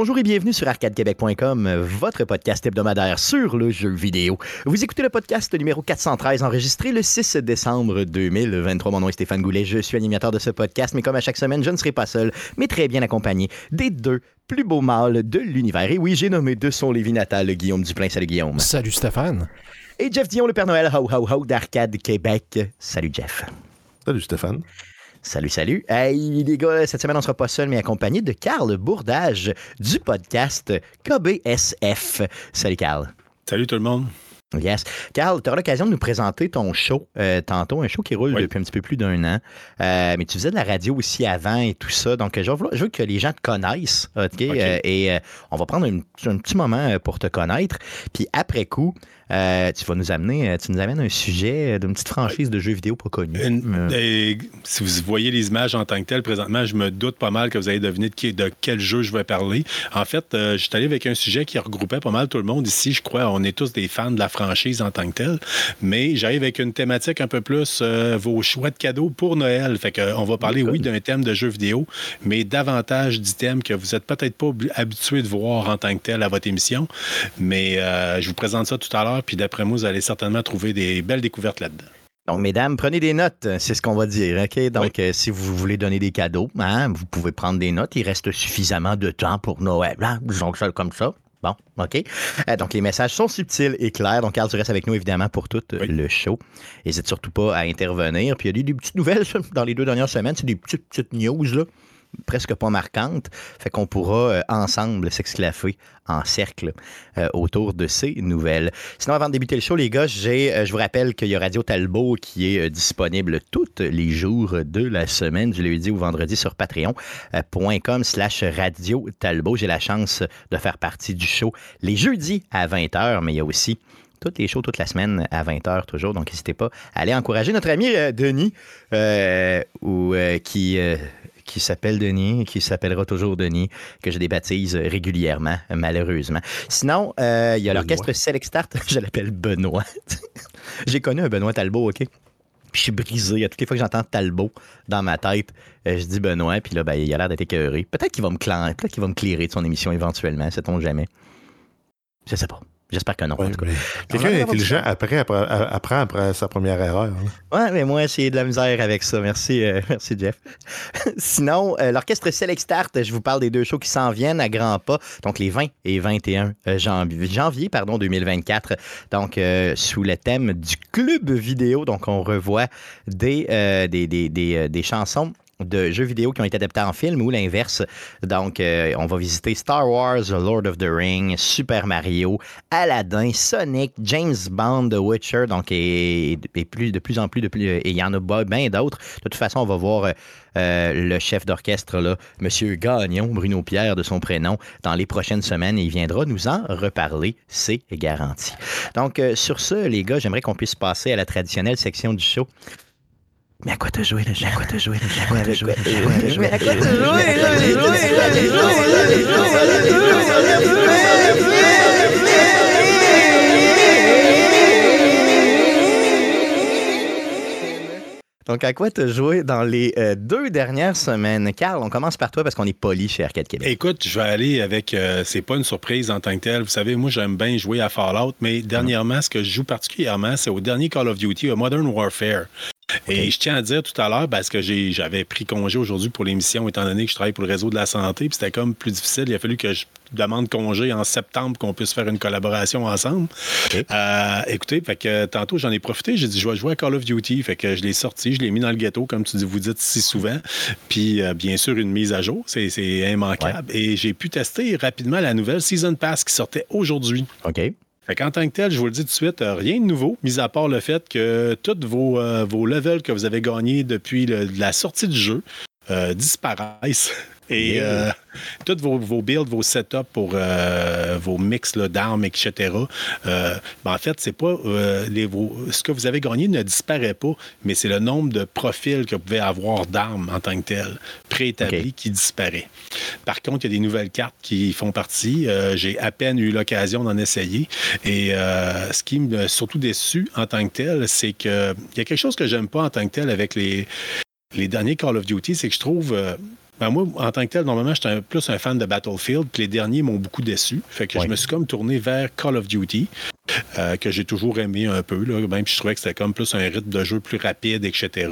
Bonjour et bienvenue sur arcadequebec.com, votre podcast hebdomadaire sur le jeu vidéo. Vous écoutez le podcast numéro 413 enregistré le 6 décembre 2023. Mon nom est Stéphane Goulet, je suis animateur de ce podcast, mais comme à chaque semaine, je ne serai pas seul, mais très bien accompagné des deux plus beaux mâles de l'univers. Et oui, j'ai nommé de son Lévis natal, Guillaume Duplain. Salut Guillaume. Salut Stéphane. Et Jeff Dion, le Père Noël, ho ho ho d'Arcade Québec. Salut Jeff. Salut Stéphane. Salut, salut. Hey, les gars, cette semaine, on ne sera pas seul, mais accompagné de Carl Bourdage du podcast KBSF. Salut, Carl. Salut tout le monde. Yes. Carl, tu auras l'occasion de nous présenter ton show euh, tantôt, un show qui roule Oui. depuis un petit peu plus d'un an. Euh, mais tu faisais de la radio aussi avant et tout ça. Donc, je veux, je veux que les gens te connaissent. OK? Euh, et on va prendre une- un petit moment pour te connaître. Puis après coup, euh, tu vas nous amener, euh, tu nous amènes un sujet d'une petite franchise de jeux vidéo pas connue. Une- Euh, et si vous voyez les images en tant que telles, présentement, je me doute pas mal que vous allez deviner de, qui- de quel jeu je vais parler. En fait, euh, je suis allé avec un sujet qui regroupait pas mal tout le monde ici. Je crois on est tous des fans de la franchise en tant que telle. Mais j'arrive avec une thématique un peu plus euh, vos choix de cadeaux pour Noël. Fait que, on va parler, oui, d'un thème de jeu vidéo, mais davantage d'items que vous n'êtes peut-être pas habitué de voir en tant que tel à votre émission. Mais je vous présente ça tout à l'heure. Puis d'après moi, vous allez certainement trouver des belles découvertes là-dedans. Donc, mesdames, prenez des notes, c'est ce qu'on va dire. OK? Donc, euh, si vous voulez donner des cadeaux, hein, vous pouvez prendre des notes. Il reste suffisamment de temps pour Noël. Hein? Ça comme ça. Bon, OK? Euh, donc, les messages sont subtils et clairs. Donc, Carl, tu restes avec nous, évidemment, pour tout euh, Oui. le show. N'hésite surtout pas à intervenir. Puis, il y a des, des petites nouvelles ça, dans les deux dernières semaines. C'est des petites, petites news, là, presque pas marquantes. Fait qu'on pourra euh, ensemble s'exclaffer en cercle euh, autour de ces nouvelles. Sinon, avant de débuter le show, les gars, j'ai, euh, je vous rappelle qu'il y a Radio Talbot qui est disponible tous les jours de la semaine, du lundi au vendredi sur patreon.com slash Radio Talbot. J'ai la chance de faire partie du show les jeudis à 20h, mais il y a aussi toutes les shows toute la semaine à 20h toujours. Donc, n'hésitez pas à aller encourager notre ami Denis, ou, qui, qui s'appelle Denis, qui s'appellera toujours Denis, que je débaptise régulièrement, malheureusement. Sinon, euh, il y a l'orchestre Select Start, je l'appelle Benoît. J'ai connu un Benoît Talbot, OK? Puis je suis brisé. À toutes les fois que j'entends Talbot dans ma tête, euh, je dis Benoît, puis là, ben, il a l'air d'être écœuré. Peut-être qu'il va me clan- peut-être qu'il va me clairer de son émission éventuellement, sait-on jamais. Je sais pas. J'espère que non. Ouais, Quelqu'un d'intelligent après, après, apprend après sa première erreur. hein. Ouais, mais moi, j'ai de la misère avec ça. Merci, euh, merci Jeff. Sinon, euh, l'orchestre Select Start, je vous parle des deux shows qui s'en viennent à grands pas. Donc, les 20 et 21 euh, janvier, janvier pardon, 2024. Donc, euh, sous le thème du club vidéo. Donc, on revoit des, des, des, des, des chansons de jeux vidéo qui ont été adaptés en film ou l'inverse. Donc, euh, on va visiter Star Wars, Lord of the Ring, Super Mario, Aladdin, Sonic, James Bond, The Witcher, donc et, de plus en plus, de plus, et il y en a bien d'autres. De toute façon, on va voir euh, euh, le chef d'orchestre, Monsieur Gagnon, Bruno Pierre de son prénom, dans les prochaines semaines il viendra nous en reparler, c'est garanti. Donc, euh, sur ce, les gars, j'aimerais qu'on puisse passer à la traditionnelle section du show. Mais à quoi? À quoi t'as joué, là? À quoi t'as joué, là? À quoi t'as joué, là? À quoi t'as joué, Donc, à quoi t'as joué dans les euh, deux dernières semaines? Carl, on commence par toi parce qu'on est poli chez Arcade Québec. Écoute, je vais aller avec. euh, c'est pas une surprise en tant que telle. Vous savez, moi, j'aime bien jouer à Fallout, mais dernièrement, ce que je joue particulièrement, c'est au dernier Call of Duty, à Modern Warfare. Et je tiens à dire tout à l'heure, parce que j'avais pris congé aujourd'hui pour l'émission, étant donné que je travaille pour le réseau de la santé, puis c'était comme plus difficile. Il a fallu que je demande congé en septembre qu'on puisse faire une collaboration ensemble. Euh, écoutez, fait que tantôt, j'en ai profité. J'ai dit, je vais jouer à Call of Duty. Fait que je l'ai sorti, je l'ai mis dans le ghetto, comme tu vous dites si souvent. Puis, euh, bien sûr, une mise à jour. C'est c'est immanquable. Et j'ai pu tester rapidement la nouvelle Season Pass qui sortait aujourd'hui. OK. Qu'en tant que tel, je vous le dis tout de suite, euh, rien de nouveau, mis à part le fait que tous vos, euh, levels que vous avez gagnés depuis la sortie du jeu euh, disparaissent. Et Yeah. euh, tous vos, vos builds, vos setups pour euh, vos mix d'armes, etc. euh, ben, en fait, c'est pas les, vos- ce que vous avez gagné ne disparaît pas, mais c'est le nombre de profils que vous pouvez avoir d'armes en tant que tel, préétabli, Ok. qui disparaît. Par contre, il y a des nouvelles cartes qui font partie. J'ai à peine eu l'occasion d'en essayer. Et ce qui me surtout déçu en tant que tel, c'est que il y a quelque chose que j'aime pas en tant que tel avec les, les derniers Call of Duty, c'est que je trouve. euh, Ben moi, en tant que tel, normalement, j'étais plus un fan de Battlefield, puis les derniers m'ont beaucoup déçu. Fait que je me suis comme tourné vers Call of Duty, euh, que j'ai toujours aimé un peu, là, même si je trouvais que c'était comme plus un rythme de jeu plus rapide, etc.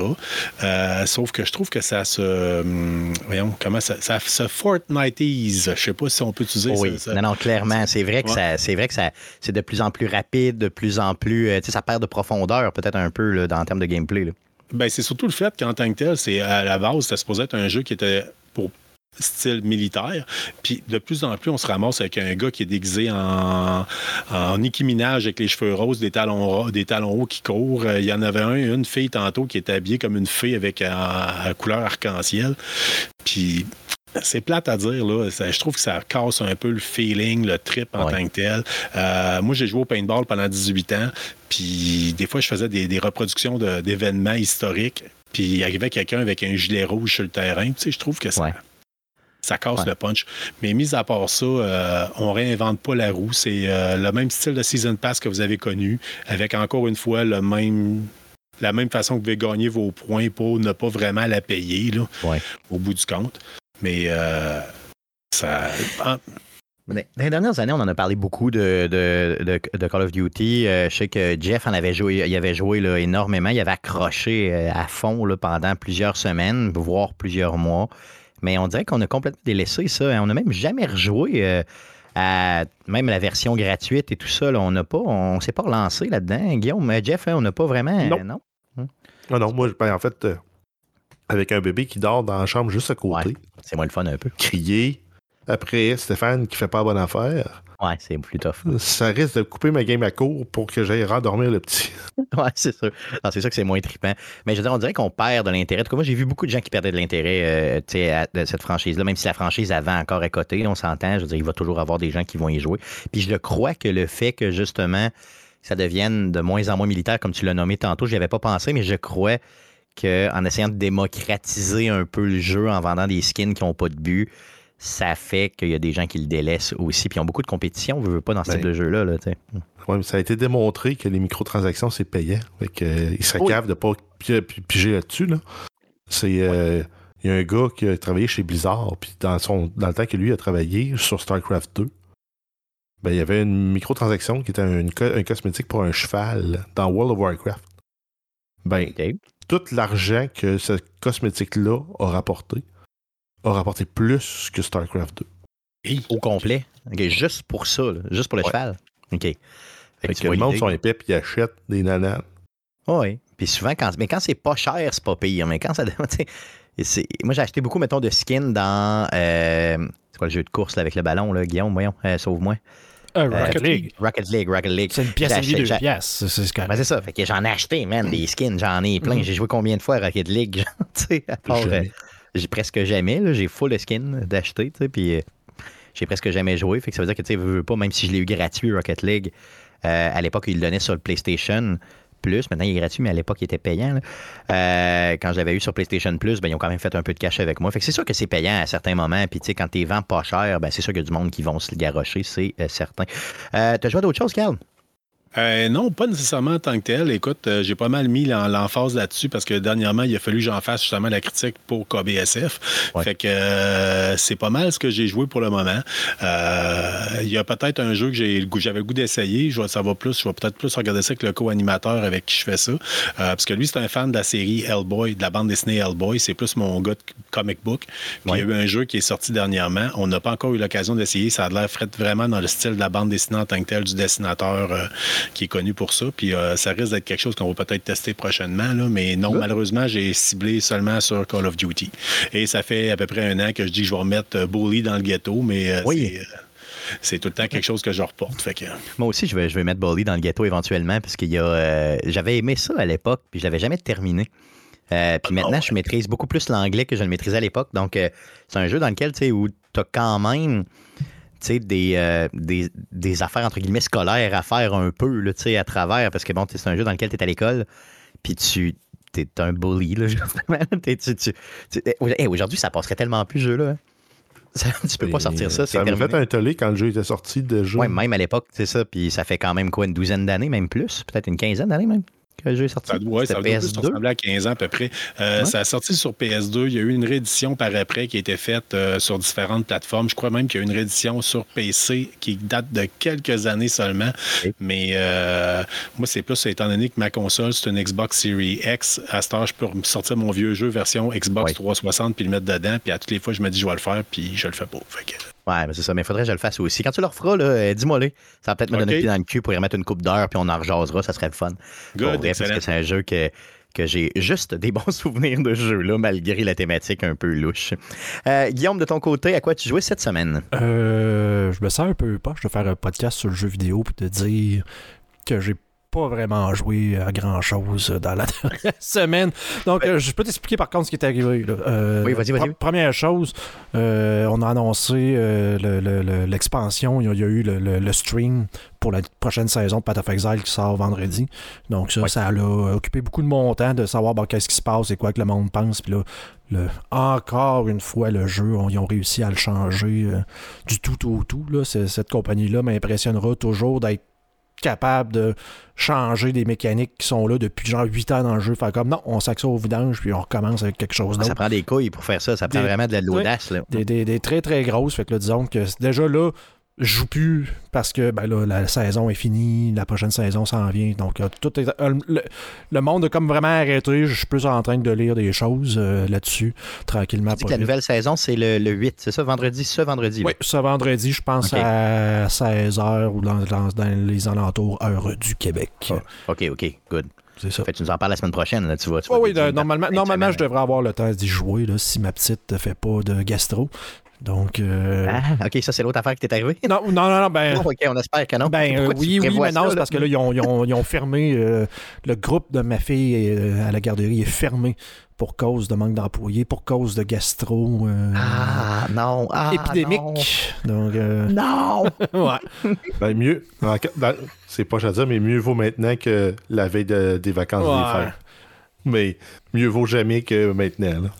Euh, sauf que je trouve que ça se. hum, voyons, comment ça, ça se Fortniteise. Je sais pas si on peut utiliser Oui, ça. ça- non, non, clairement. C'est vrai que Ouais. ça, c'est vrai que ça, c'est de plus en plus rapide, de plus en plus, euh, tu sais, ça perd de profondeur peut-être un peu là, dans le terme de gameplay. là. Ben, c'est surtout le fait qu'en tant que tel, c'est à la base, c'était supposé être un jeu qui était pour style militaire. Puis de plus en plus, on se ramasse avec un gars qui est déguisé en, en Nicki Minaj avec les cheveux roses, des talons, des talons hauts qui courent. Euh, Il y en avait un, une fille tantôt qui était habillée comme une fée avec euh, la couleur arc-en-ciel. Puis c'est plate à dire, là. Ça- je trouve que ça casse un peu le feeling, le trip en Ouais. tant que tel. Euh, moi, j'ai joué au paintball pendant 18 ans. Puis des fois, je faisais des, des reproductions de- d'événements historiques. Puis il arrivait quelqu'un avec un gilet rouge sur le terrain. Tu sais, je trouve que ça, Ouais. ça casse Ouais. le punch. Mais mis à part ça, euh, on réinvente pas la roue. C'est euh, le même style de Season Pass que vous avez connu, avec encore une fois le même, la même façon que vous pouvez gagner vos points pour ne pas vraiment la payer là, Ouais. au bout du compte. Mais euh, ça. en- Dans les dernières années, on en a parlé beaucoup de, de, de- de Call of Duty. Euh, je sais que Jeff en avait joué, il avait joué là, énormément. Il avait accroché euh, à fond là, pendant plusieurs semaines, voire plusieurs mois. Mais on dirait qu'on a complètement délaissé ça. On n'a même jamais rejoué euh, à même la version gratuite et tout ça. là. on n'a pas, on s'est pas relancé là-dedans. Guillaume, Jeff, hein, on n'a pas vraiment. Non. non? Ah non, moi, ben, en fait, euh, avec un bébé qui dort dans la chambre juste à côté, Ouais. C'est moins le fun un peu. crier après Stéphane qui fait pas la bonne affaire, Ouais, c'est plus tough. ça risque de couper ma game à court pour que j'aille rendormir le petit. Ouais, c'est sûr. Non, c'est sûr que c'est moins trippant. Mais je veux dire, on dirait qu'on perd de l'intérêt. En tout cas, moi, j'ai vu beaucoup de gens qui perdaient de l'intérêt euh, à- de cette franchise-là, même si la franchise avant encore à côté, on s'entend. Je veux dire, il va toujours avoir des gens qui vont y jouer. Puis je le crois que le fait que justement, ça devienne de moins en moins militaire, comme tu l'as nommé tantôt, j'y avais pas pensé, mais je crois qu'en essayant de démocratiser un peu le jeu en vendant des skins qui n'ont pas de but, ça fait qu'il y a des gens qui le délaissent aussi. Puis ils ont beaucoup de compétition, veut, veut pas dans ce Ben, type de jeu-là. Là. Ouais, mais ça a été démontré que les microtransactions, c'est payant. Fait que, euh, il serait Oui. cave de pas pi- pi- piger là-dessus. Là. C'est. euh, Il y a un gars qui a travaillé chez Blizzard, puis dans, son, dans le temps que lui a travaillé sur StarCraft 2, ben, il y avait une microtransaction qui était un, co- un cosmétique pour un cheval dans World of Warcraft. Ben, OK. Tout l'argent que ce cosmétique-là a rapporté a rapporté plus que StarCraft 2. Hey, Au complet. Juste pour ça, là, juste pour le Ouais. cheval. OK. Fait Fait que que le monde sont épais puis ils achètent des nananes. Oui. Puis souvent, quand, mais quand c'est pas cher, c'est pas pire. Mais quand ça. Moi, j'ai acheté beaucoup, mettons, de skins dans. euh, c'est quoi le jeu de course là, avec le ballon, là, Guillaume? Voyons, euh, sauve-moi. Euh, Euh, Rocket League. Rocket League, Rocket League. C'est une pièce acheté- deux pièces. C'est- Ben, c'est ça. Fait que j'en ai acheté, man, des skins. J'en ai plein. Mhm. J'ai joué combien de fois à Rocket League? euh, j'ai presque jamais. J'ai full de skins d'acheter. tu sais, Puis euh, j'ai presque jamais joué. Fait que ça veut dire que, tu sais, veux, veux pas, même si je l'ai eu gratuit, Rocket League, euh, à l'époque, il le donnait sur le PlayStation Plus. Maintenant, il est gratuit, mais à l'époque, il était payant. Euh, quand je l'avais eu sur PlayStation Plus, ben, ils ont quand même fait un peu de cash avec moi. C'est sûr que c'est payant à certains moments. Puis, tu sais, quand t'es vends pas cher, ben, c'est sûr qu'il y a du monde qui vont se le garrocher, c'est euh, certain. Euh, T'as joué à d'autres choses, Carl? Euh, non, pas nécessairement en tant que tel. Écoute, euh, j'ai pas mal mis l'emphase là-dessus parce que dernièrement, il a fallu que j'en fasse justement la critique pour KBSF. Ouais. Fait que euh, c'est pas mal ce que j'ai joué pour le moment. Euh, il y a peut-être un jeu que j'ai le goût- j'avais le goût d'essayer. Je vais, ça va plus, je vais peut-être plus regarder ça avec le co-animateur avec qui je fais ça. Euh, parce que lui, c'est un fan de la série Hellboy, de la bande dessinée Hellboy. C'est plus mon gars de comic book. Puis Ouais. il y a eu un jeu qui est sorti dernièrement. On n'a pas encore eu l'occasion d'essayer. Ça a l'air fait vraiment dans le style de la bande dessinée en tant que tel du dessinateur qui est connu pour ça. Puis euh, ça risque d'être quelque chose qu'on va peut-être tester prochainement. Là. Mais non, malheureusement, j'ai ciblé seulement sur Call of Duty. Et ça fait à peu près un an que je dis que je vais remettre euh, Bully dans le ghetto, mais euh, Oui. c'est, tout le temps quelque chose que je reporte. Fait que, Moi aussi, je vais, je vais mettre Bully dans le ghetto éventuellement, parce qu'il y a. euh, J'avais aimé ça à l'époque, puis je l'avais jamais terminé. Euh, puis maintenant, ouais. je maîtrise beaucoup plus l'anglais que je le maîtrisais à l'époque. Donc, euh, c'est un jeu dans lequel, tu sais, où tu as quand même. Des, euh, des, des affaires entre guillemets scolaires à faire un peu là, à travers parce que bon c'est un jeu dans lequel tu es à l'école puis tu es un bully là, justement. T'es- tu- tu- tu- hey, aujourd'hui ça passerait tellement plus ce jeu là tu peux pas sortir ça Ça m'a terminé. fait un tollé quand le jeu était sorti déjà. Ouais, même à l'époque, c'est ça. Puis ça fait quand même quoi, une douzaine d'années, même plus, peut-être une quinzaine d'années même. Que le jeu est sorti? Ça, ouais, ça doit plus ressembler à 15 ans à peu près. Euh, Ça a sorti sur PS2. Il y a eu une réédition par après qui a été faite euh, sur différentes plateformes. Je crois même qu'il y a eu une réédition sur PC qui date de quelques années seulement. Mais euh, moi, c'est plus étant donné que ma console, c'est une Xbox Series X. À ce temps, je peux sortir mon vieux jeu version Xbox 360 puis le mettre dedans. Puis à toutes les fois, je me dis je vais le faire, puis je le fais pas. Fait que... Ouais, mais c'est ça. Mais il faudrait que je le fasse aussi. Quand tu le referas, là, dis-moi le Ça va peut-être me donner okay. pied dans le cul pour y remettre une coupe d'heure, puis on en rejasera. Ça serait le fun. Good, vrai, parce que c'est un jeu que, que j'ai juste des bons souvenirs de ce jeu-là, malgré la thématique un peu louche. Euh, Guillaume, de ton côté, à quoi tu jouais cette semaine? Euh, je me sens un peu pas de faire un podcast sur le jeu vidéo puis de dire que j'ai pas vraiment joué à grand chose dans la dernière semaine. Donc, euh, je peux t'expliquer par contre ce qui est arrivé. Là. Euh, oui, vas-y, vas-y. première chose, euh, on a annoncé l'expansion. Il, il, y a eu le, stream pour la prochaine saison de Path of Exile qui sort vendredi. Donc, ça, ça a occupé beaucoup de mon temps de savoir bon, qu'est-ce qui se passe et quoi que le monde pense. Puis là, le, encore une fois, le jeu, on, ils ont réussi à le changer du tout au tout. Là. Cette compagnie-là m'impressionnera toujours d'être capable de changer des mécaniques qui sont là depuis genre 8 ans dans le jeu. Faire comme non, on ça au vidange puis on recommence avec quelque chose d'autre. Ça prend des couilles pour faire ça. Ça prend vraiment de l'audace. Des, des, des, très très grosses. Fait que là, disons que déjà là, joue plus parce que ben là, la saison est finie, la prochaine saison s'en vient. Donc, tout est, euh, le, monde a comme vraiment arrêté. Je suis plus en train de lire des choses euh, là-dessus, tranquillement. Que la nouvelle saison, c'est le, 8, c'est ça, vendredi, ce vendredi? Oui, ce vendredi, je pense à 16h ou dans, dans, les alentours, heure du Québec. Oh, OK, OK, good. C'est ça. Fait, tu nous en parles la semaine prochaine, là, tu vois. Tu oh, oui, normalement, normalement je devrais avoir le temps d'y jouer là, si ma petite ne fait pas de gastro. Donc. Euh... Ah, OK, ça, c'est l'autre affaire qui t'est arrivée? Non, non, non, ben. Oh, OK, on espère que non. Ben, euh, oui, oui, mais non, c'est parce que là, ils ont, ils ont, ils ont fermé. Euh, le groupe de ma fille euh, à la garderie est fermé pour cause de manque d'employés, pour cause de gastro. ah, non. Ah, épidémique. Non. Donc. Non! ouais. Ben, mieux. C'est pas à dire, mais mieux vaut maintenant que la veille de, des vacances ouais. d'hiver. Mais mieux vaut jamais que maintenant. Là.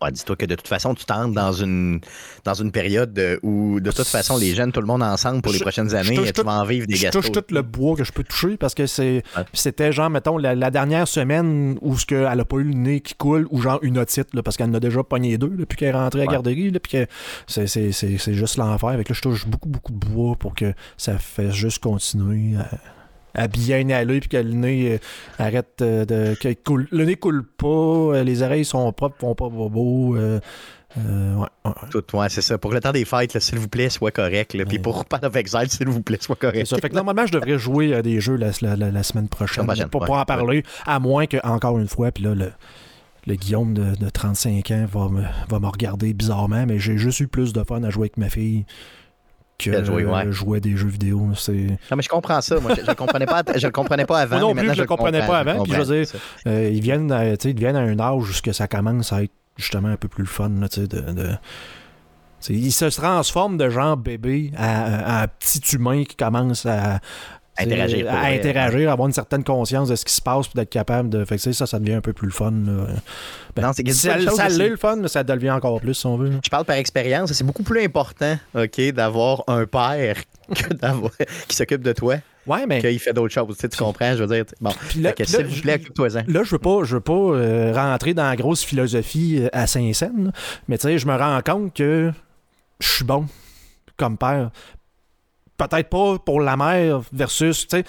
Ah, dis-toi que de toute façon, tu t'entres dans une, dans une période où, de toute façon, les jeunes, tout le monde ensemble pour les prochaines années, je, je, tu vas en vivre des je gâteaux. Je touche tout le bois que je peux toucher parce que ouais. c'était genre, mettons, la, la, dernière semaine où ce que elle a pas eu le nez qui coule ou genre une otite, là, parce qu'elle en a déjà pogné deux depuis qu'elle est rentrée à la garderie. Là, puis c'est, juste l'enfer. Avec là, je touche beaucoup, beaucoup de bois pour que ça fasse juste continuer à à bien aller puis que le nez euh, arrête euh, de. Que coule, le nez coule pas, euh, les oreilles sont propres, font pas bobo. Euh, euh, ouais, ouais. Tout, ouais, c'est ça. Pour le temps des fêtes, s'il vous plaît, soit correct. Là. Puis pour Path of Exile, s'il vous plaît, soit correct. Ça fait que normalement, je devrais jouer à des jeux la, la, la, la semaine prochaine, pour, pour en parler, à moins que, encore une fois, puis là, le, le Guillaume de, de 35 ans va me, va me regarder bizarrement, mais j'ai juste eu plus de fun à jouer avec ma fille que jouer, ouais. jouer des jeux vidéo. C'est... Non, mais je comprends ça. Moi, je, je, le comprenais pas, je le comprenais pas avant. Moi non mais plus, je je le comprenais pas avant. Puis je veux dire, ça. euh, ils, viennent, euh, ils viennent à un âge où ça commence à être justement un peu plus le fun. Là, de, de... ils se transforment de genre bébé à, à, un petit humain qui commence à, interagir, à, interagir, avoir une certaine conscience de ce qui se passe, puis d'être capable de. Fait que ça, ça devient un peu plus le fun. Ben, non, c'est ça, ça l'est le fun, mais ça devient encore plus, si on veut. Je parle par expérience, c'est beaucoup plus important, OK, d'avoir un père que d'avoir qui s'occupe de toi. Ouais, mais. Qu'il fait d'autres choses. Tu, sais, tu comprends, je veux dire. Bon, puis là, s'il vous plaît, occupe-toi-en. Là, je veux pas, je veux pas euh, rentrer dans la grosse philosophie euh, à Saint-Saëns, mais tu sais, je me rends compte que je suis bon comme père peut-être pas pour la mère versus, tu sais,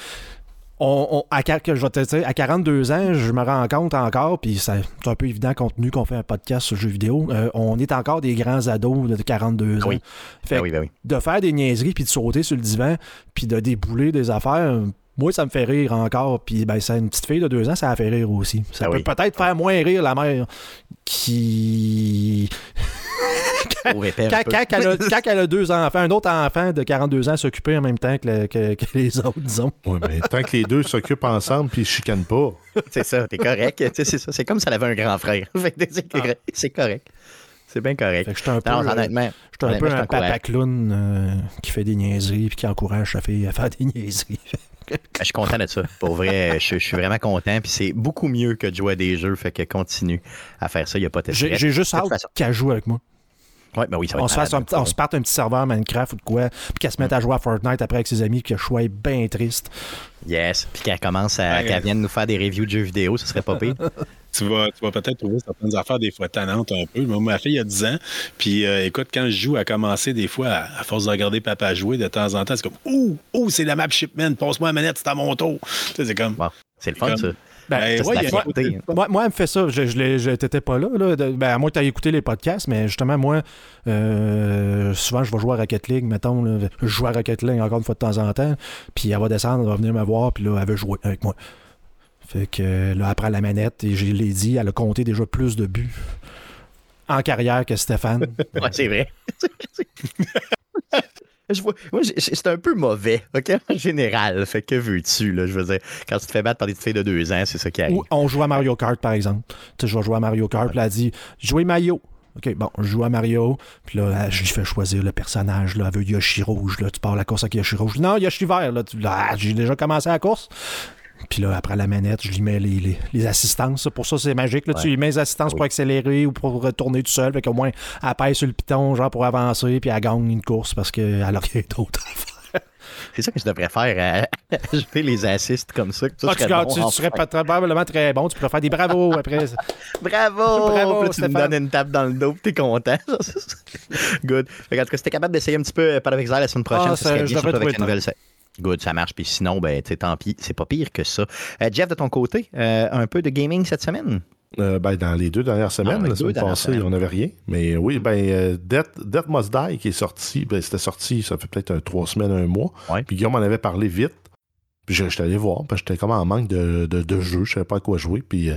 on, on, à, je vais te dire, à 42 ans, je me rends compte encore, puis c'est un peu évident compte tenu qu'on fait un podcast sur jeux vidéo, euh, on est encore des grands ados de 42 ans. Oui. Fait ben oui, ben oui. de faire des niaiseries, puis de sauter sur le divan, puis de débouler des affaires, moi, ça me fait rire encore. Puis, ben, c'est une petite fille de deux ans, ça a fait rire aussi. Ça ben peut oui. peut-être faire moins rire la mère qui. quand, quand, quand, elle a, quand, elle a, deux enfants, un autre enfant de 42 ans s'occuper en même temps que, le, que, que, les autres, disons. Oui, mais tant que les deux s'occupent ensemble puis ils ne chicanent pas. c'est ça, t'es correct. c'est ça. C'est comme si elle avait un grand frère. c'est correct. C'est bien correct. Que je un peu, non, honnêtement, je suis un peu un papa clown euh, qui fait des niaiseries et qui encourage sa fille à faire des niaiseries. je suis content de ça. Pour vrai, je, je suis vraiment content. Puis c'est beaucoup mieux que de jouer à des jeux. Fait que continue à faire ça. Il n'y a pas de J'ai juste hâte qu'elle joue avec moi. Ouais, ben oui, ça va on, se fasse un, on se parte un petit serveur Minecraft ou de quoi, puis qu'elle se mette à jouer à Fortnite après avec ses amis, que je sois bien triste. Yes. Puis qu'elle commence à. Ouais. qu'elle vienne nous faire des reviews de jeux vidéo, ce serait pas pire. Tu vas, tu vas peut-être trouver certaines affaires des fois tannantes un peu. Moi, ma fille a 10 ans. Puis euh, écoute, quand je joue, à commencer des fois, à, à force de regarder papa jouer de temps en temps, c'est comme Ouh, ouh, c'est la map shipment, passe-moi la manette, c'est à mon tour. Tu sais, c'est comme. Bon, c'est le fun, ça. Ben, c'est ouais, a- fierté. Moi, moi, elle me fait ça. Je, je, je- t'étais pas là. là. Ben, à moins que tu aies écouté les podcasts, mais justement, moi, euh, souvent, je vais jouer à Rocket League, mettons. là. je joue à Rocket League encore une fois de temps en temps. Puis elle va descendre, elle va venir me voir, puis là, elle veut jouer avec moi. Fait que là, elle prend la manette, et je l'ai dit, elle a compté déjà plus de buts en carrière que Stéphane. Ouais, c'est vrai. Je vois- moi, c'est un peu mauvais, OK, en général. Fait que veux-tu, là, je veux dire, quand tu te fais battre par des petites filles de deux ans, c'est ça qui arrive. Ou on joue à Mario Kart, par exemple. Tu sais, je vais jouer à Mario Kart, puis elle a dit Jouez Mario. OK, bon, je joue à Mario, puis là, je lui fais choisir le personnage, là, elle veut Yoshi rouge, là, tu pars la course avec Yoshi rouge. Non, Yoshi vert, là, tu- là, j'ai déjà commencé la course. Puis là, après la manette, je lui mets les, les- les assistances. Pour ça, c'est magique. Là, Tu lui mets les assistances pour accélérer ou pour retourner tout seul. Fait qu'au moins, elle pèse sur le piton, genre pour avancer, puis elle gagne une course parce qu'elle a rien d'autre à faire. C'est ça que je devrais faire, à- ajouter les assists comme ça. que ça Ah, tu, serait bon, tu- tu enfin. serais pas- probablement très bon. Tu pourrais faire des bravos après. Bravo! Bravo, Puis tu me donnes une tape dans le dos, puis t'es content. Good. Fait que, en tout cas, si t'es capable d'essayer un petit peu euh, Paradox la semaine prochaine, Ah, ça ça, serait je bien, surtout avec la nouvelle. Good, ça marche. Puis sinon, ben, tant pis, c'est pas pire que ça. Euh, Jeff, de ton côté, euh, un peu de gaming cette semaine? Euh, ben, dans les deux dernières semaines, la semaine passée, semaines. on n'avait rien. Mais oui, ben, Death, Death Must Die qui est sorti, ben, c'était sorti, ça fait peut-être trois semaines, un mois. Ouais. Puis Guillaume en avait parlé vite. Puis je- j'étais allé voir, parce que j'étais comme en manque de, de, de jeux, je savais pas à quoi jouer. Puis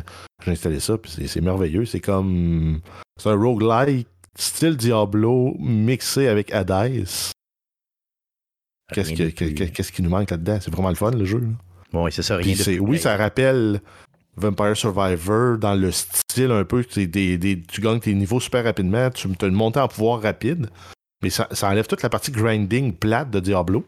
j'ai installé ça, puis c'est- c'est merveilleux. C'est comme. C'est un roguelike style Diablo mixé avec Hades. Qu'est-ce plus. qui nous manque là-dedans? C'est vraiment le fun, le jeu. là. Bon, oui, c'est ça, rien de oui, ça rappelle Vampire Survivor dans le style un peu. c'est Des, des- tu gagnes tes niveaux super rapidement, tu as une montée en pouvoir rapide, mais ça, ça enlève toute la partie grinding plate de Diablo.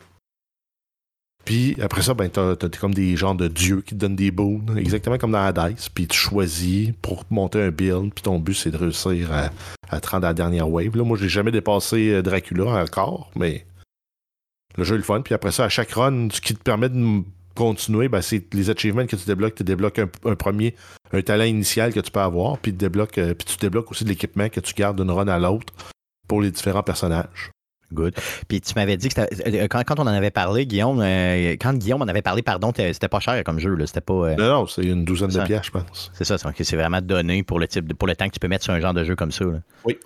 Puis après ça, ben, t'as, comme des genres de dieux qui te donnent des boons, exactement comme dans Hades. Puis tu choisis pour monter un build, puis ton but c'est de réussir à, à te rendre à la dernière wave. Là, moi, j'ai jamais dépassé euh, Dracula encore, mais le jeu est le fun. Puis après ça, à chaque run, ce qui te permet de continuer, ben, c'est les achievements que tu débloques. Tu débloques un, un premier, un talent initial que tu peux avoir, puis, tu débloques, euh, puis tu débloques aussi de l'équipement que tu gardes d'une run à l'autre pour les différents personnages. Good. Puis tu m'avais dit que c'était- euh, quand, quand on en avait parlé, Guillaume, euh, quand Guillaume en avait parlé, pardon, c'était pas cher comme jeu. C'était pas. euh, Non, non, c'est une douzaine de pièces, je pense. c'est ça, c'est c'est vraiment donné pour le type de- pour le temps que tu peux mettre sur un genre de jeu comme ça. là. Oui.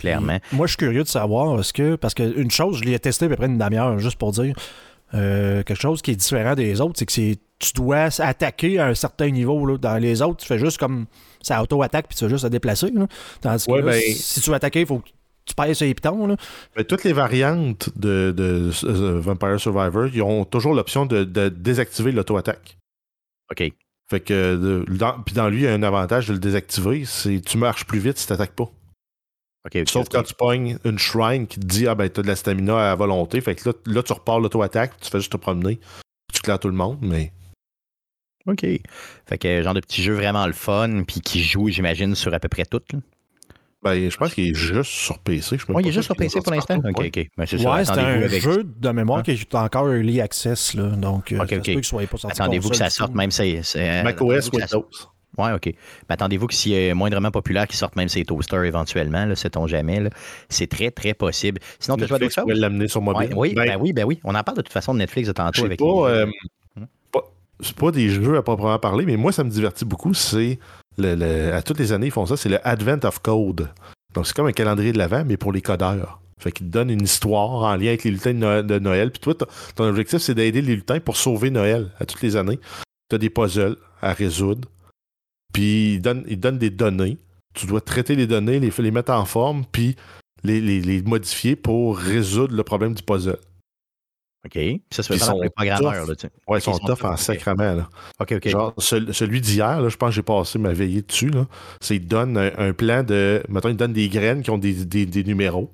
Clairement. Moi, je suis curieux de savoir, est-ce que. Parce qu'une chose, je l'ai testé à peu près une demi-heure, juste pour dire. euh, quelque chose qui est différent des autres, c'est que c'est tu dois attaquer à un certain niveau. Là. Dans les autres, tu fais juste comme. Ça auto-attaque puis tu fais juste te déplacer. Là. Tandis que Ouais, là, ben- si tu veux attaquer, il faut que tu pèses sur les pitons. Là. Mais toutes les variantes de, de, euh, Vampire Survivor, ils ont toujours l'option de, de désactiver l'auto-attaque. OK. Fait que dans, puis dans lui, il y a un avantage de le désactiver, c'est tu marches plus vite si tu n'attaques pas. Sauf quand tu pognes une shrine qui te dit Ah ben t'as de la stamina à volonté. Fait que là, là tu repars l'auto-attaque, tu fais juste te promener. Tu claires tout le monde, mais. OK. Fait que genre de petit jeu vraiment le fun, puis qui joue, j'imagine, sur à peu près tout. là. Ben, je pense qu'il est juste sur PC. Je Ouais, il est juste sur PC pour l'instant. OK, Ouais. OK. Ben, c'est. Ouais, c'est un avec- jeu de mémoire Hein? qui est encore early access. Là, donc, euh, Ok, ça se ok. peut qu'il soit pas sorti Attendez-vous que ça sorte même c'est c'est- Mac OS Windows. Ouais, OK. Mais attendez-vous que s'il est moindrement populaire, qu'il sorte même ses toasters éventuellement, là, sait-on jamais. là. C'est très, très possible. Sinon, tu as d'autres choses? l'amener sur Ouais, mobile. oui, Ben, ben oui, ben oui. On en parle de toute façon de Netflix de tantôt avec pas, les- euh, Hmm? pas- c'est pas des jeux à proprement parler, mais moi, ça me divertit beaucoup. C'est le, le- à toutes les années, ils font ça. C'est le Advent of Code. Donc, c'est comme un calendrier de l'avant, mais pour les codeurs. Fait qu'ils te donnent une histoire en lien avec les lutins de Noël. de Noël. Puis toi, ton- ton objectif, c'est d'aider les lutins pour sauver Noël à toutes les années. Tu as des puzzles à résoudre. Puis ils donnent, ils donnent des données. Tu dois traiter les données, les, les mettre en forme, puis les, les- les modifier pour résoudre le problème du puzzle. OK. Puis ça se fait Ils pour les programmeurs. Là. Ouais, ils sont ils tough en sacrament. Là. OK, OK. Genre, cel- celui d'hier, là, je pense que j'ai passé ma veillée dessus. là, C'est qu'il donne un, un plan de. Mettons, il donne des graines qui ont des, des- des numéros.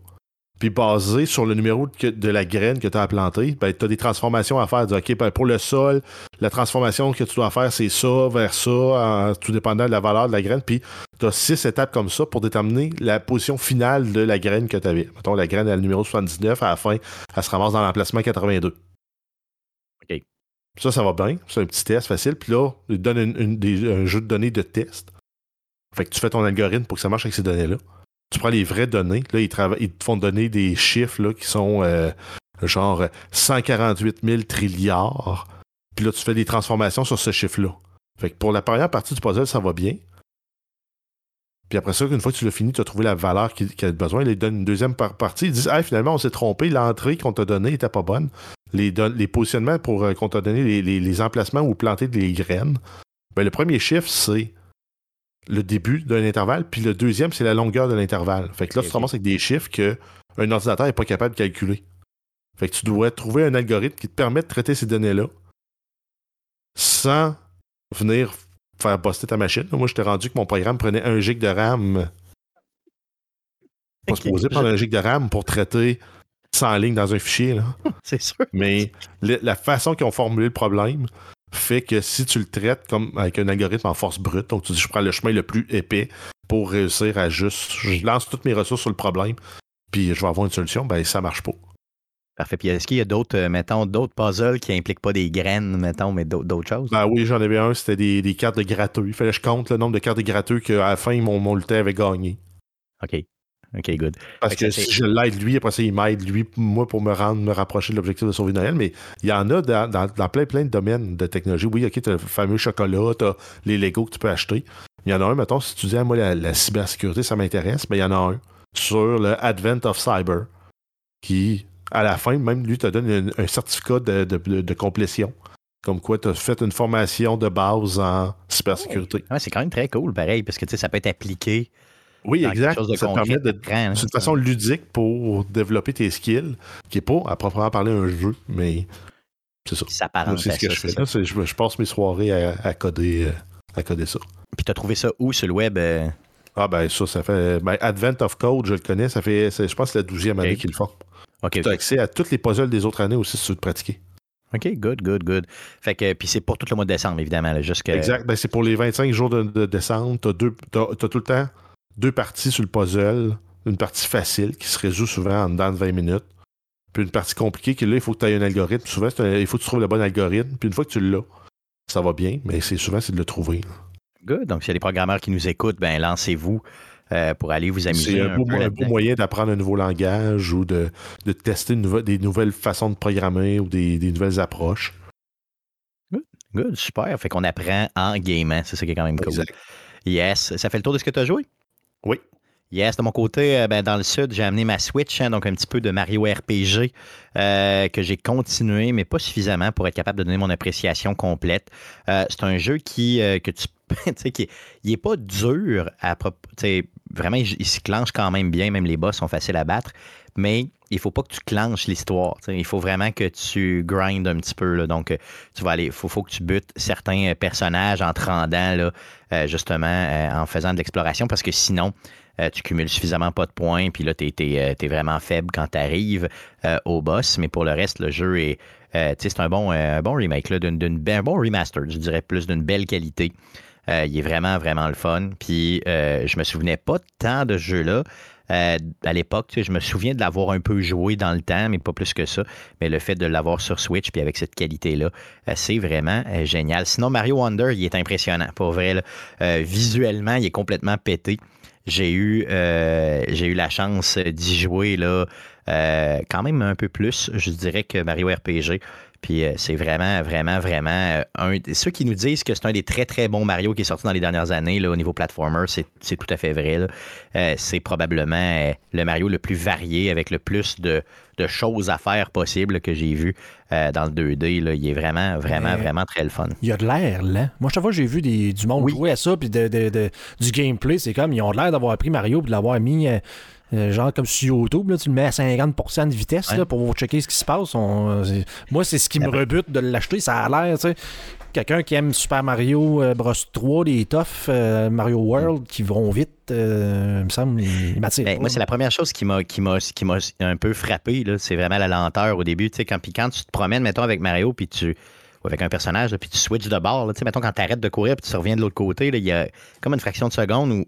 Puis basé sur le numéro de, de la graine que tu as plantée, ben, tu as des transformations à faire. Dire, OK, ben, pour le sol, la transformation que tu dois faire, c'est ça vers ça, en- tout dépendant de la valeur de la graine. Puis tu as six étapes comme ça pour déterminer la position finale de la graine que tu avais. Mettons, la graine a le numéro 79, à la fin, elle se ramasse dans l'emplacement 82. OK. Ça, ça va bien. C'est un petit test facile. Puis là, il donne un jeu de données de test. Fait que tu fais ton algorithme pour que ça marche avec ces données-là. Tu prends les vraies données. Là, ils, ils te font donner des chiffres qui sont euh, genre 148 000 trilliards. Puis là, tu fais des transformations sur ce chiffre-là. Fait que pour la première partie du puzzle, ça va bien. Puis après ça, une fois que tu l'as fini, tu as trouvé la valeur qu'il a besoin. Ils donnent une deuxième partie. Ils disent hey, finalement, on s'est trompé, l'entrée qu'on t'a donnée n'était pas bonne. Les, les positionnements pour euh, qu'on t'a donné, les, emplacements où planter des graines. Ben, le premier chiffre, c'est le début d'un intervalle, puis le deuxième, c'est la longueur de l'intervalle. Fait que là, tu te ramasses avec des chiffres qu'un ordinateur n'est pas capable de calculer. Fait que tu dois trouver un algorithme qui te permet de traiter ces données-là sans venir faire poster ta machine. Moi, je t'ai rendu que mon programme prenait un gig de RAM. Pas okay. supposé prendre un gig de RAM pour traiter 100 lignes dans un fichier. C'est sûr. Mais la façon qu'ils ont formulé le problème fait que si tu le traites comme avec un algorithme en force brute, donc tu dis je prends le chemin le plus épais pour réussir à juste. Je lance toutes mes ressources sur le problème, puis je vais avoir une solution, ben ça marche pas. Parfait. Puis est-ce qu'il y a d'autres, euh, mettons, d'autres puzzles qui impliquent pas des graines, mettons, mais d'autres choses? Ben oui, j'en avais un, c'était des, cartes de gratteux. Il fallait que je compte le nombre de cartes de gratteux qu'à la fin, mon, mon avait gagné. OK. OK, good. Parce que, si je l'aide lui, après ça, il m'aide lui, moi, pour me rendre, me rapprocher de l'objectif de sauver Noël. Mais il y en a dans, plein, plein de domaines de technologie. Oui, OK, tu as le fameux chocolat, tu as les Legos que tu peux acheter. Il y en a un, mettons, si tu dis, moi, la, cybersécurité, ça m'intéresse, mais il y en a un sur le Advent of Cyber qui à la fin, même lui te donne un, certificat de, complétion. Comme quoi, tu as fait une formation de base en cybersécurité. c'est quand même très cool, pareil, parce que ça peut être appliqué. Oui, exact. ça permet de. Hein, c'est une façon ludique pour développer tes skills, qui n'est pas à proprement parler un jeu, mais c'est ça. C'est ce que je fais. je, passe mes soirées à, coder, à coder ça. Puis tu as trouvé ça où sur le web? Euh? Ah ben ça, ça fait. Ben, Advent of Code, je le connais, ça fait. Je pense la douzième année qu'ils le font tu as accès à toutes les puzzles des autres années aussi si tu veux te pratiquer. OK, good, good, good. Fait que, puis c'est pour tout le mois de décembre, évidemment. Exact. Ben, c'est pour les 25 jours de, décembre. Tu as, tout le temps deux parties sur le puzzle. Une partie facile qui se résout souvent en dedans de 20 minutes. Puis une partie compliquée qui, là, il faut que tu aies un algorithme. Souvent, il faut que tu trouves le bon algorithme. Puis une fois que tu l'as, ça va bien. Mais c'est souvent, c'est de le trouver. Good. Donc, s'il y a des programmeurs qui nous écoutent, ben lancez-vous. Euh, pour aller vous amuser. C'est un, beau, moyen d'apprendre un nouveau langage ou de, tester des nouvelles façons de programmer ou des, nouvelles approches. Good, good, super. Fait qu'on apprend en gaming. C'est ça qui est quand même cool. Yes. Ça fait le tour de ce que tu as joué? Oui. Yes, de mon côté, euh, ben, dans le sud, j'ai amené ma Switch, hein, donc un petit peu de Mario RPG euh, que j'ai continué, mais pas suffisamment pour être capable de donner mon appréciation complète. c'est un jeu qui que tu qui, il n'est pas dur à vraiment, il, se clenche quand même bien, même les boss sont faciles à battre, mais il faut pas que tu clenches l'histoire. Il faut vraiment que tu grindes un petit peu. Là. Donc, euh, tu vas aller, il faut, faut, que tu butes certains personnages en te rendant, là, euh, justement, euh, en faisant de l'exploration, parce que sinon, tu cumules suffisamment pas de points, puis là, tu es, vraiment faible quand tu arrives au boss. Mais pour le reste, le jeu est. c'est un bon, bon remake, un bon remaster, je dirais, plus d'une belle qualité. Euh, il est vraiment, vraiment le fun. Puis euh, je me souvenais pas tant de ce jeu-là. Euh, à l'époque, je me souviens de l'avoir un peu joué dans le temps, mais pas plus que ça. Mais le fait de l'avoir sur Switch, puis avec cette qualité-là, c'est vraiment génial. Sinon, Mario Wonder, il est impressionnant. Pour vrai, visuellement, il est complètement pété. J'ai eu, j'ai eu la chance d'y jouer là, quand même un peu plus, je dirais, que Mario RPG. Puis euh, c'est vraiment, vraiment, vraiment euh, un. Ceux qui nous disent que c'est un des très, très bons Mario qui est sorti dans les dernières années là, au niveau platformer, c'est tout à fait vrai. Euh, c'est probablement le Mario le plus varié avec le plus de, choses à faire possible que j'ai vu dans le 2D. Là. Il est vraiment, vraiment, vraiment très le fun. Il y a de l'air là. Moi, chaque fois que j'ai vu du monde jouer à ça, puis du gameplay, c'est comme ils ont l'air d'avoir pris Mario et de l'avoir mis euh, genre comme sur YouTube, là, tu le mets à 50% de vitesse là, pour checker ce qui se passe. moi, c'est ce qui me rebute de l'acheter. Ça a l'air, tu sais, quelqu'un qui aime Super Mario euh, Bros 3, les toughs, euh, Mario World, qui vont vite, il me semble, ben, moi, c'est la première chose qui m'a, un peu frappé. C'est vraiment la lenteur au début. Tu sais, quand, quand tu te promènes, mettons, avec Mario, puis tu avec un personnage, puis tu switches de bord. Là, mettons, quand tu arrêtes de courir puis tu reviens de l'autre côté, il y a comme une fraction de seconde où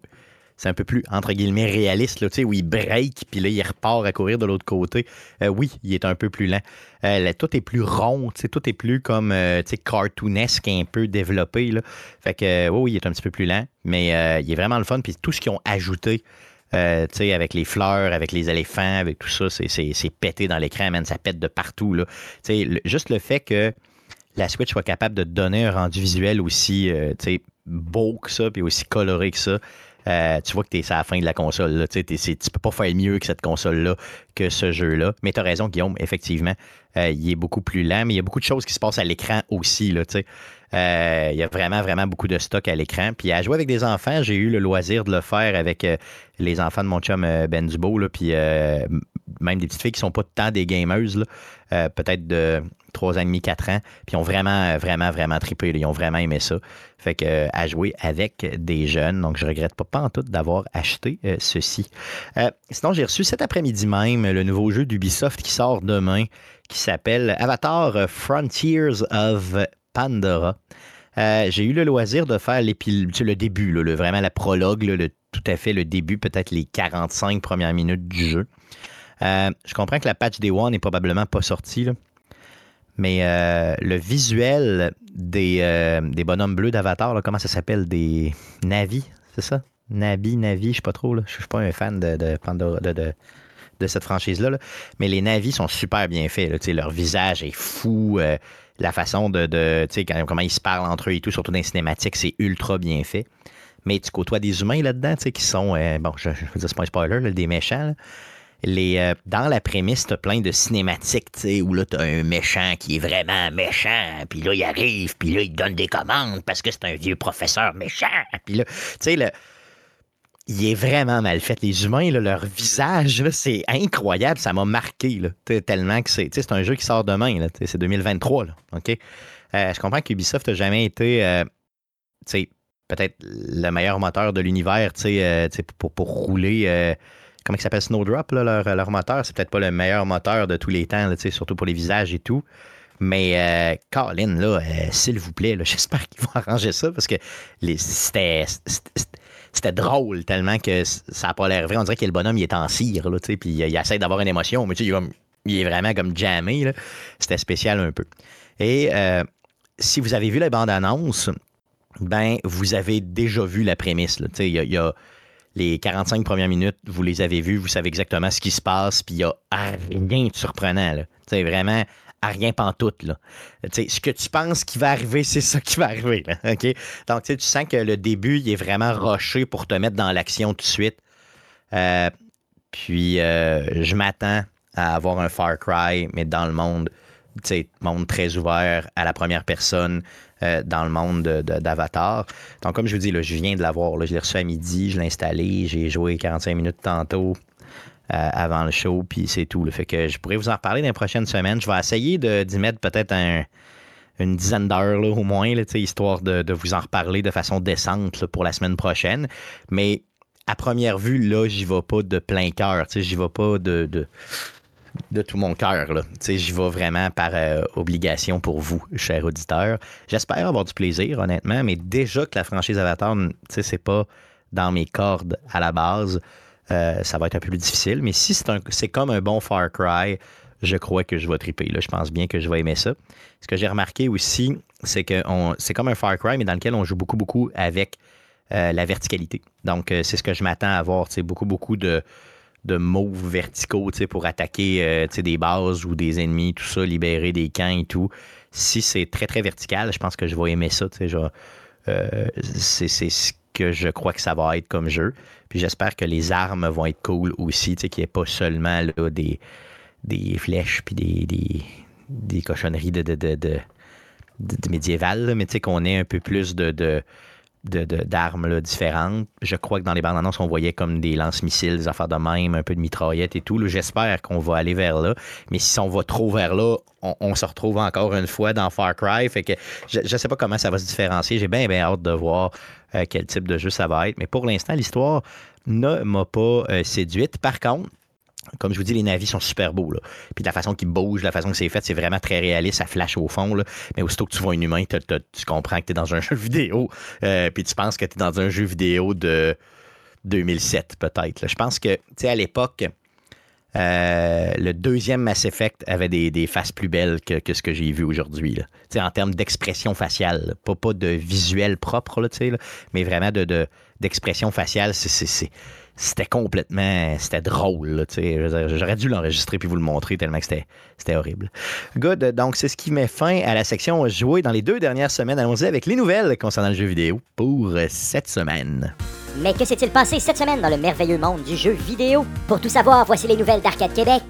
c'est un peu plus, entre guillemets, réaliste, là, où il break, puis là, il repart à courir de l'autre côté. Euh, oui, il est un peu plus lent. Euh, tout est plus rond, tout est plus comme euh, cartoonesque, un peu développé. Là. Fait que, oui, il est un petit peu plus lent, mais il est vraiment le fun. Puis tout ce qu'ils ont ajouté, avec les fleurs, avec les éléphants, avec tout ça, c'est pété dans l'écran, man, ça pète de partout. Là. juste le fait que la Switch soit capable de donner un rendu visuel aussi beau que ça, puis aussi coloré que ça, euh, tu vois que tu es à la fin de la console. Tu ne peux pas faire mieux que cette console-là, que ce jeu-là. Mais tu as raison, Guillaume, effectivement, euh, il est beaucoup plus lent, mais il y a beaucoup de choses qui se passent à l'écran aussi. Là, euh, il y a vraiment, vraiment beaucoup de stock à l'écran. Puis à jouer avec des enfants, j'ai eu le loisir de le faire avec les enfants de mon chum Ben Dubo, là, puis même des petites filles qui sont pas tant des gamers, peut-être de 3 ans et demi, 4 ans, puis ils ont vraiment, vraiment, vraiment trippé. Ils ont vraiment aimé ça. Fait que à jouer avec des jeunes. Donc, je regrette pas, en tout d'avoir acheté euh, ceci. Euh, sinon, j'ai reçu cet après-midi même le nouveau jeu d'Ubisoft qui sort demain, qui s'appelle Avatar Frontiers of Pandora. Euh, j'ai eu le loisir de faire le début, le, vraiment la prologue, tout à fait le début, peut-être les 45 premières minutes du jeu. je comprends que la patch Day One n'est probablement pas sortie. Mais euh, le visuel des, euh, des bonhommes bleus d'Avatar, comment ça s'appelle? Des Navis, c'est ça? Navi, Navi, je sais pas trop. Je suis pas un fan de, de, cette franchise-là. Mais les Navis sont super bien faits. leur visage est fou. Euh, la façon de. de comment ils se parlent entre eux et tout, surtout dans les cinématiques, c'est ultra bien fait. Mais tu côtoies des humains là-dedans, qui sont. bon, je, je veux dire, c'est pas un spoiler, des méchants euh, dans la prémisse, t'as plein de cinématiques, tu sais, où là, t'as un méchant qui est vraiment méchant, puis là, il arrive, puis là, il donne des commandes parce que c'est un vieux professeur méchant. Puis là, tu sais, il est vraiment mal fait. Les humains, leur visage, c'est incroyable. Ça m'a marqué, là, tellement que c'est, c'est un jeu qui sort demain, c'est 2023, là? Euh, je comprends qu'Ubisoft n'a jamais été, euh, peut-être le meilleur moteur de l'univers, sais, pour, pour, rouler comment il s'appelle Snowdrop, leur, moteur. C'est peut-être pas le meilleur moteur de tous les temps, surtout pour les visages et tout. Mais euh, Colin, là, euh, s'il vous plaît, j'espère qu'ils vont arranger ça parce que c'était, drôle tellement que ça n'a pas l'air vrai. On dirait que le bonhomme, il est en cire, là, puis il, essaie d'avoir une émotion, mais il, il, est vraiment comme jammé. C'était spécial un peu. Et euh, si vous avez vu la bande-annonce, ben, vous avez déjà vu la prémisse. Il y a les 45 premières minutes, vous les avez vues, vous savez exactement ce qui se passe, puis il n'y a rien de surprenant. Vraiment à rien pantoute. Là. ce que tu penses qui va arriver, c'est ça qui va arriver. Donc, tu sens que le début, il est vraiment roché pour te mettre dans l'action tout de suite. Euh, puis, euh, je m'attends à avoir un Far Cry, mais dans le monde, monde très ouvert à la première personne, euh, dans le monde d'Avatar. Donc, comme je vous dis, là, je viens de l'avoir. Je l'ai reçu à midi, je l'ai installé, j'ai joué 45 minutes tantôt. Euh, avant le show, puis c'est tout. Le Fait que je pourrais vous en reparler dans les prochaines semaines. Je vais essayer d'y mettre peut-être une dizaine d'heures au moins, là, histoire de, vous en reparler de façon décente pour la semaine prochaine. Mais à première vue, là, j'y vais pas de plein cœur. J'y vais pas de, de tout mon cœur. J'y vais vraiment par euh, obligation pour vous, chers auditeurs. J'espère avoir du plaisir, honnêtement, mais déjà que la franchise Avatar, c'est pas dans mes cordes à la base, euh, ça va être un peu plus difficile. Mais si c'est comme un bon Far Cry, je crois que je vais triper. Là. Je pense bien que je vais aimer ça. Ce que j'ai remarqué aussi, c'est que c'est comme un Far Cry, mais dans lequel on joue beaucoup, beaucoup avec euh, la verticalité. Donc, c'est ce que je m'attends à avoir. Beaucoup, beaucoup de de moves verticaux pour attaquer euh, des bases ou des ennemis, tout ça, libérer des camps et tout. Si c'est très, très vertical, je pense que je vais aimer ça. Euh, c'est ce que je crois que ça va être comme jeu. Puis j'espère que les armes vont être cool aussi, qu'il n'y ait pas seulement des, des flèches puis des, des, cochonneries de, de, de, de, de médiévales, mais qu'on ait un peu plus de d'armes différentes. Je crois que dans les bandes annonces, on voyait comme des lance-missiles, des affaires de même, un peu de mitraillettes et tout. J'espère qu'on va aller vers là. Mais si on va trop vers là, on, se retrouve encore une fois dans Far Cry. Fait que je ne sais pas comment ça va se différencier. J'ai bien, bien hâte de voir euh, quel type de jeu ça va être. Mais pour l'instant, l'histoire ne m'a pas euh, séduite. Par contre, comme je vous dis, les navis sont super beaux. Là. Puis la façon qu'ils bougent, la façon que c'est fait, c'est vraiment très réaliste, ça flash au fond. Là. Mais aussitôt que tu vois un humain, tu comprends que tu es dans un jeu vidéo. Euh, puis tu penses que tu es dans un jeu vidéo de 2007, peut-être. Je pense que, tu sais, à l'époque, euh, le deuxième Mass Effect avait des, faces plus belles que, ce que j'ai vu aujourd'hui. En termes d'expression faciale. Pas, pas de visuel propre, là, mais vraiment de, d'expression faciale. C'était complètement. C'était drôle. J'aurais dû l'enregistrer puis vous le montrer tellement que c'était horrible. Good. Donc, c'est ce qui met fin à la section jouée dans les deux dernières semaines. Allons-y avec les nouvelles concernant le jeu vidéo pour cette semaine. Mais que s'est-il passé cette semaine dans le merveilleux monde du jeu vidéo? Pour tout savoir, voici les nouvelles d'Arcade Québec.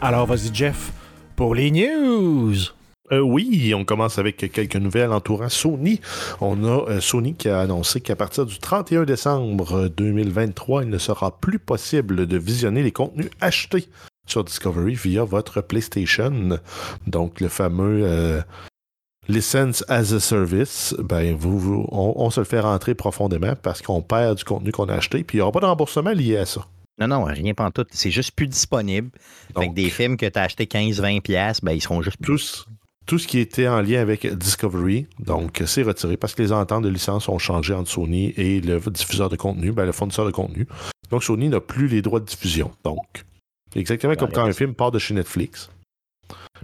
Alors vas-y Jeff, pour les news. Euh, oui, on commence avec quelques nouvelles entourant Sony. On a euh, Sony qui a annoncé qu'à partir du 31 décembre 2023, il ne sera plus possible de visionner les contenus achetés sur Discovery via votre PlayStation. Donc le fameux euh, License as a Service, ben, vous, on, se le fait rentrer profondément parce qu'on perd du contenu qu'on a acheté, puis il n'y aura pas de remboursement lié à ça. Non, non, rien pas tout. C'est juste plus disponible. Donc, des films que tu as achetés 15-20$, ben, ils seront juste plus. Tout, ce qui était en lien avec Discovery, donc c'est retiré parce que les ententes de licence ont changé entre Sony et le diffuseur de contenu, ben, le fournisseur de contenu. Donc Sony n'a plus les droits de diffusion. Donc, exactement comme quand un film part de chez Netflix.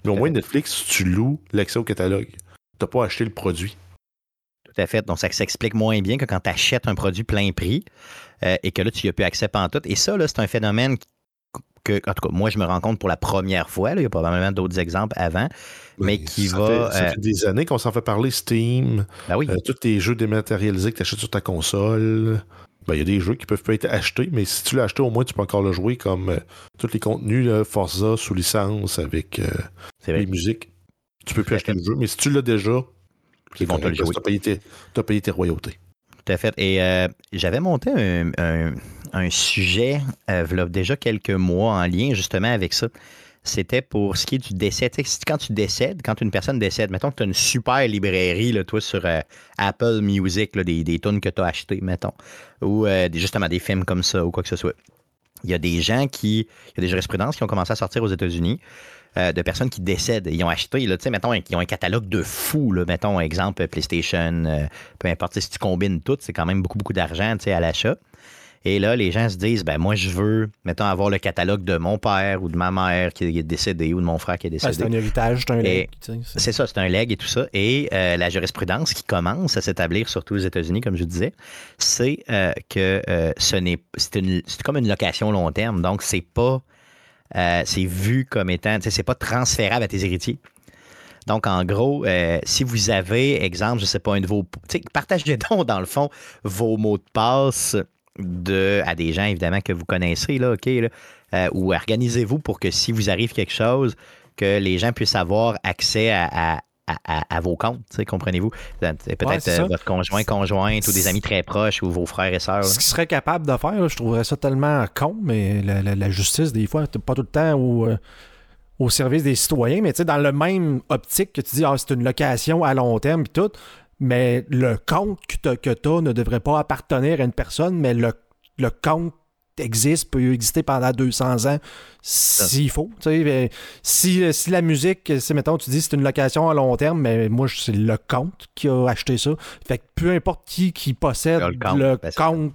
Mais au moins, Netflix, tu loues l'accès au catalogue pas acheté le produit. Tout à fait. Donc, ça s'explique moins bien que quand tu achètes un produit plein prix euh, et que là, tu n'y as plus accès en tout. Et ça, c'est un phénomène que, en tout cas, moi, je me rends compte pour la première fois. il y a probablement d'autres exemples avant, mais qui va. ça fait des années qu'on s'en fait parler. Steam, ben oui. Euh, tous tes jeux dématérialisés que tu achètes sur ta console. Ben, il y a des jeux qui peuvent pas être achetés, mais si tu l'as acheté, au moins, tu peux encore le jouer comme euh, tous les contenus Forza sous licence avec les musiques. Tu peux plus acheter le jeu, mais si tu l'as déjà, ils vont te le jouer. Tu as, payé tes royautés. Tout à fait. Et euh, j'avais monté un, sujet euh, déjà quelques mois en lien justement avec ça. C'était pour ce qui est du décès. quand tu décèdes, quand une personne décède, mettons que tu as une super librairie, là, toi, sur euh, Apple Music, des, des tunes que tu as achetées, mettons, ou justement des films comme ça, ou quoi que ce soit. Il y a des gens qui. Il y a des jurisprudences qui ont commencé à sortir aux États-Unis euh, de personnes qui décèdent. Ils ont acheté, là, mettons, ils ont un catalogue de fous. Là, mettons, exemple, PlayStation, euh, peu importe, si tu combines tout, c'est quand même beaucoup, beaucoup d'argent à l'achat. Et là, les gens se disent, ben moi, je veux, mettons, avoir le catalogue de mon père ou de ma mère qui est décédé ou de mon frère qui est décédé. c'est un héritage, c'est un leg. C'est ça, c'est un leg et tout ça. Et euh, la jurisprudence qui commence à s'établir, surtout aux États-Unis, comme je disais, c'est que ce n'est, c'est comme une location long terme. Donc, c'est pas euh, c'est vu comme étant, c'est pas transférable à tes héritiers. Donc, en gros, euh, si vous avez, exemple, je sais pas, un de vos. Partagez donc, dans le fond, vos mots de passe de, à des gens, évidemment, que vous connaissez, là, OK, euh, ou organisez-vous pour que si vous arrive quelque chose, que les gens puissent avoir accès à, à, vos comptes, comprenez-vous? Peut-être euh, votre conjoint, conjointe ou des amis très proches ou vos frères et sœurs. Ce qu'ils serait capable de faire, je trouverais ça tellement con, mais la, justice, des fois, pas tout le temps au, euh, au service des citoyens, mais dans le même optique que tu dis, ah, c'est une location à long terme et tout, mais le compte que tu as, ne devrait pas appartenir à une personne, mais le, le compte existe, peut exister pendant 200 ans s'il faut. Si, si la musique, si mettons, tu dis c'est une location à long terme, mais moi, c'est le compte qui a acheté ça. Fait que peu importe qui qui possède le compte,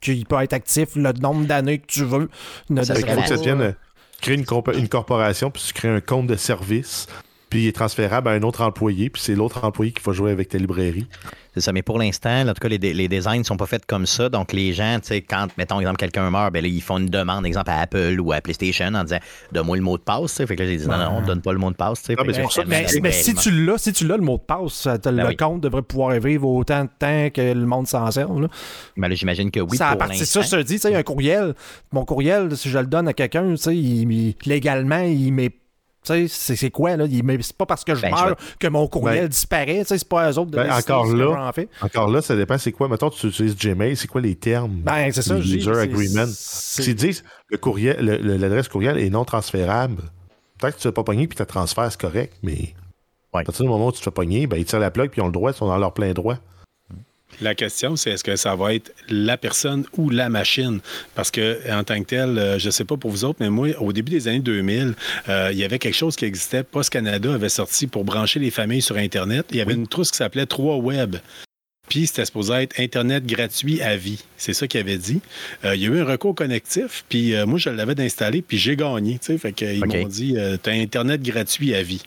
qui peut être actif, le nombre d'années que tu veux. Ne ça faut que ça devienne créer une, une corporation, puis tu crées un compte de service, puis il est transférable à un autre employé, puis c'est l'autre employé qui va jouer avec ta librairie. C'est ça, mais pour l'instant, en tout cas, les, les designs ne sont pas faits comme ça. Donc, les gens, tu sais, quand, mettons, exemple, quelqu'un meurt, ben ils font une demande, exemple, à Apple ou à PlayStation en disant Donne-moi le mot de passe. Fait que là, j'ai dit Non, non, on ne donne pas le mot de passe. mais, mais, si tu l'as, si tu l'as, le mot de passe, ben le compte devrait pouvoir vivre autant de temps que le monde s'en sert. Là. Mais là, j'imagine que oui. C'est ça, je te dis, tu sais, un courriel. Mon courriel, si je le donne à quelqu'un, tu sais, légalement, il met c'est quoi, là? C'est pas parce que je ben, meurs que mon courriel ben, disparaît, c'est pas eux autres de ben, encore là, encore là, ça dépend c'est quoi? Mettons, tu utilises Gmail, c'est quoi les termes? Ben, c'est ça, User agreement. S'ils disent le courriel, l'adresse courriel est non transférable, peut-être que tu ne pas pogner puis tu transfères, c'est correct, mais à partir du moment où tu te fais pogner, ben, ils tirent la plug puis ils ont le droit, ils sont dans leur plein droit. La question, c'est est-ce que ça va être la personne ou la machine? Parce que en tant que tel, euh, je ne sais pas pour vous autres, mais moi, au début des années 2000, euh, il y avait quelque chose qui existait. Post Canada avait sorti pour brancher les familles sur Internet. Il y avait une trousse qui s'appelait 3 Web. Puis c'était supposé être Internet gratuit à vie. C'est ça qu'il avait dit. Euh, il y a eu un recours connectif, puis euh, moi, je l'avais d'installer, puis j'ai gagné. Fait qu'ils m'ont dit tu as Internet gratuit à vie.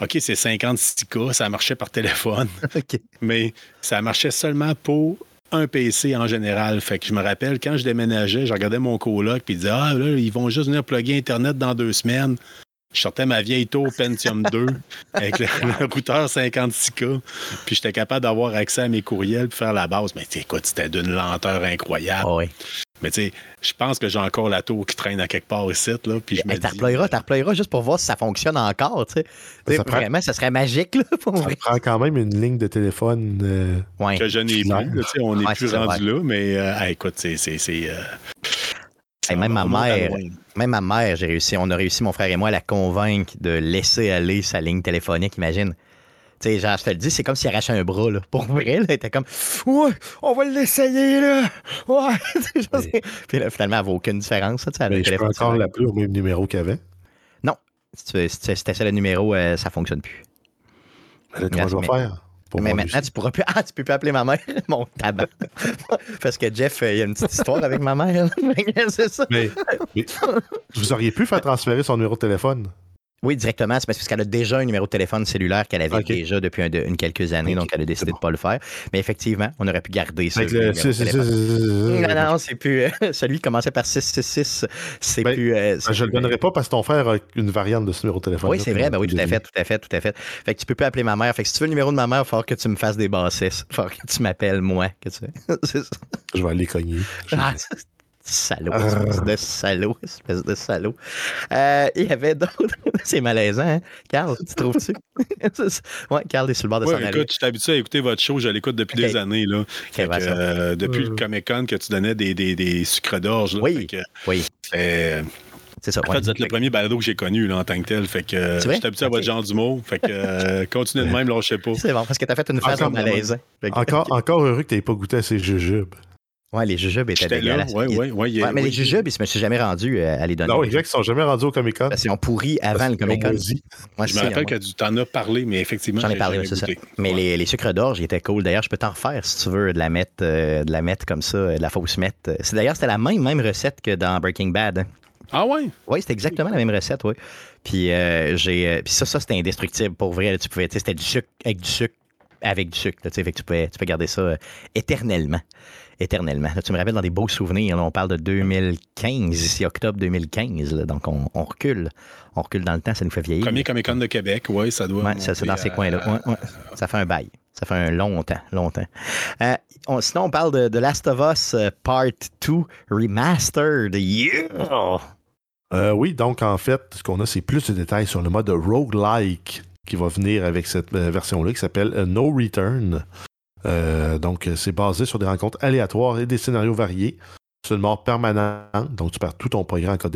OK, c'est 56K, ça marchait par téléphone, OK. mais ça marchait seulement pour un PC en général. Fait que je me rappelle, quand je déménageais, je regardais mon coloc, puis il disait Ah, là, ils vont juste venir plugger Internet dans deux semaines. Je sortais ma vieille tour Pentium 2 avec le, le routeur 56K. Puis j'étais capable d'avoir accès à mes courriels puis faire la base. Mais tu sais, écoute, c'était d'une lenteur incroyable. Ah ouais. Mais tu sais, je pense que j'ai encore la tour qui traîne à quelque part ici. Là, puis je me dis, reployeras juste pour voir si ça fonctionne encore, tu sais. Ça prend- Vraiment, ça serait magique, là, pour Ça vrai. prend quand même une ligne de téléphone. euh, Ouais. que je n'ai plus. Là, on n'est Ouais, plus rendu là, mais euh, écoute, c'est. c'est, c'est, euh, ça même ma mère-. Même ma mère, j'ai réussi, on a réussi, mon frère et moi, à la convaincre de laisser aller sa ligne téléphonique, imagine. Sais, genre, je te le dis, c'est comme s'il arrachait un bras, là. Pour vrai, là, il était comme, ouais, on va l'essayer, là. Ouais. Puis là, finalement, elle vaut aucune différence, ça, tu sais, mais je peux encore l'appeler au même numéro qu'avant? Tu- si tu si tu essaies le numéro, euh, ça fonctionne plus. Mais là, comment je vais Mais- faire? pour Mais voir maintenant, tu pourras plus. Ah, tu peux plus appeler ma mère. Mon tabac. Parce que Jeff, euh, il y a une petite histoire avec ma mère. c'est ça. Mais, mais vous auriez pu faire transférer son numéro de téléphone. Oui, directement. C'est parce qu'elle a déjà un numéro de téléphone cellulaire qu'elle avait déjà depuis un- de- une quelques années, donc elle a décidé de ne pas le faire. Mais effectivement, on aurait pu garder ça. Non, non, c'est plus. euh, celui qui commençait par 666, c'est Ben, plus. euh, c'est Je le plus- donnerai pas parce que ton frère a une variante de ce numéro de téléphone. Oui, c'est vrai, ben oui, tout à fait, tout à fait, tout à fait. Fait que tu peux plus appeler ma mère. Fait que si tu veux le numéro de ma mère, il va falloir que tu me fasses des bassesses. Il va falloir que tu m'appelles moi. Que tu... Je vais aller cogner. Ah, salaud, Ah. espèce de salaud, espèce de salaud. Euh, Il y avait d'autres. C'est malaisant, hein? Carl, tu trouves-tu? Ouais, Carl est sur le bord de Ouais, aller. écoute, je suis habitué à écouter votre show, je l'écoute depuis des années. Là. Que, ça. euh, depuis le Comic Con que tu donnais des, des, des sucres d'orge. là. Oui. Que, Oui, euh, c'est ça. en ouais. fait, vous êtes le premier balado que j'ai connu là, en tant que tel. Fait que je suis habitué à votre genre d'humour. Fait que euh, continuez de même, là, je sais pas. C'est bon, parce que t'as fait une de malaisant. Fait que- Encore, encore heureux que tu n'aies pas goûté à ces jujubes. Ouais, les jujubes étaient dégueulasses. Ouais, ouais, ouais, Ouais, mais les jujubes, ils se me suis jamais rendu euh, à les donner. Non, les gens qui sont jamais rendus au Comic Con. Parce qu'ils ont pourri avant le Comic Con. Moi, Je me rappelle que tu t'en as parlé, mais effectivement, J'en ai parlé, c'est ça. Mais les, les sucres d'orge, ils étaient cool. D'ailleurs, je peux t'en refaire si tu veux de la mettre, euh, de la mettre comme ça, euh, de la fausse mettre. D'ailleurs c'était la même même recette que dans Breaking Bad. hein. Ah ouais? Oui, c'était exactement la même recette, oui. Puis euh, j'ai, puis ça, ça c'était indestructible pour vrai. là, tu pouvais, c'était du sucre avec du sucre avec du sucre. là, tu sais, fait que tu peux, tu peux garder ça euh, éternellement. Éternellement. Là, tu me rappelles dans des beaux souvenirs. là, on parle de 2015, ici, octobre 2015. là, donc, on, on recule. On recule dans le temps, ça nous fait vieillir. Premier Comic Con de Québec, oui, ça doit. Ouais, ça, c'est dans ces coins-là. Ouais, ouais. Ça fait un bail. Ça fait un longtemps, longtemps. Euh, on- sinon, on parle de, de Last of Us euh, Part 2 Remastered. Yeah! Euh, oui, donc en fait, ce qu'on a, c'est plus de détails sur le mode roguelike qui va venir avec cette euh, version-là qui s'appelle euh, No Return. Euh, donc, c'est basé sur des rencontres aléatoires et des scénarios variés. C'est une mort permanente, donc tu perds tout ton en cas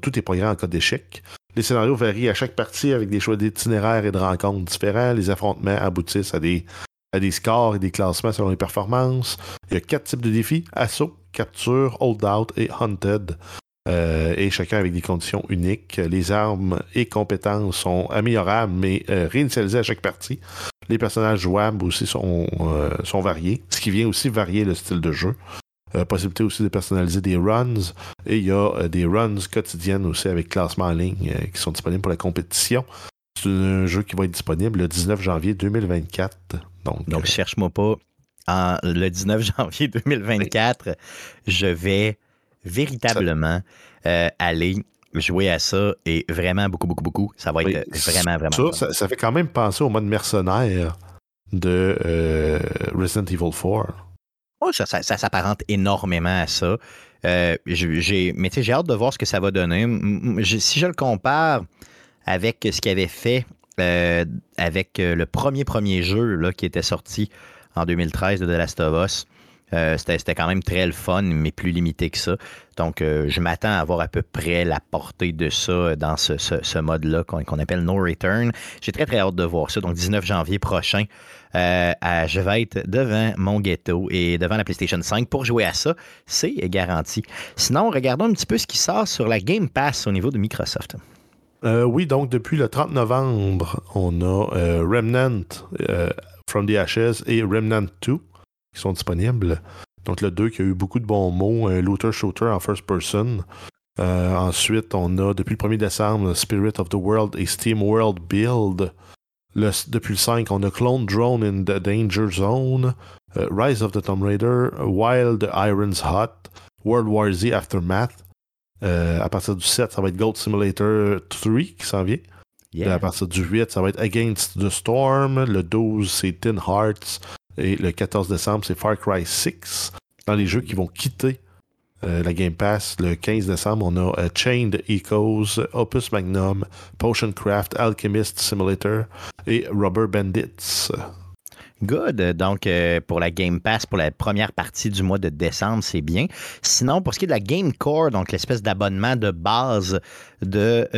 tous tes programmes en cas d'échec. Les scénarios varient à chaque partie avec des choix d'itinéraires et de rencontres différents. Les affrontements aboutissent à des, à des scores et des classements selon les performances. Il y a quatre types de défis assaut, capture, hold out et hunted. Euh, et chacun avec des conditions uniques. Les armes et compétences sont améliorables, mais euh, réinitialisées à chaque partie. Les personnages jouables aussi sont, euh, sont variés, ce qui vient aussi varier le style de jeu. Possibilité aussi de personnaliser des runs. Et il y a des runs quotidiennes aussi avec classement en ligne qui sont disponibles pour la compétition. C'est un jeu qui va être disponible le 19 janvier 2024. Donc, Donc, cherche-moi pas. En, le 19 janvier 2024, je vais véritablement euh, aller jouer à ça et vraiment beaucoup, beaucoup, beaucoup. Ça va être Oui, vraiment, vraiment. ça, ça, ça fait quand même penser au mode mercenaire de euh, Resident Evil 4. Ouais, ça, ça- ça s'apparente énormément à ça. Euh, j'ai- mais tu sais, j'ai hâte de voir ce que ça va donner. Si je le compare avec ce qu'il avait fait euh, avec le premier premier jeu là, qui était sorti en 2013 de The Last of Us, euh, c'était, quand même très le fun, mais plus limité que ça. Donc, euh, je m'attends à avoir à peu près la portée de ça dans ce, mode-là qu'on, appelle No Return. J'ai très, très hâte de voir ça. Donc, 19 janvier prochain, euh, à- je vais être devant mon ghetto et devant la PlayStation 5 pour jouer à ça. C'est garanti. Sinon, regardons un petit peu ce qui sort sur la Game Pass au niveau de Microsoft. Euh, oui, donc depuis le 30 novembre, on a euh, Remnant euh, From the Ashes et Remnant 2. Qui sont disponibles. Donc le 2 qui a eu beaucoup de bons mots, un looter shooter en first person. Euh, ensuite, on a depuis le 1er décembre Spirit of the World et Steam World Build. Le- depuis le 5, on a Clone Drone in the Danger Zone, euh, Rise of the Tomb Raider, Wild Iron's Hot, World War Z Aftermath. Euh, à partir du 7, ça va être Goat Simulator 3 qui s'en vient. Yeah. À partir du 8, ça va être Against the Storm. Le 12, c'est Tin Hearts. Et le 14 décembre, c'est Far Cry 6. Dans les jeux qui vont quitter euh, la Game Pass, le 15 décembre, on a euh, Chained Echoes, Opus Magnum, Potion Craft, Alchemist Simulator et Rubber Bandits. Good. Donc, euh, pour la Game Pass, pour la première partie du mois de décembre, c'est bien. Sinon, pour ce qui est de la Game Core, donc l'espèce d'abonnement de base de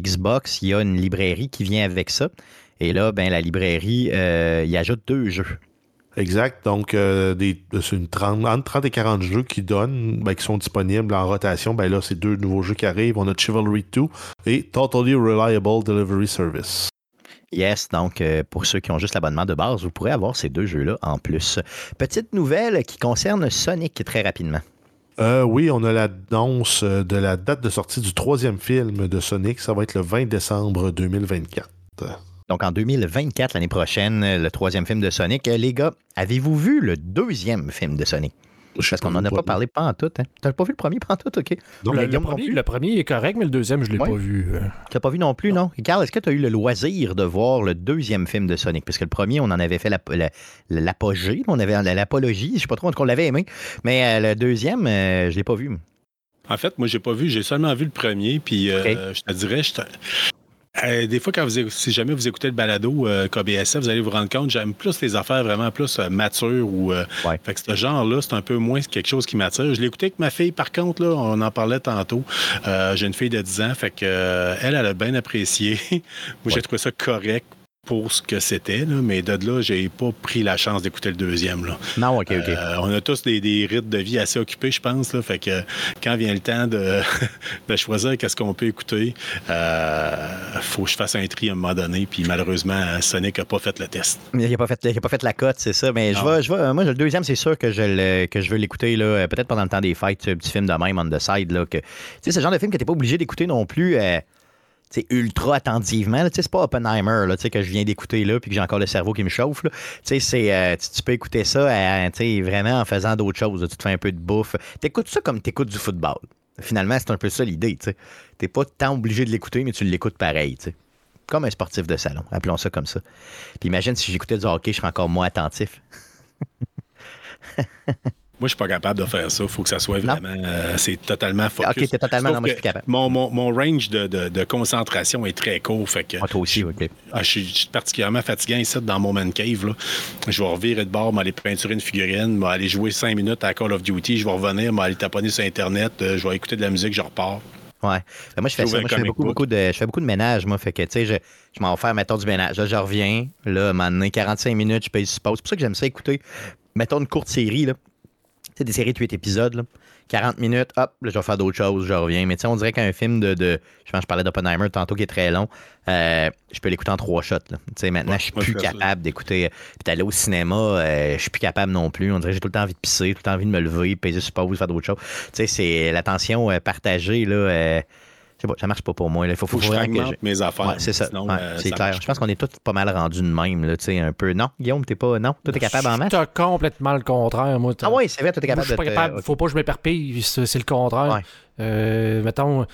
Xbox, il y a une librairie qui vient avec ça. Et là, ben, la librairie, il ajoute deux jeux. Exact. Donc, euh, des, une 30, entre 30 et 40 jeux qui donnent, ben, qui sont disponibles en rotation. Ben là, c'est deux nouveaux jeux qui arrivent. On a Chivalry 2 et Totally Reliable Delivery Service. Yes, donc euh, pour ceux qui ont juste l'abonnement de base, vous pourrez avoir ces deux jeux-là en plus. Petite nouvelle qui concerne Sonic très rapidement. Euh, oui, on a l'annonce euh, de la date de sortie du troisième film de Sonic. Ça va être le 20 décembre 2024. Donc en 2024, l'année prochaine, le troisième film de Sonic. Euh, Les gars, avez-vous vu le deuxième film de Sonic? Parce qu'on n'en a pas parlé pas en tout. Hein? T'as pas vu le premier pas en tout, OK? Non, Le, non premier, plus. le premier est correct, mais le deuxième, je l'ai Ouais. pas vu. euh. T'as pas vu non plus, non? Carl, est-ce que tu as eu le loisir de voir le deuxième film de Sonic? Parce que le premier, on en avait fait l'ap- la- l'apogée, on avait l'apologie, je sais pas trop, en tout cas, on l'avait aimé. Mais euh, le deuxième, euh, je l'ai pas vu. En fait, moi, j'ai pas vu, j'ai seulement vu le premier, puis euh, je te dirais, je te- Euh, des fois, quand vous, si jamais vous écoutez le balado euh, KBSF, vous allez vous rendre compte, j'aime plus les affaires vraiment plus euh, matures ou. euh, Ouais. Fait que ce genre-là, c'est un peu moins quelque chose qui m'attire. Je l'ai écouté avec ma fille, par contre, là, on en parlait tantôt. Euh, J'ai une fille de 10 ans, fait que euh, elle, elle a bien apprécié. Moi, j'ai trouvé ça correct pour ce que c'était, mais de là, j'ai pas pris la chance d'écouter le deuxième. Là. Non, OK, OK. Euh, on a tous des, des rythmes de vie assez occupés, je pense. Là, fait que quand vient le temps de, de choisir qu'est-ce qu'on peut écouter, euh, faut que je fasse un tri à un moment donné. Puis malheureusement, Sonic n'a pas fait le test. Il n'a pas, fait- il a pas fait la cote, c'est ça. Mais je vais, je vais, moi, le deuxième, c'est sûr que je, le- que je veux l'écouter, là, euh, peut-être pendant le temps des fêtes, un petit film de même, on the side. Là, que, tu sais, c'est le genre de film que tu n'es pas obligé d'écouter non plus. euh, tu sais, ultra attentivement. C'est pas Oppenheimer là, que je viens d'écouter là puis que j'ai encore le cerveau qui me chauffe. là. Tu euh, peux écouter ça euh, vraiment en faisant d'autres choses. Tu te fais un peu de bouffe. Tu écoutes ça comme tu écoutes du football. Finalement, c'est un peu ça l'idée. Tu n'es pas tant obligé de l'écouter, mais tu l'écoutes pareil. Comme un sportif de salon, appelons ça comme ça. Puis imagine si j'écoutais du hockey, je serais encore moins attentif. Moi, je suis pas capable de faire ça. Il faut que ça soit vraiment. euh, c'est totalement focus. Ok, t'es totalement- Sauf non, moi, je que suis capable. Mon, mon, mon range de, de- de concentration est très court. Fait que Ah, toi aussi, OK. Ah, je, suis, particulièrement fatiguant ici dans mon man cave. Là. Je vais revirer de bord, m'aller peinturer une figurine, m'aller jouer cinq minutes à Call of Duty, je vais revenir, m'aller taponner sur Internet, euh, je vais écouter de la musique, je repars. Ouais. Ben, moi, je fais ça. Moi, je fais beaucoup, de, je fais beaucoup de ménage, moi. Fait que, tu sais, je, je m'en vais faire, mettons, du ménage. Là, je reviens. Là, à un moment donné, 45 minutes, je paye sur pause. C'est pour ça que j'aime ça écouter, mettons, une courte série, là. Sais, des séries de 8 épisodes, là. 40 minutes, hop, là, je vais faire d'autres choses, je reviens. Mais tu sais, on dirait qu'un film de, de. Je pense que je parlais d'Oppenheimer tantôt qui est très long. euh, je peux l'écouter en trois shots. Tu sais, maintenant, Ouais, je suis plus capable d'écouter. Puis d'aller au cinéma, euh, je suis plus capable non plus. On dirait que j'ai tout le temps envie de pisser, tout le temps envie de me lever, peser sur pause, faire d'autres choses. Tu sais, c'est l'attention euh, partagée, là. Euh, je sais pas, ça marche pas pour moi. Il faut, Faut faut, que je mes affaires. Ouais, c'est ça. Ouais, euh, c'est clair. Je pense qu'on est tous pas mal rendus de même, là, tu sais, un peu. Non, Guillaume, t'es pas. Non, toi, t'es capable en masse. T'as complètement le contraire, moi. Ah oui, c'est vrai, toi, t'es Moi, capable je suis pas de. te- capable. Faut pas que je m'éparpille. C'est c'est le contraire. Euh, mettons.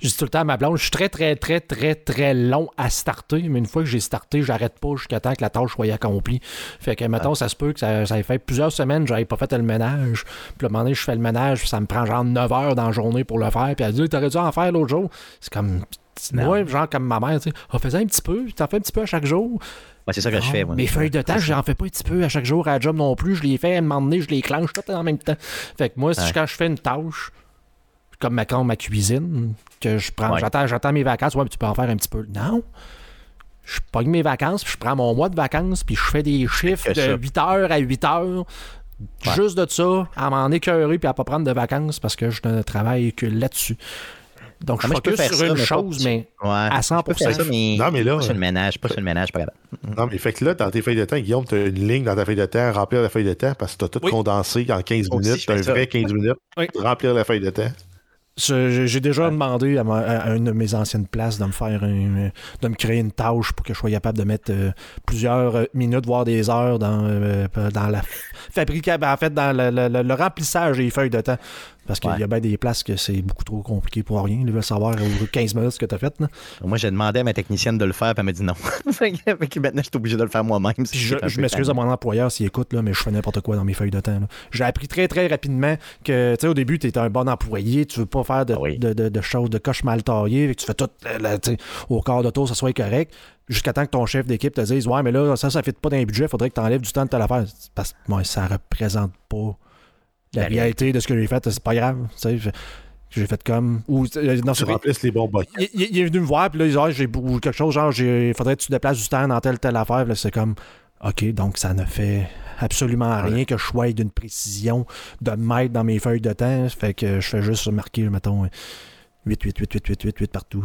Je dis tout le temps à ma blonde, je suis très, très, très, très, très long à starter, mais une fois que j'ai starté, j'arrête pas jusqu'à temps que la tâche soit accomplie. Fait que, mettons, ça se peut que ça, ça ait fait plusieurs semaines que j'avais pas fait le ménage. Puis, à un moment donné, je fais le ménage, puis ça me prend genre 9 heures dans la journée pour le faire. Puis, elle dit, t'aurais dû en faire l'autre jour. C'est comme. Moi, genre comme ma mère, tu sais, ah, faisais un petit peu, t'en fais un petit peu à chaque jour. Ouais, c'est ça que je fais, moi. Mes feuilles de tâches, j'en fais pas un petit peu à chaque jour à la job non plus. Je les fais à un moment donné, je les clenche tout en même temps. Fait que moi, si Ouais. quand je fais une tâche, comme ma, quand ma cuisine, que je prends, Ouais. j'attends, j'attends mes vacances, ouais, mais tu peux en faire un petit peu. Non. Je pogne mes vacances, puis je prends mon mois de vacances, puis je fais des chiffres ça. de 8 heures à 8 heures. Juste de ça, à m'en écœurer puis à pas prendre de vacances parce que je ne travaille que là-dessus. Donc, je je peux focus faire sur ça, une mais pas- chose, mais Ouais. à Je peux faire 100%. ça, mais Non, mais là, pas sur le ménage, pas sur le ménage, pas grave. Non, mais fait que là, dans tes feuilles de temps, Guillaume, tu as une ligne dans ta feuille de temps, remplir la feuille de temps, parce que tu as tout Oui. condensé en 15 Moi aussi, minutes. Tu as un ça. vrai 15 minutes. Oui. Remplir la feuille de temps. J'ai déjà demandé à, ma- à une de mes anciennes places de me faire un- de me créer une tâche pour que je sois capable de mettre euh, plusieurs euh, minutes, voire des heures dans, euh, dans la fabrication, en fait, dans le, le- le- le remplissage des feuilles de temps. Parce qu'il Ouais. y a bien des places que c'est beaucoup trop compliqué pour rien. Ils veulent savoir aux 15 minutes ce que tu as fait. là. Moi, j'ai demandé à ma technicienne de le faire, puis elle m'a dit non. maintenant, je suis obligé de le faire moi-même. Je, je m'excuse à mon employeur s'il écoute, là, mais je fais n'importe quoi dans mes feuilles de temps. J'ai appris très, très rapidement que, tu sais, au début, tu es un bon employé, tu veux pas faire de, Ah oui. de, de- de choses, de coches mal taillées, tu fais tout euh, là, au quart de tour, ça soit correct, jusqu'à temps que ton chef d'équipe te dise Ouais, mais là, ça, ça ne fit pas dans le budget, faudrait que tu enlèves du temps de telle affaire. C'est Parce que moi, ça représente pas la, réalité de ce que j'ai fait, c'est pas grave. tu sais, je- J'ai fait comme. Ou, non, Tu remplisses les bons buckets. Il, il- il est venu me voir, puis là, il dit Ah, j'ai ou quelque chose, genre, il faudrait que tu déplaces du temps dans telle, telle affaire. Là, c'est comme, OK, donc ça ne fait absolument rien que je sois d'une précision de mètres dans mes feuilles de temps. Fait que je fais juste marquer, mettons, 8, 8, 8, 8, 8, 8, 8 partout.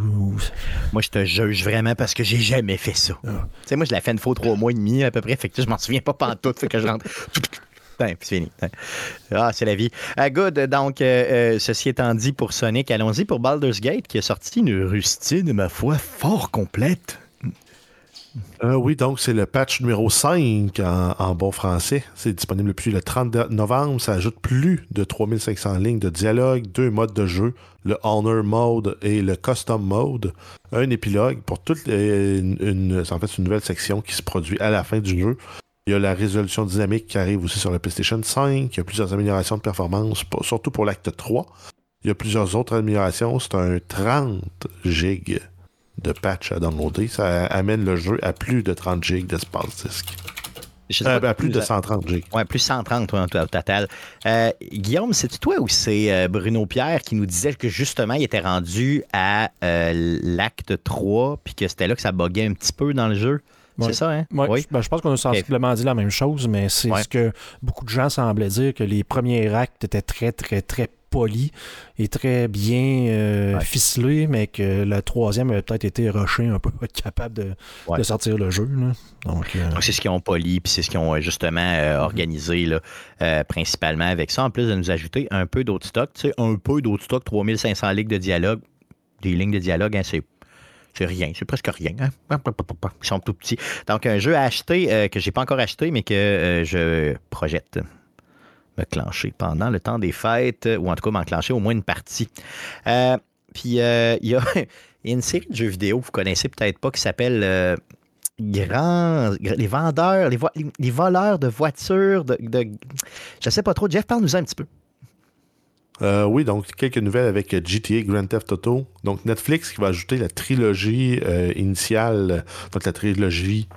Moi, je te juge vraiment parce que j'ai jamais fait ça. Ah. Tu sais, moi, je l'ai fait une fois trois mois et demi à peu près, fait que je m'en souviens pas pantoute, fait que je rentre. C'est fini. Ah, c'est la vie. Ah, good. Donc, euh, euh, ceci étant dit pour Sonic, allons-y pour Baldur's Gate qui a sorti une rustine, ma foi, fort complète. Euh, oui, donc c'est le patch numéro 5 en, bon français. C'est disponible depuis le 30 de- novembre. Ça ajoute plus de 3500 lignes de dialogue, deux modes de jeu, le Honor Mode et le Custom Mode. Un épilogue pour toute une, une- en fait, une nouvelle section qui se produit à la fin du jeu. Il y a la résolution dynamique qui arrive aussi sur la PlayStation 5. Il y a plusieurs améliorations de performance, pour- surtout pour l'acte 3. Il y a plusieurs autres améliorations. C'est un 30 gigs de patch à downloader. Ça amène le jeu à plus de 30 gigs d'espace disque. Euh, pas, à plus de 130 gigs. Ouais, plus 130 toi, au total. Euh, Guillaume, c'est toi ou c'est euh, Bruno Pierre qui nous disait que justement, il était rendu à euh, l'acte 3 puis que c'était là que ça buguait un petit peu dans le jeu? C'est ça, hein? Ouais, Oui. je- ben, je pense qu'on a sensiblement dit la même chose, mais c'est Ouais. ce que beaucoup de gens semblaient dire que les premiers actes étaient très, très, très polis et très bien euh, Ouais. ficelés, mais que le troisième avait peut-être été rushé un peu être capable de, sortir le jeu. là. Donc, euh, c'est ce qu'ils ont poli, puis c'est ce qu'ils ont euh, justement euh, organisé, là, principalement avec ça, en plus de nous ajouter un peu d'autres stocks. Tu sais, un peu d'autres stocks, 3500 lignes de dialogue. Des lignes de dialogue, hein, c'est. C'est rien, c'est presque rien. Hein? Ils sont tout petits. Donc, un jeu à acheter euh, que j'ai pas encore acheté, mais que euh, je projette me clencher pendant le temps des fêtes, ou en tout cas m'enclencher au moins une partie. Euh, puis, euh, il y, a, une série de jeux vidéo que vous connaissez peut-être pas qui s'appelle les vendeurs, les, les voleurs de voitures, de, de- je sais pas trop. Jeff, parle-nous un petit peu. Euh, oui, donc quelques nouvelles avec GTA Grand Theft Auto. Donc Netflix qui va ajouter la trilogie euh, initiale, donc la trilogie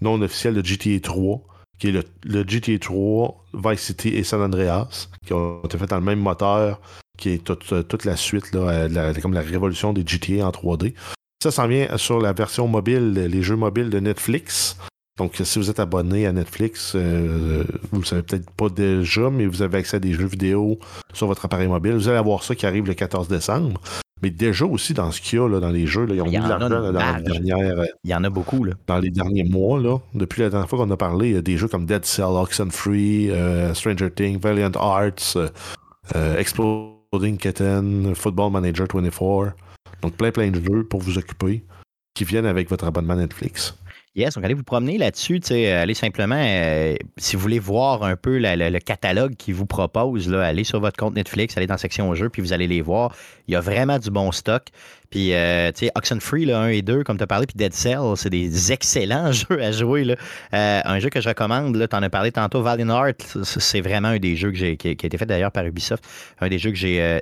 non officielle de GTA 3, qui est le, GTA 3, Vice City et San Andreas, qui ont été faits dans le même moteur, qui est toute, euh, toute la suite, là, comme la révolution des GTA en 3D. Ça s'en vient sur la version mobile, les jeux mobiles de Netflix. Donc, si vous êtes abonné à Netflix, euh, vous le savez peut-être pas déjà, mais vous avez accès à des jeux vidéo sur votre appareil mobile. Vous allez avoir ça qui arrive le 14 décembre. Mais déjà aussi dans ce qu'il y a là, dans les jeux, là, ils ont Il mis y de l'argent dans, vague. les dernières, euh, Il y en a beaucoup, là. dans les derniers mois. Là. Depuis la dernière fois qu'on a parlé, il y a des jeux comme Dead Cell, Oxenfree, euh, Stranger Things, Valiant Arts, euh, euh, Exploding Kitten, Football Manager 24. Donc plein plein de jeux pour vous occuper qui viennent avec votre abonnement Netflix. Yes, donc allez vous promener là-dessus. sais, Allez simplement, euh, si vous voulez voir un peu le catalogue qu'ils vous propose, là, allez sur votre compte Netflix, allez dans la section jeux, puis vous allez les voir. Il y a vraiment du bon stock. Puis, euh, tu sais, Oxenfree, là, 1 et 2, comme tu as parlé, puis Dead Cell, c'est des excellents jeux à jouer. Là. Euh, un jeu que je recommande, tu en as parlé tantôt, Valiant Art, c- c'est vraiment un des jeux qui, a été fait d'ailleurs par Ubisoft. Un des jeux que j'ai. euh,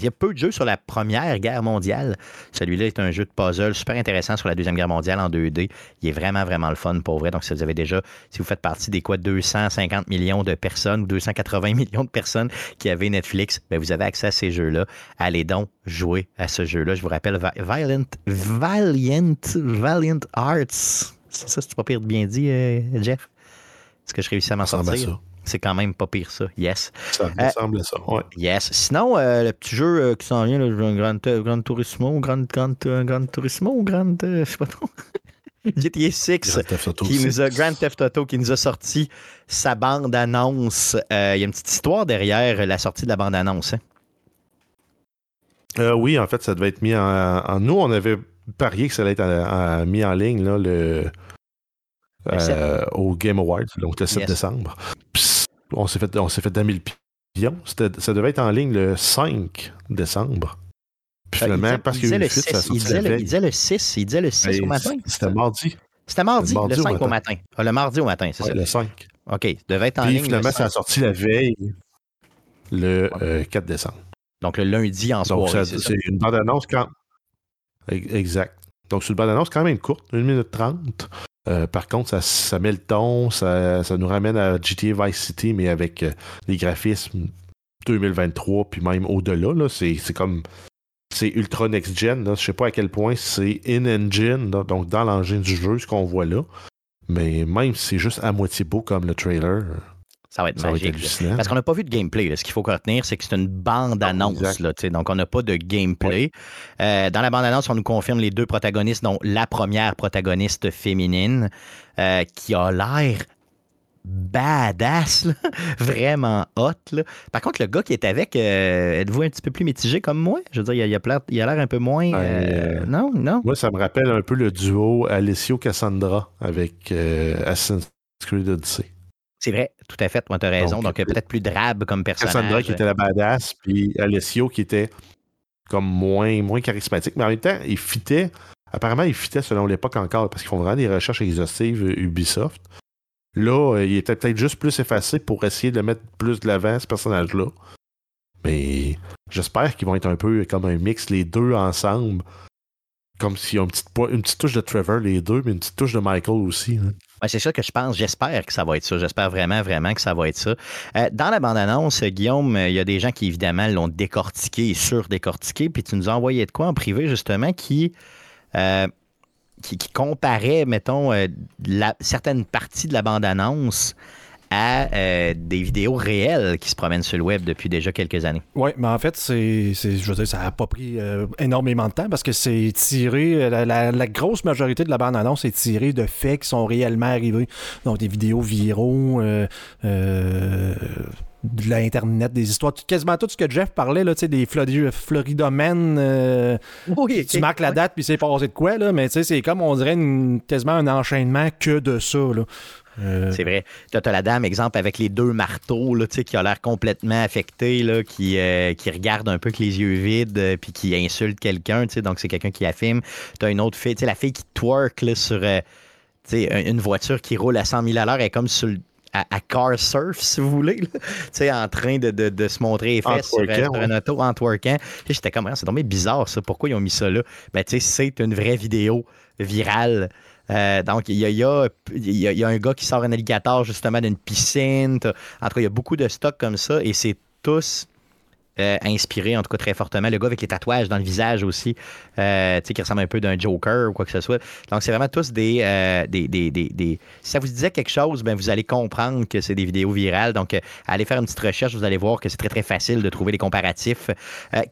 il y a peu de jeux sur la Première Guerre mondiale. Celui-là est un jeu de puzzle super intéressant sur la Deuxième Guerre mondiale en 2D. Il est vraiment, vraiment le fun pour vrai. Donc, si vous avez déjà, si vous faites partie des quoi, 250 millions de personnes ou 280 millions de personnes qui avaient Netflix, ben, vous avez accès à ces jeux-là. Allez donc jouer à ce jeu-là. Je vous rappelle, Violent, Valiant, Valiant Arts. Ça, ça, c'est pas pire de bien dit, euh, Jeff? Est-ce que je réussis à m'en sortir? C'est quand même pas pire ça. Yes. Ça me Euh, semble ça, ouais. Yes. Sinon, euh, le petit jeu euh, qui s'en vient, le Grand, Grand Turismo, Grand, Grand, euh, Grand Turismo ou Grand. euh, je sais pas trop. GTA 6 Grand Theft Auto qui nous a Grand Theft Auto qui nous a sorti sa bande annonce. Euh, Il y a une petite histoire derrière la sortie de la bande annonce. hein. Euh, oui, en fait, ça devait être mis en, en- Nous, on avait parié que ça allait être en- en- mis en ligne là, le, euh, au Game Awards, donc le 7 Yes. décembre. Puis, on s'est fait, on s'est fait 2000 pions. C'était- Ça devait être en ligne le 5 décembre. Puis Euh, finalement, il disait- parce il qu'il y a eu disait une le fuite, ça a 6, il disait le- il veille. disait le 6, il disait le 6 au Ben, matin. C'était mardi. C'était mardi, le mardi le au 5 au matin. matin. Ah, le mardi au matin, c'est Ouais, ça. le 5. OK, devait être en Puis ligne. le finalement, ça a 5. sorti la veille, le euh, 4 décembre. Donc le lundi en Donc, soirée, c'est une bande-annonce quand. Ex- Exact. Donc, c'est une bande-annonce quand même courte, 1 minute 30. Euh, par contre, ça, met le ton, ça, nous ramène à GTA Vice City, mais avec euh, des graphismes 2023, puis même au-delà. là. C'est comme. C'est ultra next-gen. Je sais pas à quel point c'est in-engine, donc dans l'engin du jeu, ce qu'on voit là. Mais même si c'est juste à moitié beau comme le trailer, Ça va être ça va être magique. Parce qu'on n'a pas vu de gameplay. là. Ce qu'il faut retenir, c'est que c'est une bande-annonce. sais. Donc, on n'a pas de gameplay. Euh, dans la bande-annonce, on nous confirme les deux protagonistes, dont la première protagoniste féminine, euh, qui a l'air badass, là. vraiment hot. là. Par contre, le gars qui est avec, euh, êtes-vous un petit peu plus mitigé comme moi? Je veux dire, il a- il a l'air il a l'air un peu moins... Ben, euh, euh, non, non? Moi, ça me rappelle un peu le duo Alessio Cassandra avec Assassin's Creed Odyssey. C'est vrai, tout à fait. Moi, tu as raison. Donc, Donc, euh, peut-être plus drabe comme personnage. Cassandra qui était la badass, puis Alessio qui était comme moins, moins charismatique. Mais en même temps, il fitait. Apparemment, il fitait selon l'époque encore, parce qu'ils font vraiment des recherches exhaustives euh, Ubisoft. Là, euh, il était peut-être juste plus effacé pour essayer de mettre plus de l'avant, ce personnage-là. Mais j'espère qu'ils vont être un peu comme un mix, les deux ensemble. Comme s'il y a une petite, une petite touche de Trevor, les deux, mais une petite touche de Michael aussi. hein. C'est ça que je pense. J'espère que ça va être ça. J'espère vraiment, vraiment que ça va être ça. Euh, dans la bande-annonce, Guillaume, euh, il y a des gens qui, évidemment, l'ont décortiqué et surdécortiqué. Puis tu nous as envoyé de quoi en privé, justement, qui, euh, qui, comparait, mettons, certaines parties de la bande-annonce à euh, des vidéos réelles qui se promènent sur le web depuis déjà quelques années. Oui, mais en fait, c'est, je veux dire, ça n'a pas pris euh, énormément de temps parce que c'est tiré, la, la- la grosse majorité de la bande-annonce est tirée de faits qui sont réellement arrivés. Donc, des vidéos viraux, euh, euh, de l'Internet, des histoires, tout- quasiment tout ce que Jeff parlait, là, tu sais, des Flori- Floridomènes, euh, Oui, tu marques la date puis c'est passé de quoi, là, mais tu sais, c'est comme, on dirait, une- quasiment un enchaînement que de ça, là. Euh, C'est vrai. Là, t'as la dame, exemple, avec les deux marteaux, là, qui a l'air complètement qui, euh, qui regarde un peu avec les yeux vides, euh, puis qui insulte quelqu'un, donc c'est quelqu'un qui affirme. T'as une autre fille, la fille qui twerk là, sur une voiture qui roule à 100 000 à l'heure, elle est comme sur à, à car surf, si vous voulez, tu sais, en train de, de- de se montrer les fesses sur, sur un auto en twerkant. J'étais comme, Ah, c'est tombé bizarre, ça. Pourquoi ils ont mis ça là? Ben, tu sais, c'est une vraie vidéo virale. Euh, donc, il y y, a, y y un gars qui sort un alligator justement d'une piscine. En tout cas, il y a beaucoup de stocks comme ça et c'est tous euh, inspirés, en tout cas très fortement. Le gars avec les tatouages dans le visage aussi, euh, tu sais, qui ressemble un peu d'un Joker ou quoi que ce soit. Donc, c'est vraiment tous des, euh, des, des, des- des- Si ça vous disait quelque chose, ben, vous allez comprendre que c'est des vidéos virales. Donc, euh, allez faire une petite recherche, vous allez voir que c'est très, très facile de trouver les comparatifs.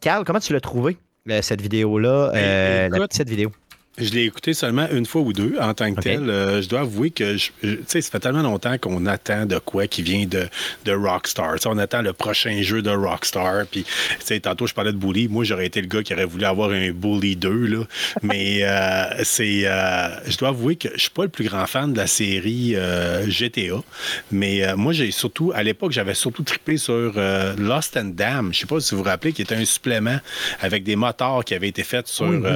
Carl, comment tu l'as trouvé, cette vidéo-là, euh, la petite vidéo? Je l'ai écouté seulement une fois ou deux en tant que tel. Euh, je dois avouer que, tu sais, ça fait tellement longtemps qu'on attend de quoi qui vient de, de Rockstar. Tu sais, on attend le prochain jeu de Rockstar. Puis, tu sais, tantôt, je parlais de Bully. Moi, j'aurais été le gars qui aurait voulu avoir un Bully 2, là. Mais euh, c'est... euh, je dois avouer que je suis pas le plus grand fan de la série euh, GTA. Mais euh, moi, j'ai surtout... À l'époque, j'avais surtout trippé sur Lost and Damned. Je sais pas si vous vous rappelez, qui était un supplément avec des moteurs qui avaient été faits sur Oui, oui,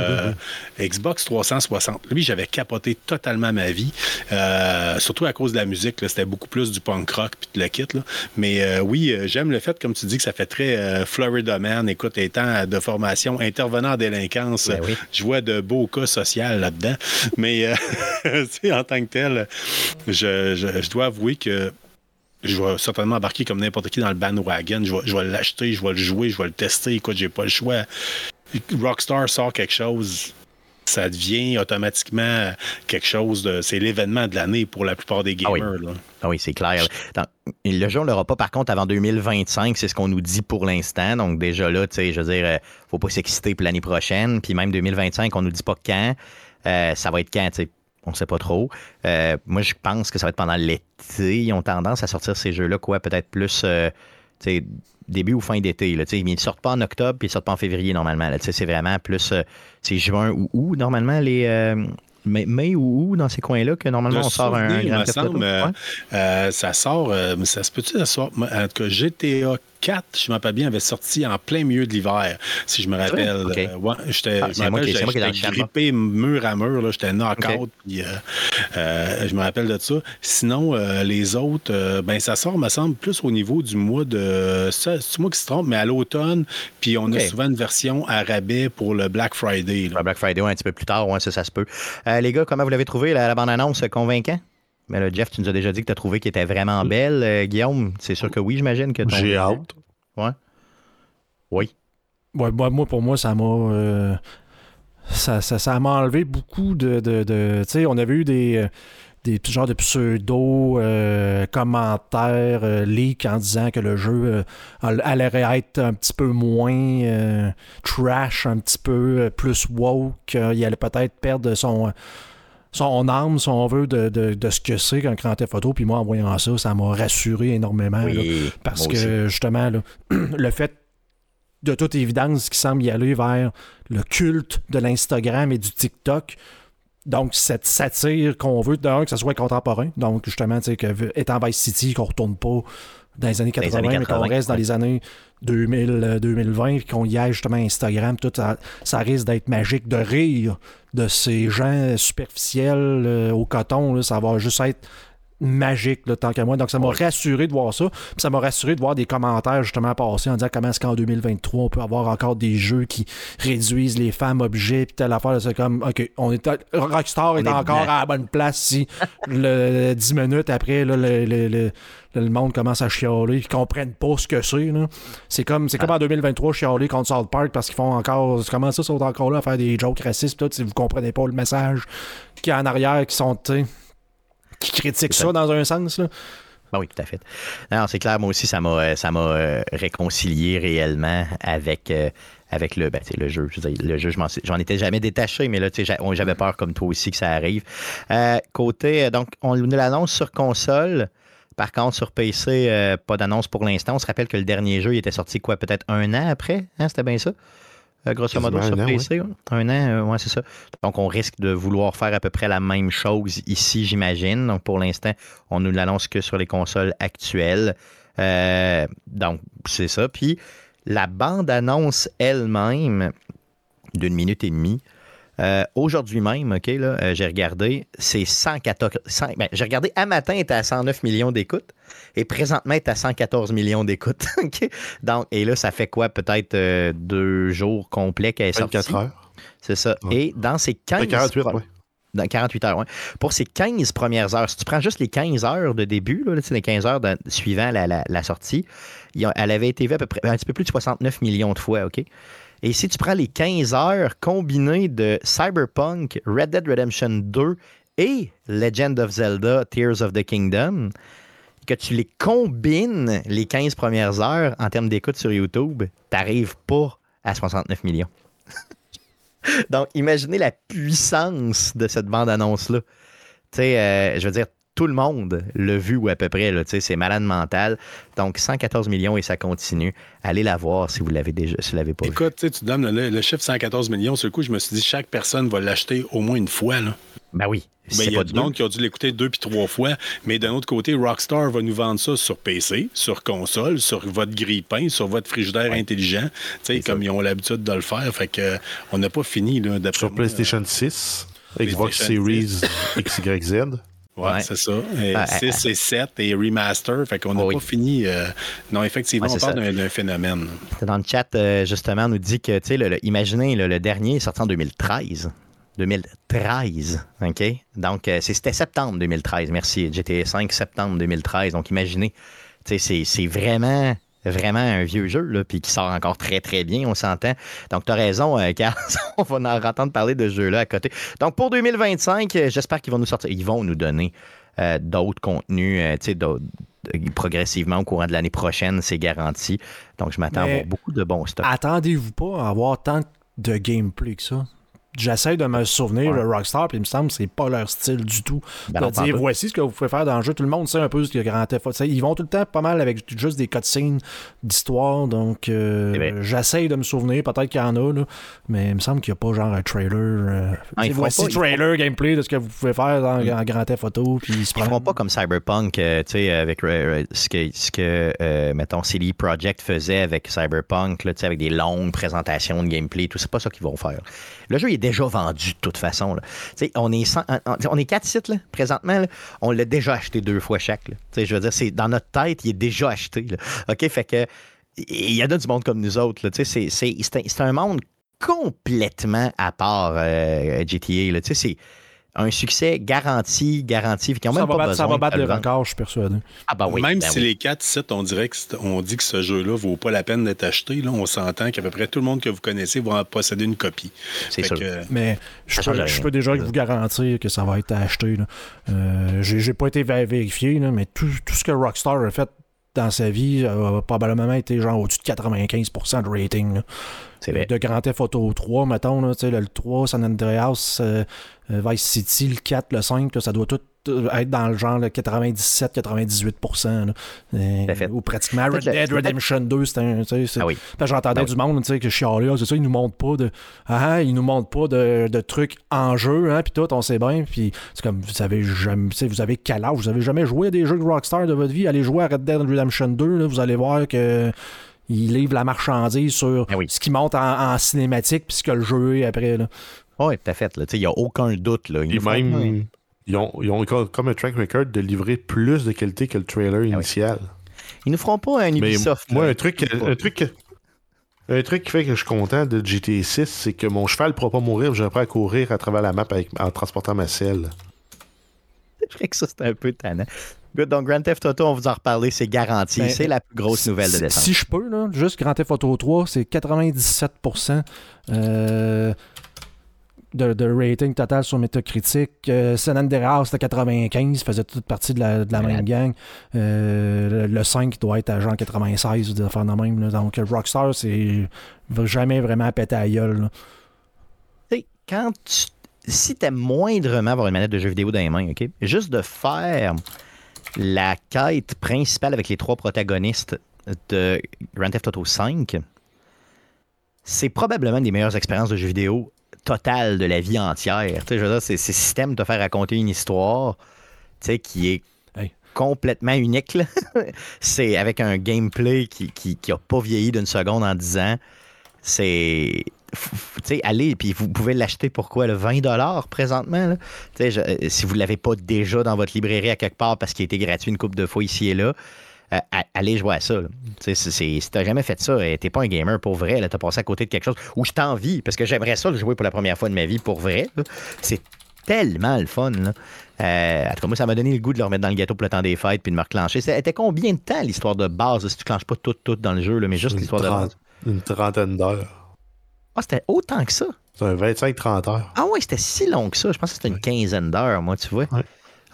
oui, Xbox 360. Lui, j'avais capoté totalement ma vie, euh, surtout à cause de la musique. C'était beaucoup plus du punk rock puis de le kit. là. Mais euh, oui, euh, j'aime le fait, comme tu dis, que ça fait très euh, Florida Man. Écoute, étant de formation intervenant en délinquance, Ben oui. je vois de beaux cas sociaux là-dedans. Mais en tant que tel, je, je- je dois avouer que je vais certainement embarquer comme n'importe qui dans le bandwagon. Je vais, je vais l'acheter, je vais le jouer, je vais le tester. Écoute, j'ai pas le choix. Rockstar sort quelque chose. Ça devient automatiquement quelque chose de. C'est l'événement de l'année pour la plupart des Ah oui. gamers. là. Ah oui, c'est clair. Dans- le jeu, on l'aura pas par contre avant 2025, c'est ce qu'on nous dit pour l'instant. Donc déjà là, tu sais, je veux dire, euh, faut pas s'exciter pour l'année prochaine. Puis même 2025, on nous dit pas quand. Euh, ça va être quand, tu sais. On sait pas trop. Euh, moi, je pense que ça va être pendant l'été. Ils ont tendance à sortir ces jeux-là, quoi, peut-être plus euh, tu sais, début ou fin d'été. là. Ils ne sortent pas en octobre, puis ils sortent pas en février normalement. là. C'est vraiment plus euh, c'est juin ou août, normalement, les euh, mai, mai ou août, dans ces coins-là, que normalement De on sort un, Grand me semble, euh, Ouais. Euh, ça sort, mais ça se peut-tu, ça sort? En tout cas, GTA 4, je me rappelle bien, avait sorti en plein milieu de l'hiver, si je me rappelle. Ok. Euh, ouais, j'étais, Ah, le grippé mur à mur, j'étais knock-out, puis, euh, euh, je me rappelle de ça. Sinon, euh, les autres, ben, ça sort, me semble, plus au niveau du mois de. C'est moi qui se trompe, mais à l'automne, puis on a souvent une version à rabais pour le Black Friday. Ouais, Black Friday, ouais, un petit peu plus tard, ouais, ça, ça se peut. Les gars, comment vous l'avez trouvé, la, la bande-annonce convaincant? Mais là, Jeff, tu nous as déjà dit que tu as trouvé qu'elle était vraiment belle. Euh, Guillaume, c'est sûr que oui, j'imagine que ton- J'ai hâte. Ouais. Oui. Ouais, moi, moi, pour moi, ça m'a. euh, ça, ça, ça m'a enlevé beaucoup de. de, de- tu sais, on avait eu des. euh, Des genres de pseudo euh, commentaires, euh, leaks en disant que le jeu euh, all- allait être un petit peu moins euh, trash, un petit peu euh, plus woke. euh, il allait peut-être perdre son, son âme, si on veut, de, de, de ce que c'est qu'un grand photo. Puis moi, en voyant ça, ça m'a rassuré énormément. là. Parce que justement, là, le fait de toute évidence qu'il semble y aller vers le culte de l'Instagram et du TikTok, donc cette satire qu'on veut, d'un, que ça soit contemporain, donc justement, tu sais, que étant Vice City, qu'on retourne pas dans les années les 80, années mais qu'on 80, reste dans ouais. les années 2000, euh, 2020, puis qu'on y aille justement Instagram, tout ça, ça risque d'être magique de rire de ces gens superficiels euh, au coton, là, ça va juste être magique, là, tant qu'à moi. Donc, ça m'a rassuré de voir ça. Puis ça m'a rassuré de voir des commentaires justement passer en disant comment est-ce qu'en 2023, on peut avoir encore des jeux qui réduisent les femmes objets, puis telle affaire. C'est comme, OK, on est à- Rockstar est, est encore à la bonne place si le, 10 minutes après, là, le, le- le- le monde commence à chialer, ils comprennent pas ce que c'est. C'est comme, c'est comme Ah. en 2023, chialer contre South Park parce qu'ils font encore. Comment ça, ils sont encore là à faire des jokes racistes, tout, si vous comprenez pas le message qui est en arrière, qui sont, tu sais, qui critiquent C'est ça ça. dans un sens. Là. Ben oui, tout à fait. Non, c'est clair, moi aussi, ça m'a, ça m'a euh, réconcilié réellement avec, euh, avec le, ben, le jeu. Je dire, le jeu, je m'en, j'en étais jamais détaché, mais là, j'avais peur comme toi aussi que ça arrive. Euh, côté, donc, on nous l'annonce sur console. Par contre, sur PC, euh, pas d'annonce pour l'instant. On se rappelle que le dernier jeu, il était sorti quoi, peut-être un an après? Hein, c'était bien ça? Euh, grosso modo, sur un an, PC. ouais. Un an, euh, ouais, c'est ça. Donc, on risque de vouloir faire à peu près la même chose ici, j'imagine. Donc, pour l'instant, on ne l'annonce que sur les consoles actuelles. Euh, donc, c'est ça. Puis, la bande-annonce elle-même, d'une minute et demie, euh, Aujourd'hui même, OK, là, euh, j'ai regardé, c'est 114. 100 ben, j'ai regardé à matin, était à 109 millions d'écoutes. Et présentement, est à 114 millions d'écoutes. Donc, et là, ça fait quoi? Peut-être euh, deux jours complets qu'elle est sortie? 24 heures. C'est ça. Ouais. Et dans ces 15 Ouais, 48, ouais. dans 48 heures, ouais. Pour ces 15 premières heures, si tu prends juste les 15 heures de début, là, les 15 heures de- suivant la, la- la sortie, elle avait été vue à peu près un petit peu plus de 69 millions de fois, OK? Et si tu prends les 15 heures combinées de Cyberpunk, Red Dead Redemption 2 et Legend of Zelda Tears of the Kingdom, que tu les combines, les 15 premières heures, en termes d'écoute sur YouTube, t'arrives pas à 69 millions. Donc, imaginez la puissance de cette bande-annonce-là. Tu sais, euh, je veux dire, tout le monde l'a vu ou à peu près, là, tu sais, c'est malade mental. Donc, 114 millions et ça continue. Allez la voir si vous l'avez déjà, si vous l'avez pas vu. Écoute, tu donnes le, le chiffre 114 millions, sur le coup, je me suis dit, chaque personne va l'acheter au moins une fois. Là. Ben oui. Ben, c'est il y a pas du monde qui a dû l'écouter deux puis trois fois, mais d'un autre côté, Rockstar va nous vendre ça sur PC, sur console, sur votre grille-pain, sur votre frigidaire intelligent, tu sais, C'est comme ils ont l'habitude de le faire. Fait que euh, on n'a pas fini, là, d'après Sur moi. PlayStation 6, Xbox PlayStation Series XYZ. Ouais, Ouais. c'est ça. Et Ah, 6 et 7 et remaster. Fait qu'on n'a Oh oui. pas fini. euh, Non, effectivement, Ouais, on c'est parle d'un phénomène. Dans le chat, euh, justement, on nous dit que, tu sais, le- le- imaginez, le, le dernier est sorti en 2013. 2013, OK? Donc, euh, c'était septembre 2013. Merci. GTA 5, septembre 2013. Donc, imaginez, tu sais, c'est- c'est vraiment vraiment un vieux jeu, là, puis qui sort encore très, très bien, on s'entend. Donc, tu as raison, euh, Carl, on va en entendre parler de ce jeu-là à côté. Donc, pour 2025, euh, j'espère qu'ils vont nous sortir, ils vont nous donner euh, d'autres contenus, euh, tu sais, progressivement au courant de l'année prochaine, c'est garanti. Donc, je m'attends à avoir beaucoup de bons stocks. Attendez-vous pas à avoir tant de gameplay que ça. J'essaie de me souvenir Ouais. de Rockstar, puis il me semble que c'est pas leur style du tout. Ben de dire voici ce que vous pouvez faire dans le jeu. Tout le monde sait un peu ce que Grand Theft Auto. Ils vont tout le temps pas mal avec juste des cutscenes d'histoire. Donc euh, C'est vrai. j'essaie de me souvenir. Peut-être qu'il y en a, là, mais il me semble qu'il n'y a pas genre un trailer. euh, ils voici pas, ils trailer, gameplay de ce que vous pouvez faire dans, en Grand Theft Auto. Puis ils se Ils feront pas comme Cyberpunk, euh, tu sais, avec ce que, ce que mettons, CD Projekt faisait avec Cyberpunk, là, tu sais, avec des longues présentations de gameplay, tout. C'est pas ça qu'ils vont faire. Le jeu est déjà vendu de toute façon. là. On est on- est quatre sites là, présentement. on l'a déjà acheté deux fois chaque. Je veux dire, c'est dans notre tête, il est déjà acheté. OK, fait que il y en a du monde comme nous autres. C'est un, monde complètement à part euh, GTA. Un succès garanti, garanti. Ils ont ça, même va pas battre, ça va battre le records, je suis persuadé. Ah bah oui. Même ben si oui. les quatre sites, on dirait que c'est- on dit que ce jeu-là vaut pas la peine d'être acheté, là, on s'entend qu'à peu près tout le monde que vous connaissez va en posséder une copie. C'est sûr. que, Mais je peux, je déjà vous garantir que ça va être acheté. Euh, J'ai pas été vé- vérifié, là, mais tout, tout ce que Rockstar a fait dans sa vie a probablement été genre au-dessus de 95% de rating. là. Vrai. De Grand Theft Auto 3, mettons, là, le, le 3, San Andreas, euh, euh, Vice City, le 4, le 5, là, ça doit tout euh, être dans le genre 97-98%. là. Euh, Tout à fait. Ou pratiquement Red Dead Redemption 2, c'est un. Ah oui. J'entendais Ben du monde que chialait, Ah, c'est ça, ils nous montrent pas de. Ah, ils nous montrent pas de, de trucs en jeu, hein, puis tout, on sait bien. Puis c'est comme, vous avez jamais, vous avez quel âge? Vous avez jamais joué à des jeux de Rockstar de votre vie? Allez jouer à Red Dead Redemption 2, là, vous allez voir que. Ils livrent la marchandise sur Ah oui. ce qui monte en, en cinématique puis ce que le jeu est après. Là. Oui, tout à fait. là. Tu sais, Il n'y a aucun doute. Là. Ils font- même, ils ont, ils ont co- comme un track record de livrer plus de qualité que le trailer initial. Ils nous feront pas un Mais Ubisoft. moi, là. un truc, un truc, un truc qui fait que je suis content de GTA 6, c'est que mon cheval ne pourra pas mourir, appris à courir à travers la map avec- en transportant ma selle. Je dirais que ça, c'est un peu tannant. Good, donc, Grand Theft Auto, on vous en reparler, c'est garanti. Ben, c'est la plus grosse nouvelle de Si- décembre. Si je peux, là, juste Grand Theft Auto 3, c'est 97% euh, de, de rating total sur Metacritic. Euh, San Andreas, c'était 95, faisait toute partie de la, de la même gang. Euh, le, le 5 doit être à genre 96, de faire de même. là. Donc, Rockstar, c'est jamais vraiment pété à gueule. Tu quand tu. Si t'aimes moindrement avoir une manette de jeu vidéo dans les mains, OK? Juste de faire la quête principale avec les trois protagonistes de Grand Theft Auto 5, c'est probablement une des meilleures expériences de jeu vidéo totale de la vie entière. Tu sais, je veux dire, c'est c'est système de te faire raconter une histoire tu sais, qui est Hey. complètement unique. là. c'est avec un gameplay qui n'a qui, pas vieilli d'une seconde en 10 ans. C'est. Allez, puis vous pouvez l'acheter pour quoi, le 20 présentement? là? Je- euh, si vous ne l'avez pas déjà dans votre librairie à quelque part parce qu'il a été gratuit une couple de fois ici et là, euh, allez jouer à ça. si t'as jamais fait ça, euh, t'es pas un gamer pour vrai, t'as passé à côté de quelque chose où je t'envie, parce que j'aimerais ça le jouer pour la première fois de ma vie pour vrai. C'est tellement le fun. Là. Euh, en tout cas, moi, ça m'a donné le goût de le remettre dans le gâteau pour le temps des fêtes puis de me reclencher. C'était combien de temps l'histoire de base? Si tu clenches pas tout, tout dans le jeu, là, mais juste l'histoire de base? une trentaine d'heures. Ah, c'était autant que ça. C'est un 25-30 heures. Ah ouais, c'était si long que ça. Je pense que c'était une quinzaine d'heures, moi, tu vois. Ouais.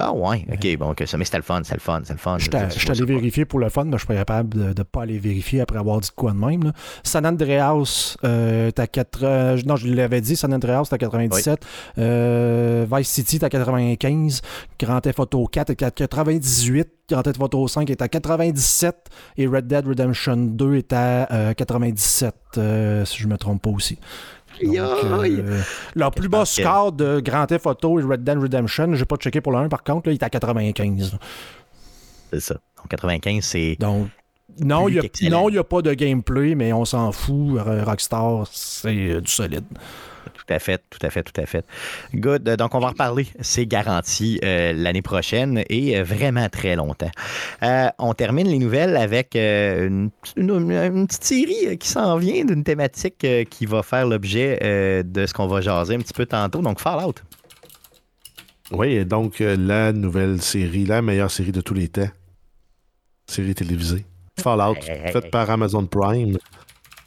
Ah ouais, ok, bon, ok, ça, mais c'était le fun, c'était le fun, c'était le fun. Je suis allé vérifier pour le fun, mais je suis pas capable de ne pas aller vérifier après avoir dit de quoi de même. là. San Andreas, euh, t'as 4, euh, non, je l'avais dit, San Andreas, t'as 97. Euh, Vice City, t'as 95. Grand Theft Auto 4 est à 98. Grand Theft Auto 5 est à 97. Et Red Dead Redemption 2 est à euh, 97, euh, si je me trompe pas aussi. Euh, leur plus bas score de Grand Theft Auto et Red Dead Redemption, j'ai pas checké pour le 1 par contre, là, il est à 95. là. C'est ça. Donc 95, c'est. Donc, non, il n'y a, pas de gameplay, mais on s'en fout. Rockstar, c'est euh, du solide. Tout à fait, tout à fait, tout à fait. Good. Donc, on va en reparler. C'est garanti euh, l'année prochaine et euh, vraiment très longtemps. Euh, on termine les nouvelles avec euh, une, une- une petite série qui s'en vient d'une thématique qui va faire l'objet de ce qu'on va jaser un petit peu tantôt. Donc, Fallout. Oui, donc la nouvelle série, la meilleure série de tous les temps. Série télévisée. Fallout, Hey, hey, hey, fait hey. par Amazon Prime,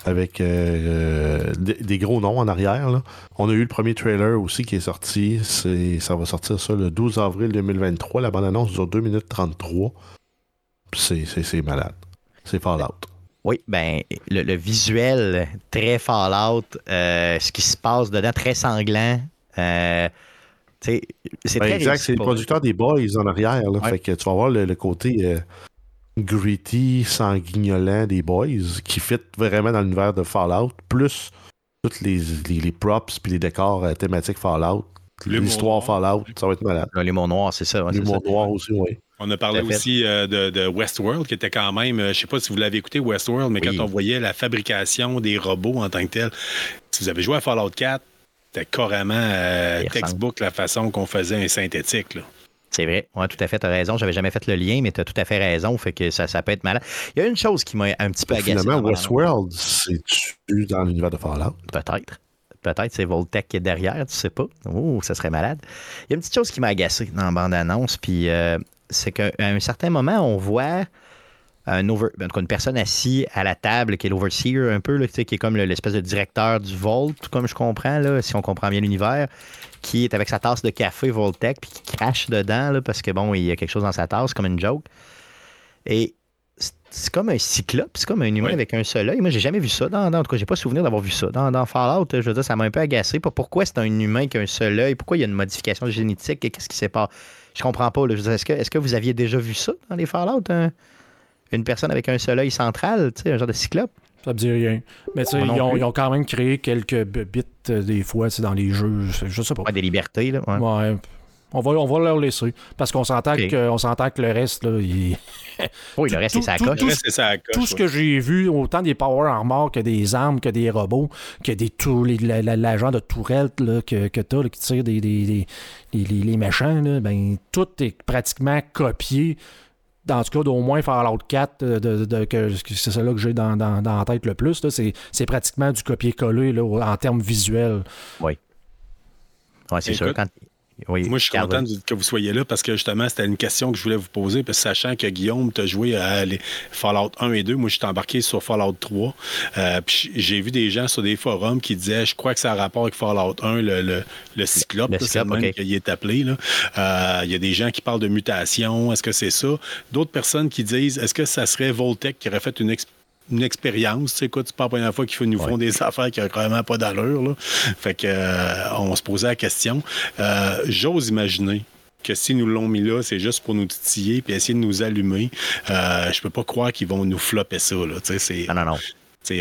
avec euh, euh, des, des gros noms en arrière. là. On a eu le premier trailer aussi qui est sorti. Ça va sortir ça le 12 avril 2023. La bande-annonce dure 2 minutes 33. C'est, malade. C'est Fallout. Oui, ben le, le visuel très Fallout, euh, ce qui se passe dedans très sanglant. euh, c'est Ben, très exact, c'est le producteur des Boys en arrière. Là, Ouais. Fait que tu vas voir le, le côté gritty, sanguignolant des Boys qui fit vraiment dans l'univers de Fallout, plus toutes les, les, les props puis les décors euh, thématiques Fallout. L'histoire. Fallout, ça va être malade. L'humour noir, c'est ça. ouais, noir aussi, oui. On a parlé aussi euh, de, de Westworld, qui était quand même, euh, je sais pas si vous l'avez écouté, Westworld, mais Oui. quand on voyait la fabrication des robots en tant que tel, si vous avez joué à Fallout 4, c'était carrément euh, textbook la façon qu'on faisait un synthétique. Là. C'est vrai. Oui, tout à fait. Tu as raison. J'avais jamais fait le lien, mais tu as tout à fait raison. Fait que ça, ça peut être malade. Il y a une chose qui m'a un petit peu agacé. Finalement, Westworld, c'est-tu dans l'univers de Fallout? Peut-être. Peut-être c'est Voltec qui est derrière, tu sais pas. Oh, ça serait malade. Il y a une petite chose qui m'a agacé dans la bande-annonce, puis euh, c'est qu'à un certain moment, on voit un over, en tout cas, une personne assise à la table qui est l'overseer un peu, là, qui est comme le- l'espèce de directeur du Vault, comme je comprends, là, si on comprend bien l'univers, qui est avec sa tasse de café Voltec, puis qui crache dedans, là, parce que bon, il y a quelque chose dans sa tasse, comme une joke. Et c'est- comme un cyclope, c'est comme un humain Oui. avec un seul œil. Moi, j'ai jamais vu ça. Dans, dans- en tout cas, j'ai pas souvenir d'avoir vu ça. Dans, dans Fallout, je veux dire, ça m'a un peu agacé. Pourquoi c'est un humain qui a un seul œil, pourquoi il y a une modification génétique, qu'est-ce qui s'est passé? Je comprends pas. Est-ce que, est-ce que vous aviez déjà vu ça dans les Fallout? un- une personne avec un seul œil central, tu sais, un genre de cyclope? Ça me dit rien. Mais tu sais, ils, ont, plus. ils ont quand même créé quelques bits euh, des fois tu sais, dans les jeux. Je, sais pas. Ouais, des libertés, là. ouais. Ouais. On va, on va leur laisser. Parce qu'on s'entend, que, on s'entend que le reste, là, il- Oui, le reste, c'est tout- sa tout- coche. tout- tout ce que j'ai vu, autant des power armor que des armes, que des robots, que des tous les la, la- l'agent de tourette là, que, que t'as, là, qui tire des, des- des- les, les- les méchants, là, ben, tout est pratiquement copié. Dans tout cas, d'au moins Fallout 4, euh, de, de- que, que c'est celle-là que j'ai dans, dans, dans la tête le plus. là, C'est, c'est pratiquement du copier-coller là, en termes visuels. Ouais, c'est sûr. Quand... Oui, Moi, je suis content de- que vous soyez là parce que justement, c'était une question que je voulais vous poser. Parce que sachant que Guillaume, t'a joué à les Fallout 1 et 2, moi, je suis embarqué sur Fallout 3. Euh, puis j'ai vu des gens sur des forums qui disaient Je crois que ça a rapport avec Fallout 1, le, le, le cyclope, Le là, c'est cyclope, le même est appelé. là. Euh, Il y a des gens qui parlent de mutation. Est-ce que c'est ça? D'autres personnes qui disent Est-ce que ça serait Voltec qui aurait fait une expérience? Une expérience, tu sais quoi, c'est pas la première fois qu'ils nous font des affaires qui n'ont vraiment pas d'allure. là. Fait que euh, on se posait la question. Euh, J'ose imaginer que si nous l'ont mis là, c'est juste pour nous titiller puis essayer de nous allumer. Euh, je peux pas croire qu'ils vont nous flopper ça. Là. Tu sais, c'est- Non, non, non.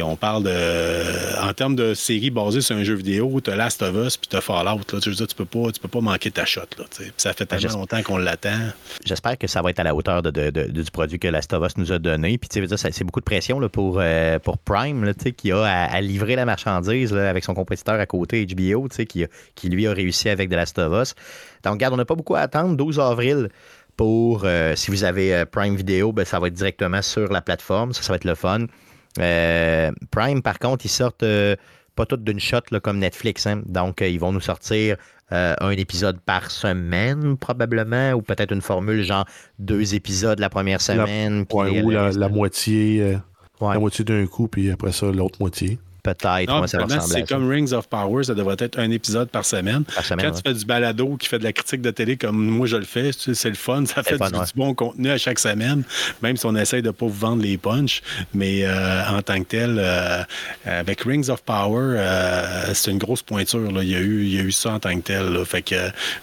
On parle de. En termes de série basée sur un jeu vidéo, t'as Last of Us puis t'as Fallout. Là. Dire, tu peux pas, tu peux pas manquer ta shot. Là, ça fait tellement j'espère- longtemps qu'on l'attend. J'espère que ça va être à la hauteur de, de- de- du produit que Last of Us nous a donné. Puis, c'est beaucoup de pression là, pour, euh, pour Prime, là, qui a à, à livrer la marchandise là, avec son compétiteur à côté, HBO, qui, a- qui lui a réussi avec The Last of Us. Donc, regarde, on n'a pas beaucoup à attendre. 12 avril pour, euh, si vous avez euh, Prime Video, ben, ça va être directement sur la plateforme. Ça, ça va être le fun. Euh, Prime, par contre, ils sortent euh, pas toutes d'une shot là, comme Netflix. hein. Donc, euh, ils vont nous sortir un épisode par semaine, probablement, ou peut-être une formule genre deux épisodes la première semaine. puis Ouais, ou la, la moitié, Ouais, la moitié d'un coup, puis après ça, l'autre moitié. Peut-être. Ouais, ça c'est comme Rings of Power, ça devrait être un épisode par semaine. Par semaine, Quand ouais. tu fais du balado qui fait de la critique de télé comme moi je le fais, c'est le fun, ça fait fun, du, ouais. du bon contenu à chaque semaine, même si on essaye de pas vous vendre les punchs. Mais euh, en tant que tel, euh, avec Rings of Power, euh, c'est une grosse pointure. là. Il, y a eu, il y a eu ça en tant que tel. là. Fait que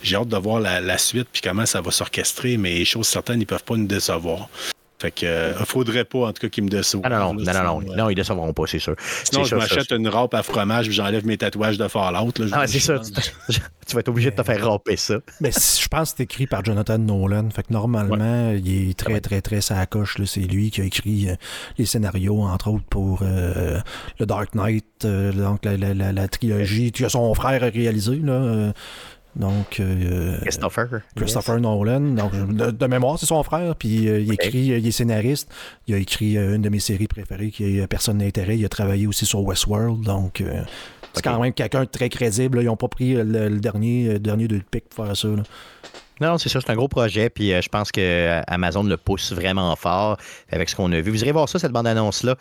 j'ai hâte de voir la, la suite puis comment ça va s'orchestrer, mais chose certaine, ils peuvent pas nous décevoir. Fait que euh, faudrait pas en tout cas qu'ils me déçoivent. Ah non, non, là, non, non, non, non, ils ne décevront pas, c'est sûr. Sinon, je m'achète une râpe à fromage puis j'enlève mes tatouages de Fallout. Là. Ah, c'est ça. Tu, tu vas être obligé de te faire râper ça. Mais je pense que c'est écrit par Jonathan Nolan. Fait que normalement, il est très, très, très sa coche. là. C'est lui qui a écrit euh, les scénarios, entre autres, pour euh, le Dark Knight, euh, donc la, la- la- la trilogie que son frère a réalisé. Là, euh, donc, euh, Christopher. Christopher Nolan. Donc, de, de mémoire, c'est son frère. Puis euh, il écrit, euh, il est scénariste. Il a écrit une de mes séries préférées qui est Personne d'intérêt. Il a travaillé aussi sur Westworld. Donc, euh, c'est quand même quelqu'un de très crédible. là. Ils n'ont pas pris le, le dernier, euh, dernier de pic pour faire ça. là. Non, c'est ça, c'est un gros projet, puis euh, je pense que Amazon le pousse vraiment fort avec ce qu'on a vu. Vous irez voir ça, cette bande-annonce-là,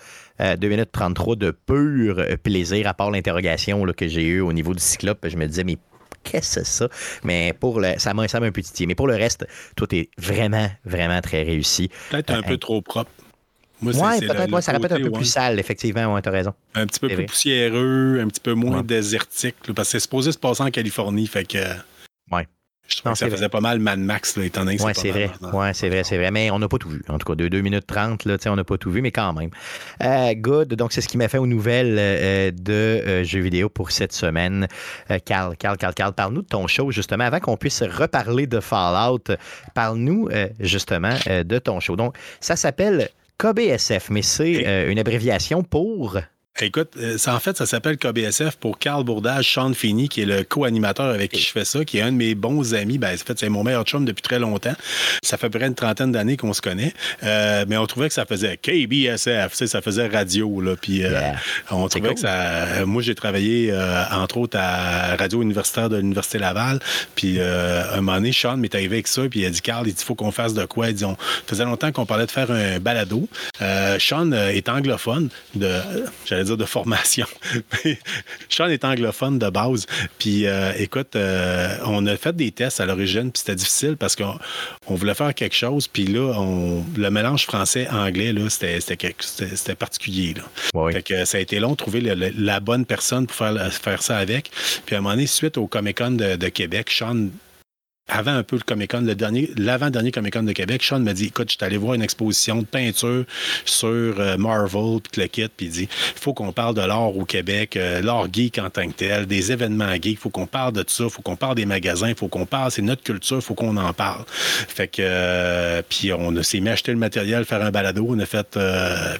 2 minutes 33 de pur plaisir, à part l'interrogation que j'ai eue au niveau du cyclope. Je me disais, mais qu'est-ce que c'est ça? Mais pour le, ça m'a un peu titillé. Mais pour le reste, tout est vraiment, vraiment très réussi. Peut-être un peu trop propre. Oui, peut-être, ça répète un peu plus sale, effectivement, ouais, tu as raison. Un petit peu plus poussiéreux, un petit peu moins désertique, parce que c'est supposé se passer en Californie, fait que. Ouais. Je trouve que ça faisait pas mal Mad Max, là, étant donné que ouais, c'est vrai. Oui, c'est vrai, c'est vrai. Mais on n'a pas tout vu. En tout cas, de 2 minutes 30, là, on n'a pas tout vu, mais quand même. Euh, good. Donc, c'est ce qui m'a fait aux nouvelles euh, de euh, jeux vidéo pour cette semaine. Carl, Carl, Carl, Carl, parle-nous de ton show, justement, avant qu'on puisse reparler de Fallout. Parle-nous, justement, de ton show. Donc, ça s'appelle KBSF, mais c'est une abréviation pour... Écoute, euh, ça, en fait, ça s'appelle KBSF pour Carl Bourdage, Sean Finney, qui est le co-animateur avec qui je fais ça, qui est un de mes bons amis. Ben, en fait, c'est mon meilleur chum depuis très longtemps. Ça fait près une trentaine d'années qu'on se connaît. Euh, mais on trouvait que ça faisait KBSF, tu sais, ça faisait radio. Là, puis euh, on trouvait que ça. moi, j'ai travaillé, entre autres, à Radio Universitaire de l'Université Laval. Puis un moment donné, Sean m'est arrivé avec ça, puis il a dit Carl, il faut qu'on fasse de quoi? Il dit, on faisait longtemps qu'on parlait de faire un balado. Sean est anglophone, de, j'allais de formation. Sean est anglophone de base. Puis euh, écoute, euh, on a fait des tests à l'origine, puis c'était difficile parce qu'on voulait faire quelque chose, puis là, on, le mélange français-anglais, c'était particulier. Là. Fait que ça a été long de trouver la bonne personne pour faire, faire ça avec. Puis à un moment donné, suite au Comic Con de, de Québec, Sean avant un peu le Comic Con, le dernier, l'avant-dernier Comic Con de Québec, Sean m'a dit Écoute, je suis allé voir une exposition de peinture sur euh, Marvel, puis le kit, puis il dit Il faut qu'on parle de l'art au Québec, euh, l'art geek en tant que tel, des événements geeks, il faut qu'on parle de ça, il faut qu'on parle des magasins, il faut qu'on parle, c'est notre culture, il faut qu'on en parle. Fait que, euh, puis on s'est mis à acheter le matériel, faire un balado, on a fait,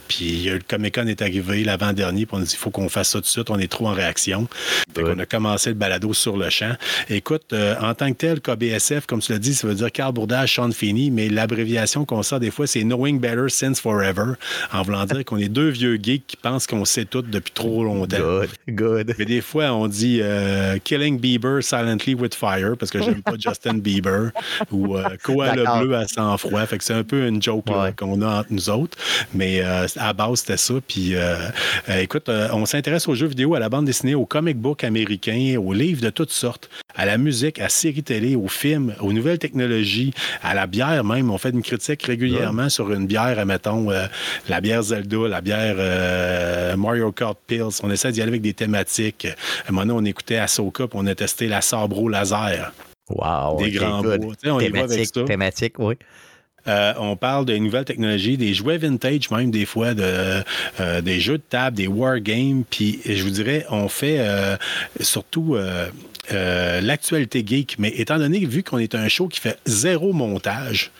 puis le Comic Con est arrivé l'avant-dernier, puis on a dit Il faut qu'on fasse ça tout de suite, on est trop en réaction. Fait qu'on a commencé le balado sur le champ. Écoute, en tant que tel, KBS, comme tu l'as dit, ça veut dire Carl Bourdage, Sean Feeney, mais l'abréviation qu'on sort des fois, c'est Knowing Better Since Forever, en voulant dire qu'on est deux vieux geeks qui pensent qu'on sait tout depuis trop longtemps. Good, good. Mais des fois, on dit euh, Killing Bieber Silently with Fire, parce que j'aime pas Justin Bieber, ou euh, Koa le bleu à sang-froid. Fait que c'est un peu une joke qu'on a entre nous autres. Mais euh, à base, c'était ça. Puis écoute, on s'intéresse aux jeux vidéo, à la bande dessinée, aux comic books américains, aux livres de toutes sortes, à la musique, à séries télé, aux films aux nouvelles technologies, à la bière même. On fait une critique régulièrement sur une bière, mettons, euh, la bière Zelda, la bière euh, Mario Kart Pills. On essaie d'y aller avec des thématiques. À un moment donné, on écoutait Ahsoka, puis on a testé la Sabro laser. Wow, des grands bois. On thématique, y va avec ça. Thématique, oui. Euh, on parle de nouvelles technologies, des jouets vintage même des fois, de, des jeux de table, des wargames. Puis je vous dirais, on fait surtout euh, l'actualité geek, mais étant donné, vu qu'on est un show qui fait zéro montage,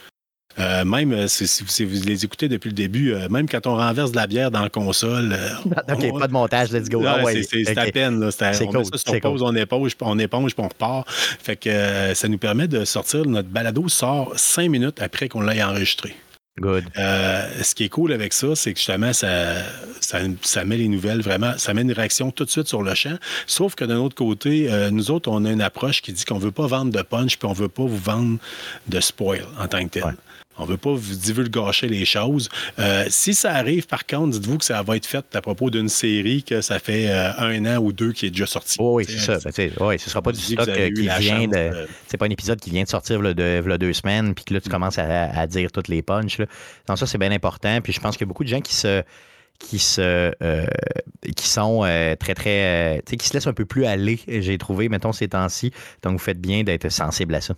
euh, même euh, si, vous les écoutez depuis le début, même quand on renverse de la bière dans la console. OK, pas de montage, let's go. Ah c'est à peine. Là, on cool, ça sur pause, on éponge, on éponge, puis on repart. Fait que ça nous permet de sortir, notre balado sort cinq minutes après qu'on l'ait enregistré. Good. Euh, ce qui est cool avec ça, c'est que justement, ça, ça, met les nouvelles vraiment, ça met une réaction tout de suite sur le champ. Sauf que d'un autre côté, euh, nous autres, on a une approche qui dit qu'on ne veut pas vendre de punch, puis on ne veut pas vous vendre de spoil en tant que tel. On ne veut pas vous divulgacher les choses. Euh, si ça arrive, par contre, dites-vous que ça va être fait à propos d'une série que ça fait euh, un an ou deux qui est déjà sorti. oui, c'est ça. Ben, oui, ce ne sera pas du stock euh, qui vient de. C'est pas un épisode qui vient de sortir a deux semaines, puis que là, tu mm. commences à, dire toutes les punches. Donc, ça, c'est bien important. Puis je pense qu'il y a beaucoup de gens qui se qui se qui sont très très qui se laissent un peu plus aller j'ai trouvé mettons ces temps-ci donc vous faites bien d'être sensible à ça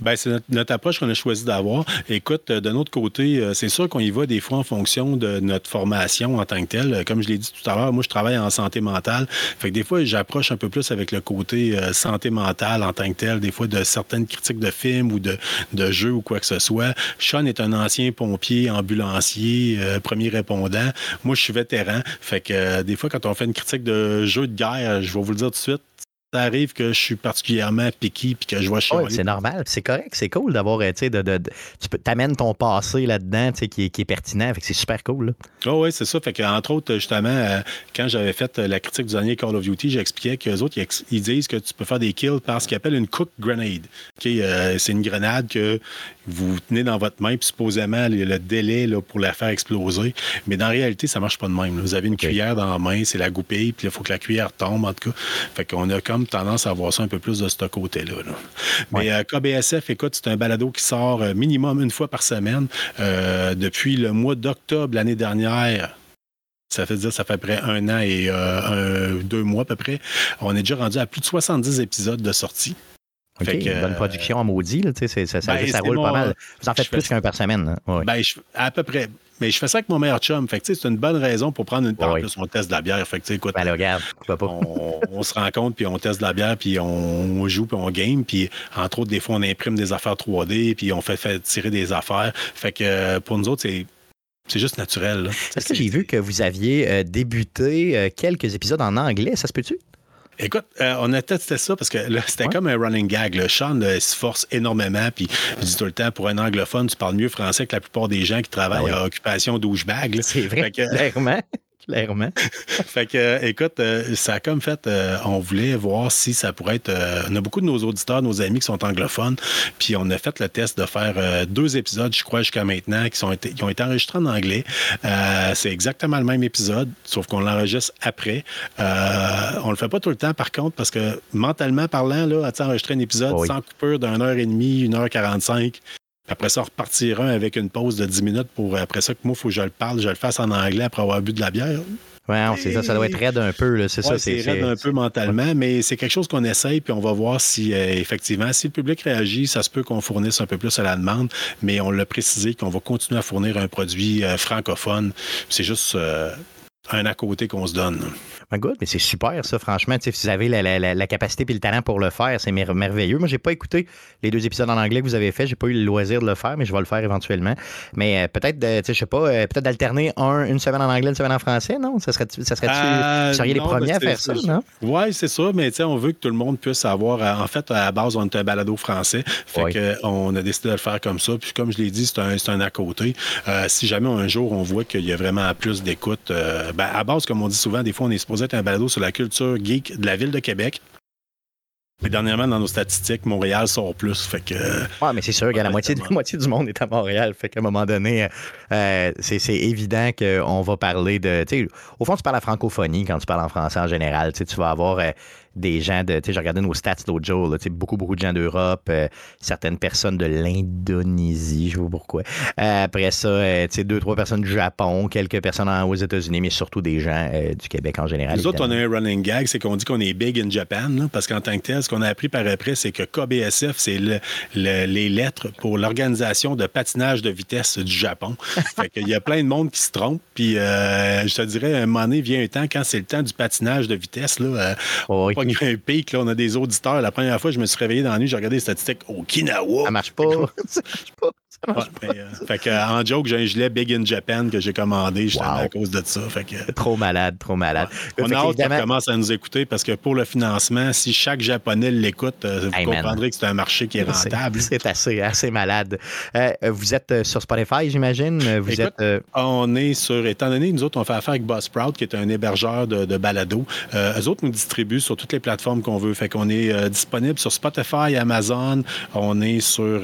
Bien, c'est notre, approche qu'on a choisi d'avoir. Écoute, euh, de notre côté, euh, c'est sûr qu'on y va des fois en fonction de notre formation en tant que telle. Euh, comme je l'ai dit tout à l'heure, moi, je travaille en santé mentale. Fait que des fois, j'approche un peu plus avec le côté santé mentale en tant que tel, des fois de certaines critiques de films ou de, de jeux ou quoi que ce soit. Sean est un ancien pompier, ambulancier, premier répondant. Moi, je suis vétéran. Fait que des fois, quand on fait une critique de jeu de guerre, je vais vous le dire tout de suite, ça arrive que je suis particulièrement piqué puis que je vois chialer. c'est normal, c'est correct, c'est cool d'avoir, tu sais, de, de, tu t'amènes ton passé là-dedans, tu sais, qui, qui, est pertinent, fait que c'est super cool. Oh oui, c'est ça. Fait que, entre autres, justement, euh, quand j'avais fait euh, la critique du dernier Call of Duty, j'expliquais qu'eux autres, ils, disent que tu peux faire des kills par ce qu'ils appellent une cook grenade. Euh, c'est une grenade que vous tenez dans votre main, puis supposément, le, délai là, pour la faire exploser. Mais dans la réalité, ça marche pas de même. Vous avez une cuillère dans la main, c'est la goupille, puis il faut que la cuillère tombe, en tout cas. Fait qu'on a comme tendance à avoir ça un peu plus de ce côté-là. Mais euh, KBSF, écoute, c'est un balado qui sort euh, minimum une fois par semaine euh, depuis le mois d'octobre l'année dernière. Ça fait dire, ça fait près un an et deux mois à peu près. On est déjà rendu à plus de 70 épisodes de sortie. OK, une bonne production en maudit, là, ça, ça, ben, ça roule pas mal. Vous en faites plus qu'un par semaine. Ben, à peu près. Mais je fais ça avec mon meilleur chum. Fait que, c'est une bonne raison pour prendre une part de son test de la bière. Fait que, écoute, ben, regarde, pas. On, se rencontre, puis on teste de la bière, puis on, joue, puis on game. Puis, entre autres, des fois, on imprime des affaires 3D, puis on fait, fait tirer des affaires. Fait que pour nous autres, c'est c'est juste naturel. Est-ce que j'ai vu que vous aviez euh, débuté euh, quelques épisodes en anglais? Ça se peut-tu? Écoute, euh, on a testé ça parce que c'était comme un running gag. Le Sean se force énormément. Puis je dis tout le temps, pour un anglophone, tu parles mieux français que la plupart des gens qui travaillent ah à Occupation douchebag. C'est vrai, clairement. Clairement. fait que, écoute, euh, ça a comme fait, euh, on voulait voir si ça pourrait être. on a beaucoup de nos auditeurs, nos amis qui sont anglophones, puis on a fait le test de faire deux épisodes, je crois, jusqu'à maintenant, qui, sont qui ont été enregistrés en anglais. c'est exactement le même épisode, sauf qu'on l'enregistre après. on le fait pas tout le temps, par contre, parce que mentalement parlant, là, à enregistrer un épisode sans coupure d'une heure et demie, une heure quarante-cinq, après ça, on repartira avec une pause de 10 minutes pour après ça que moi, il faut que je le parle, je le fasse en anglais après avoir bu de la bière. Oui, c'est ça, ça doit être raide un peu, c'est ça. C'est raide un peu mentalement, mais c'est quelque chose qu'on essaye, puis on va voir si, euh, effectivement, si le public réagit, ça se peut qu'on fournisse un peu plus à la demande, mais on l'a précisé qu'on va continuer à fournir un produit euh, francophone. C'est juste euh, un à côté qu'on se donne. My God, mais c'est super, ça, franchement. Si vous avez la, capacité et le talent pour le faire, c'est merveilleux. Moi, j'ai pas écouté les deux épisodes en anglais que vous avez fait. J'ai pas eu le loisir de le faire, mais je vais le faire éventuellement. Mais euh, peut-être, je sais pas, euh, peut-être d'alterner une semaine en anglais, une semaine en français, non? Ça serait, ça serait euh, vous seriez les premiers à faire ça, non? Oui, c'est ça, mais on veut que tout le monde puisse avoir. En fait, à la base, on est un balado français. Fait on a décidé de le faire comme ça. Puis comme je l'ai dit, c'est un, un, à côté. si jamais un jour on voit qu'il y a vraiment plus d'écoute, ben, à base, comme on dit souvent, des fois, on est supposé être un balado sur la culture geek de la ville de Québec. Mais dernièrement, dans nos statistiques, Montréal sort plus. Fait que. Ouais, mais c'est sûr que la moitié, la moitié du monde est à Montréal. Fait qu'à un moment donné, euh, c'est évident qu'on va parler de. Au fond, tu parles la francophonie quand tu parles en français en général. Tu vas avoir euh, des gens de. Tu sais, j'ai regardé nos stats l'autre jour, là, beaucoup, beaucoup de gens d'Europe, euh, certaines personnes de l'Indonésie, je sais pas pourquoi. Euh, après ça, euh, tu sais, deux, trois personnes du Japon, quelques personnes aux États-Unis, mais surtout des gens du Québec en général. Nous autres, on a un running gag, c'est qu'on dit qu'on est big in Japan, parce qu'en tant que tel, ce qu'on a appris par après, c'est que KBSF, c'est le, les lettres pour l'organisation de patinage de vitesse du Japon. fait qu'il y a plein de monde qui se trompe, puis je te dirais, un moment donné, vient un temps, quand c'est le temps du patinage de vitesse, là, oh, un pic. Là, on a des auditeurs. La première fois, je me suis réveillé dans la nuit, j'ai regardé les statistiques. Okinawa. Ça marche pas. ça marche pas. Euh, fait que, en joke, j'ai un gilet Big in Japan que j'ai commandé justement à cause de ça. Fait que, trop malade, trop malade. On a hâte qu'ils commencent à nous écouter parce que pour le financement, si chaque Japonais l'écoute, euh, vous comprendrez que c'est un marché qui est rentable. C'est assez, assez malade. Euh, vous êtes sur Spotify, j'imagine? Vous êtes, On est sur, étant donné nous autres, on fait affaire avec Buzzsprout, qui est un hébergeur de, de balado. eux autres nous distribuent sur toutes les plateformes qu'on veut. Fait qu'on est disponible sur Spotify, Amazon, on est sur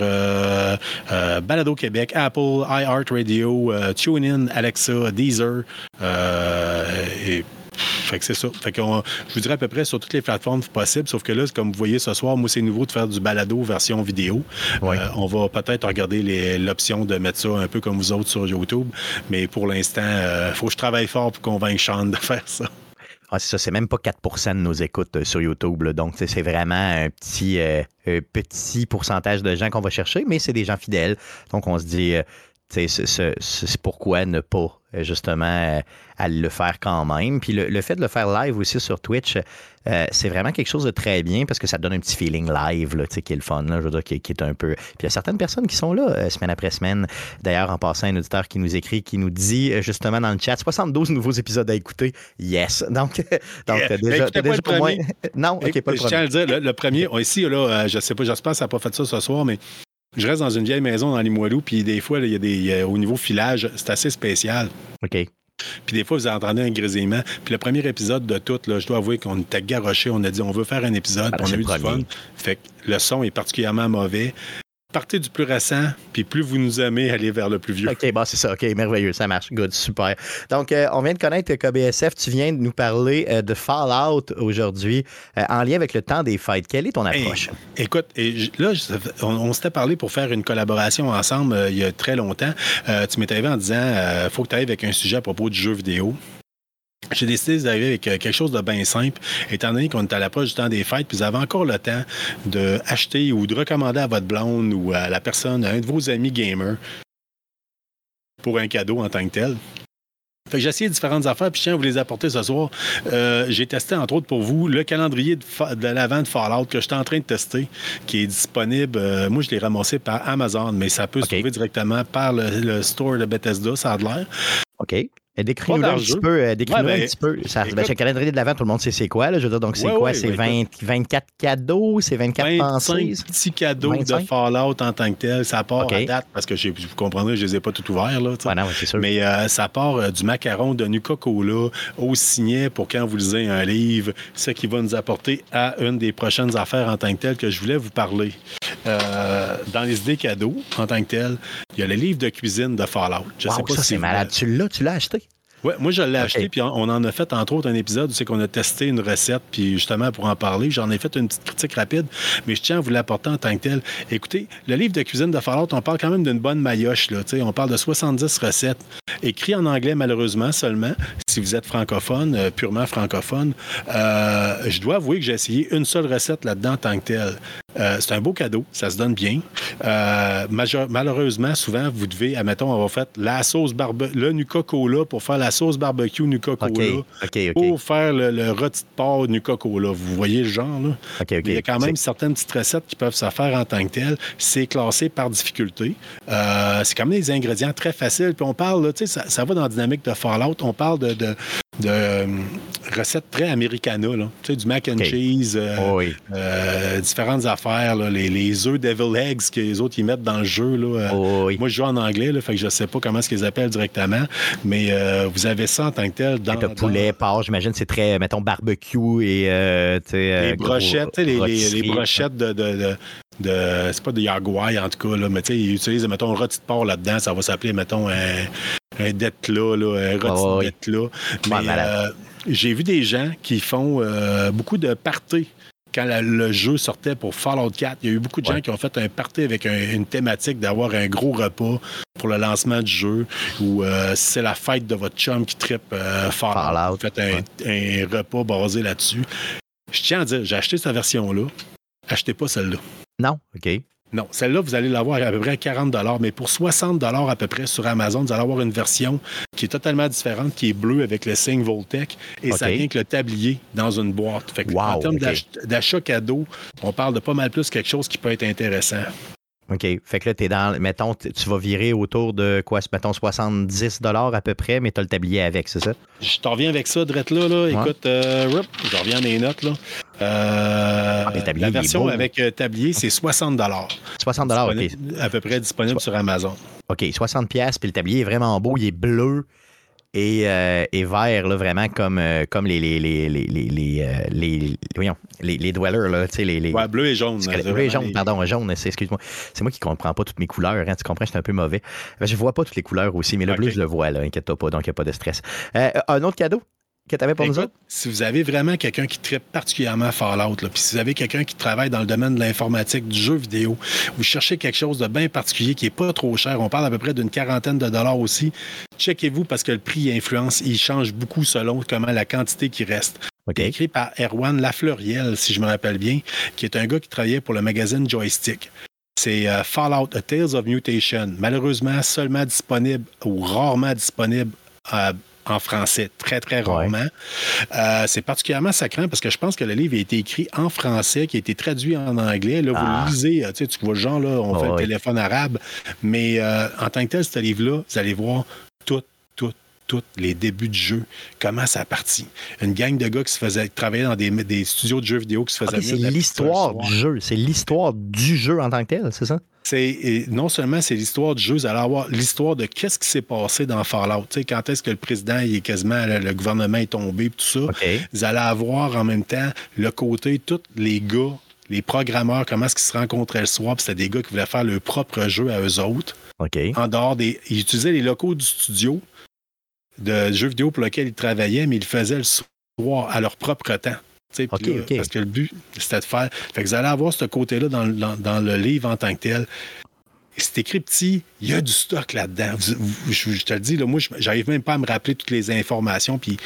Balado Québec, Apple, iHeartRadio, euh, TuneIn, Alexa, Deezer. Euh, et fait que c'est ça. Fait que je vous dirais à peu près sur toutes les plateformes possibles, sauf que là, comme vous voyez ce soir, moi, c'est nouveau de faire du balado version vidéo. Euh, on va peut-être regarder l'option de mettre ça un peu comme vous autres sur YouTube, mais pour l'instant, il faut que je travaille fort pour convaincre Sean de faire ça. Ah, ça, c'est même pas 4% de nos écoutes euh, sur YouTube. Donc, c'est vraiment un petit, euh, petit pourcentage de gens qu'on va chercher, mais c'est des gens fidèles. Donc, on se dit, euh, c'est pourquoi ne pas euh, justement euh, à le faire quand même. Puis le, le, fait de le faire live aussi sur Twitch, euh, c'est vraiment quelque chose de très bien parce que ça donne un petit feeling live, là, qui est le fun, là, je veux dire, qui, qui, est un peu. Puis il y a certaines personnes qui sont là euh, semaine après semaine. D'ailleurs, en passant, un auditeur qui nous écrit, qui nous dit justement dans le chat 72 nouveaux épisodes à écouter. Yes. Donc, donc yeah. déjà, déjà pour moi. non, ok, pas le Je tiens à le dire, le, le premier, ici, là, je sais pas, j'espère que ça n'a pas fait ça ce soir, mais je reste dans une vieille maison dans Limoilou, puis des fois, il y a des, y a, au niveau filage, c'est assez spécial. OK. Puis des fois, vous entendez un grésillement. Puis le premier épisode de tout, là, je dois avouer qu'on était garoché. On a dit, on veut faire un épisode. Ah, on a eu premier. du fun. Fait que le son est particulièrement mauvais. Partez du plus récent, puis plus vous nous aimez, allez vers le plus vieux. OK, bon, c'est ça. OK, merveilleux. Ça marche. Good, super. Donc, euh, on vient de connaître KBSF. Tu viens de nous parler euh, de Fallout aujourd'hui euh, en lien avec le temps des fêtes. Quelle est ton approche? Écoute, et là, on, on s'était parlé pour faire une collaboration ensemble il y a très longtemps. Tu m'étais arrivé en disant faut que tu ailles avec un sujet à propos du jeu vidéo. J'ai décidé d'arriver avec quelque chose de bien simple, étant donné qu'on est à l'approche du temps des fêtes, puis vous avez encore le temps d'acheter ou de recommander à votre blonde ou à la personne, à un de vos amis gamers, pour un cadeau en tant que tel. Fait que j'ai essayé différentes affaires, puis je tiens à vous les apporter ce soir. Euh, j'ai testé, entre autres, pour vous, le calendrier de, de l'avant de Fallout que j'étais en train de tester, qui est disponible. Euh, moi, je l'ai ramassé par Amazon, mais ça peut okay. se trouver directement par le, le, store de Bethesda, ça a de l'air. OK. Décris-nous un petit peu. Euh, décris ouais, ben, un petit peu. Ça, écoute, ben, le calendrier de l'avant, tout le monde sait c'est quoi. Là, je veux dire, donc, c'est ouais, quoi? Ouais, c'est 20, 24 cadeaux? C'est 24 pensées? petits cadeaux 25? de Fallout en tant que tel. Ça part okay. à date, parce que vous comprendrez, je ne les ai pas tout ouverts. Là, non, sûr. Mais euh, ça part euh, du macaron de Nuka-Cola au signet pour quand vous lisez un livre, ce qui va nous apporter à une des prochaines affaires en tant que tel que je voulais vous parler. Euh, dans les idées cadeaux, en tant que tel, il y a le livre de cuisine de Fallout. Je wow, sais pas ça, si c'est malade. Tu l'as, tu l'as acheté? Oui, moi, je l'ai okay. acheté, puis on en a fait, entre autres, un épisode où c'est qu'on a testé une recette, puis justement, pour en parler, j'en ai fait une petite critique rapide, mais je tiens à vous l'apporter en tant que tel. Écoutez, le livre de cuisine de Fallout, on parle quand même d'une bonne maillotche, là, on parle de 70 recettes, écrites en anglais, malheureusement, seulement, si vous êtes francophone, euh, purement francophone. Euh, je dois avouer que j'ai essayé une seule recette là-dedans en tant que tel. Euh, c'est un beau cadeau, ça se donne bien. Euh, malheureusement, souvent, vous devez, admettons, avoir fait la sauce barbe le Nuka-Cola pour faire la sauce barbecue Nuka-Cola okay. okay, okay. pour faire le, le rôti de porc Nuka-Cola. Vous voyez le genre, là? Il y a quand même certaines petites recettes qui peuvent se faire en tant que telles. C'est classé par difficulté. Euh, c'est quand même des ingrédients très faciles. Puis on parle, tu sais, ça, ça, va dans la dynamique de Fallout. On parle de, de de euh, recettes très americana, là. Tu sais, du mac and okay. cheese, euh, oh oui. euh, différentes affaires, là, les, les œufs devil eggs que les autres ils mettent dans le jeu. Là. Oh oui. Moi, je joue en anglais, là, fait que je sais pas comment est-ce qu'ils appellent directement, mais euh, vous avez ça en tant que tel. Dans, le poulet, porc, j'imagine, c'est très, mettons, barbecue et, euh, tu sais... Les brochettes, les, les, les, brochettes de, de, de de c'est pas de Yaguay en tout cas là, mais tu sais ils utilisent mettons un rôti de porc là-dedans ça va s'appeler mettons un, un là, là un rôti oh, de là mais euh, j'ai vu des gens qui font euh, beaucoup de parties quand la, le jeu sortait pour Fallout 4, il y a eu beaucoup de gens qui ont fait un party avec un, une thématique d'avoir un gros repas pour le lancement du jeu ou euh, c'est la fête de votre chum qui tripe euh, Fallout. Faites un, ouais. un repas basé là-dessus. Je tiens à dire, j'ai acheté cette version-là. Achetez pas celle-là. Non, OK. Non, celle-là, vous allez l'avoir à peu près à 40 mais pour 60 à peu près sur Amazon, vous allez avoir une version qui est totalement différente, qui est bleue avec le signe Voltec, et okay. ça vient avec le tablier dans une boîte. Fait que wow, en termes okay. d'achat cadeau, on parle de pas mal plus quelque chose qui peut être intéressant. OK. Fait que là, tu es dans. Mettons, tu vas virer autour de quoi? Mettons 70 à peu près, mais tu as le tablier avec, c'est ça? Je t'en reviens avec ça, Drette là. là. Écoute, euh, je reviens à mes notes. Là. Euh, ah, la version avec euh, tablier, c'est 60 60 OK. À peu près disponible so sur Amazon. OK, 60 puis le tablier est vraiment beau, il est bleu et, euh, et vert, là, vraiment comme, comme les, les, les, les, les, les, voyons, les, les dwellers. Là, les, les... Ouais, bleu et jaune. Bleu et jaune, les... pardon, jaune, excuse-moi. C'est moi qui ne comprends pas toutes mes couleurs. Hein, tu comprends, je suis un peu mauvais. Je ne vois pas toutes les couleurs aussi, mais le okay. bleu, je le vois, là, inquiète-toi pas, donc il n'y a pas de stress. Euh, un autre cadeau? Que tu avais pour Écoute, nous autres? Si vous avez vraiment quelqu'un qui traite particulièrement Fallout, puis si vous avez quelqu'un qui travaille dans le domaine de l'informatique, du jeu vidéo, vous cherchez quelque chose de bien particulier qui n'est pas trop cher, on parle à peu près d'une quarantaine de dollars aussi, checkez-vous parce que le prix influence, il change beaucoup selon comment la quantité qui reste. Okay. Écrit par Erwan Lafleuriel, si je me rappelle bien, qui est un gars qui travaillait pour le magazine Joystick. C'est euh, Fallout A Tales of Mutation. Malheureusement, seulement disponible ou rarement disponible euh, en français, très, très rarement. Euh, c'est particulièrement sacrant parce que je pense que le livre a été écrit en français, qui a été traduit en anglais. Là, vous Ah. le lisez, tu, sais, tu vois genre, là, on Oh, fait le téléphone arabe. Mais euh, en tant que tel, ce livre-là, vous allez voir tout, tout, tous les débuts du jeu, comment ça a parti. Une gang de gars qui se faisaient travailler dans des, des studios de jeux vidéo qui se faisaient Ok, venir c'est de l'histoire du soir. jeu. C'est l'histoire du jeu en tant que tel, c'est ça? C'est non seulement c'est l'histoire du jeu, vous allez avoir l'histoire de qu'est-ce qui s'est passé dans Fallout. Quand est-ce que le président il est quasiment le, le gouvernement est tombé, tout ça. OK. Vous allez avoir en même temps le côté tous les gars, les programmeurs, comment est-ce qu'ils se rencontraient le soir. Puis c'était des gars qui voulaient faire leur propre jeu à eux autres. En dehors des, ils utilisaient les locaux du studio de jeux vidéo pour lequel ils travaillaient, mais ils le faisaient le soir à leur propre temps. Là. Parce que le but, c'était de faire. Fait que vous allez avoir ce côté-là dans, le- dans- dans le livre en tant que tel. C'est écrit petit, il y a du stock là-dedans. Je, je te le dis, là, moi, je- j'arrive même pas à me rappeler toutes les informations. Puis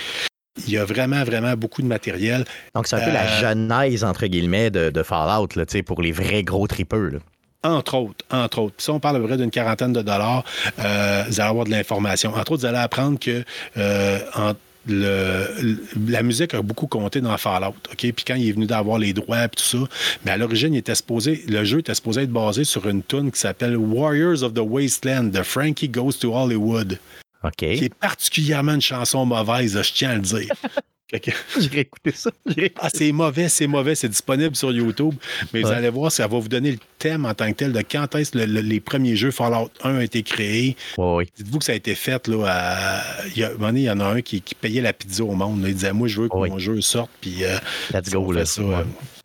il y a vraiment, vraiment beaucoup de matériel. Donc, c'est un peu la Euh, genèse, entre guillemets, de, de Fallout, là, pour les vrais gros tripeux. là. Entre autres, entre autres. Puis si on parle à peu près d'une quarantaine de dollars, euh, vous allez avoir de l'information. Entre autres, vous allez apprendre que euh, en- le- la musique a beaucoup compté dans Fallout. OK? Puis quand il est venu d'avoir les droits et tout ça, mais à l'origine, il était supposé, le jeu était supposé être basé sur une tune qui s'appelle Warriors of the Wasteland de Frankie Goes to Hollywood, OK. qui est particulièrement une chanson mauvaise, je tiens à le dire. J'irai écouter ça. Ah, c'est mauvais, c'est mauvais, c'est disponible sur YouTube. Mais vous allez voir, ça va vous donner le thème en tant que tel de quand est-ce que le- le- les premiers jeux Fallout 1 ont été créés. Ouais, ouais. Dites-vous que ça a été fait, là, à... il y a, un moment donné, il y en a un qui, qui payait la pizza au monde. là. Il disait, moi, je veux que mon jeu sorte, puis euh, Let's go. Là. ça, euh.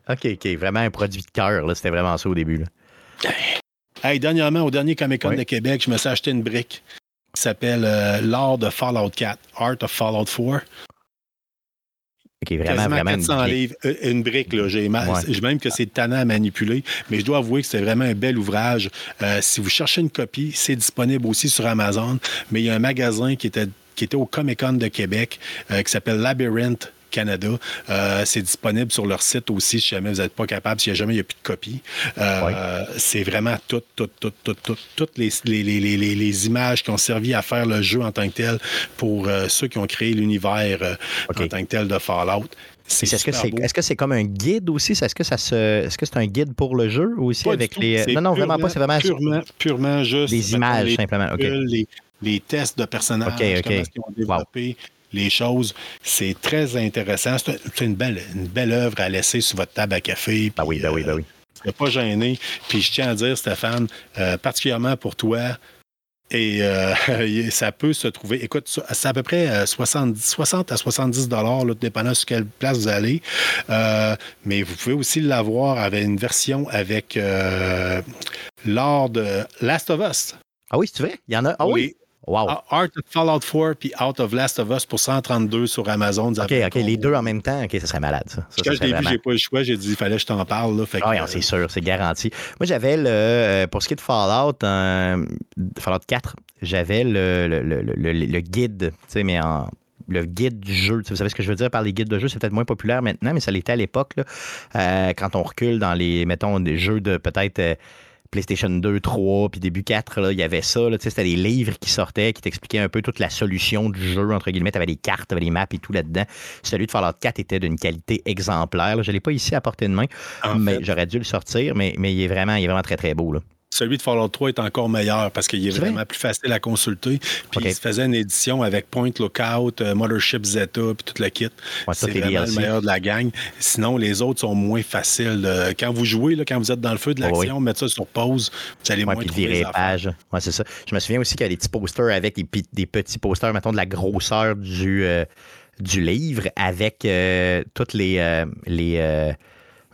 OK, OK. Vraiment un produit de cœur. C'était vraiment ça au début. Là. Hey, dernièrement, au dernier Comic-Con Ouais. de Québec, je me suis acheté une brique qui s'appelle euh, L'art de Fallout 4, Art of Fallout 4. Vraiment, Quasiment vraiment. une 400 brique. livres, euh, une brique. Là, j'ai Ouais. même que c'est tannant à manipuler, mais je dois avouer que c'est vraiment un bel ouvrage. Euh, si vous cherchez une copie, c'est disponible aussi sur Amazon, mais il y a un magasin qui était, qui était au Comic-Con de Québec euh, qui s'appelle Labyrinth. Canada. Euh, c'est disponible sur leur site aussi si jamais vous n'êtes pas capable, si jamais il n'y a plus de copies. Euh, C'est vraiment toutes, toutes, toutes, toutes, toutes, toutes les, les, les, les- images qui ont servi à faire le jeu en tant que tel pour euh, ceux qui ont créé l'univers en tant que tel de Fallout. C'est Est-ce que c'est est-ce que c'est comme un guide aussi? Est-ce que ça se est-ce que c'est un guide pour le jeu ou aussi Pas avec les. Non, non, vraiment pas. C'est vraiment purement, purement juste des images les, simplement. Les, les tests de personnages, OK, OK. comment est-ce qu'ils ont développé les choses. C'est très intéressant. C'est un- c'est une belle, une belle œuvre à laisser sur votre table à café. Ben oui, puis, ben oui, ben euh, oui. ne pas gêner. Puis je tiens à dire, Stéphane, euh, particulièrement pour toi, et euh, ça peut se trouver. Écoute, c'est à peu près euh, 70, 60 à 70 dollars, dépendant sur quelle place vous allez. Euh, mais vous pouvez aussi l'avoir avec une version avec euh, l'art de Last of Us. Ah oui, c'est vrai? Il y en a? Ah oui? Wow. Ah, Art of Fallout 4 puis Out of Last of Us pour 132 sur Amazon. OK, OK, les deux en même temps. OK, ça serait malade, ça. Ça, Quand ça je vu, j'ai pas eu le choix. J'ai dit, il fallait que je t'en parle. Là, Ah oui, euh, c'est sûr, c'est garanti. Moi, j'avais le. euh, pour ce qui est de Fallout, euh, Fallout 4, j'avais le, le, le, le- le- le guide, tu sais, mais en. Le guide du jeu. Vous savez ce que je veux dire par les guides de jeu? C'est peut-être moins populaire maintenant, mais ça l'était à l'époque. là. Euh, quand on recule dans les, mettons, des jeux de peut-être PlayStation 2, 3, puis début 4, là, il y avait ça. là, tu sais, C'était des livres qui sortaient, qui t'expliquaient un peu toute la solution du jeu, entre guillemets. Tu avais des cartes, tu avais des maps et tout là-dedans. Celui de Fallout 4 était d'une qualité exemplaire. là. Je ne l'ai pas ici à portée de main, en mais j'aurais dû le sortir, mais, mais il, est vraiment, il est vraiment très, très beau. Là. Celui de Fallout 3 est encore meilleur parce qu'il est, C'est vrai? vraiment plus facile à consulter. Puis il se faisait une édition avec Point Lookout, euh, Mothership Zeta, puis toute la kit. Ouais, c'est vraiment DLC. le meilleur de la gang. Sinon, les autres sont moins faciles. Quand vous jouez, là, quand vous êtes dans le feu de Oh, l'action, mettre ça sur pause, vous allez Ouais, moins puis trouver les pages. Ouais, c'est ça. Je me souviens aussi qu'il y a des petits posters avec des, des petits posters, mettons, de la grosseur du, euh, du livre avec euh, toutes les. euh,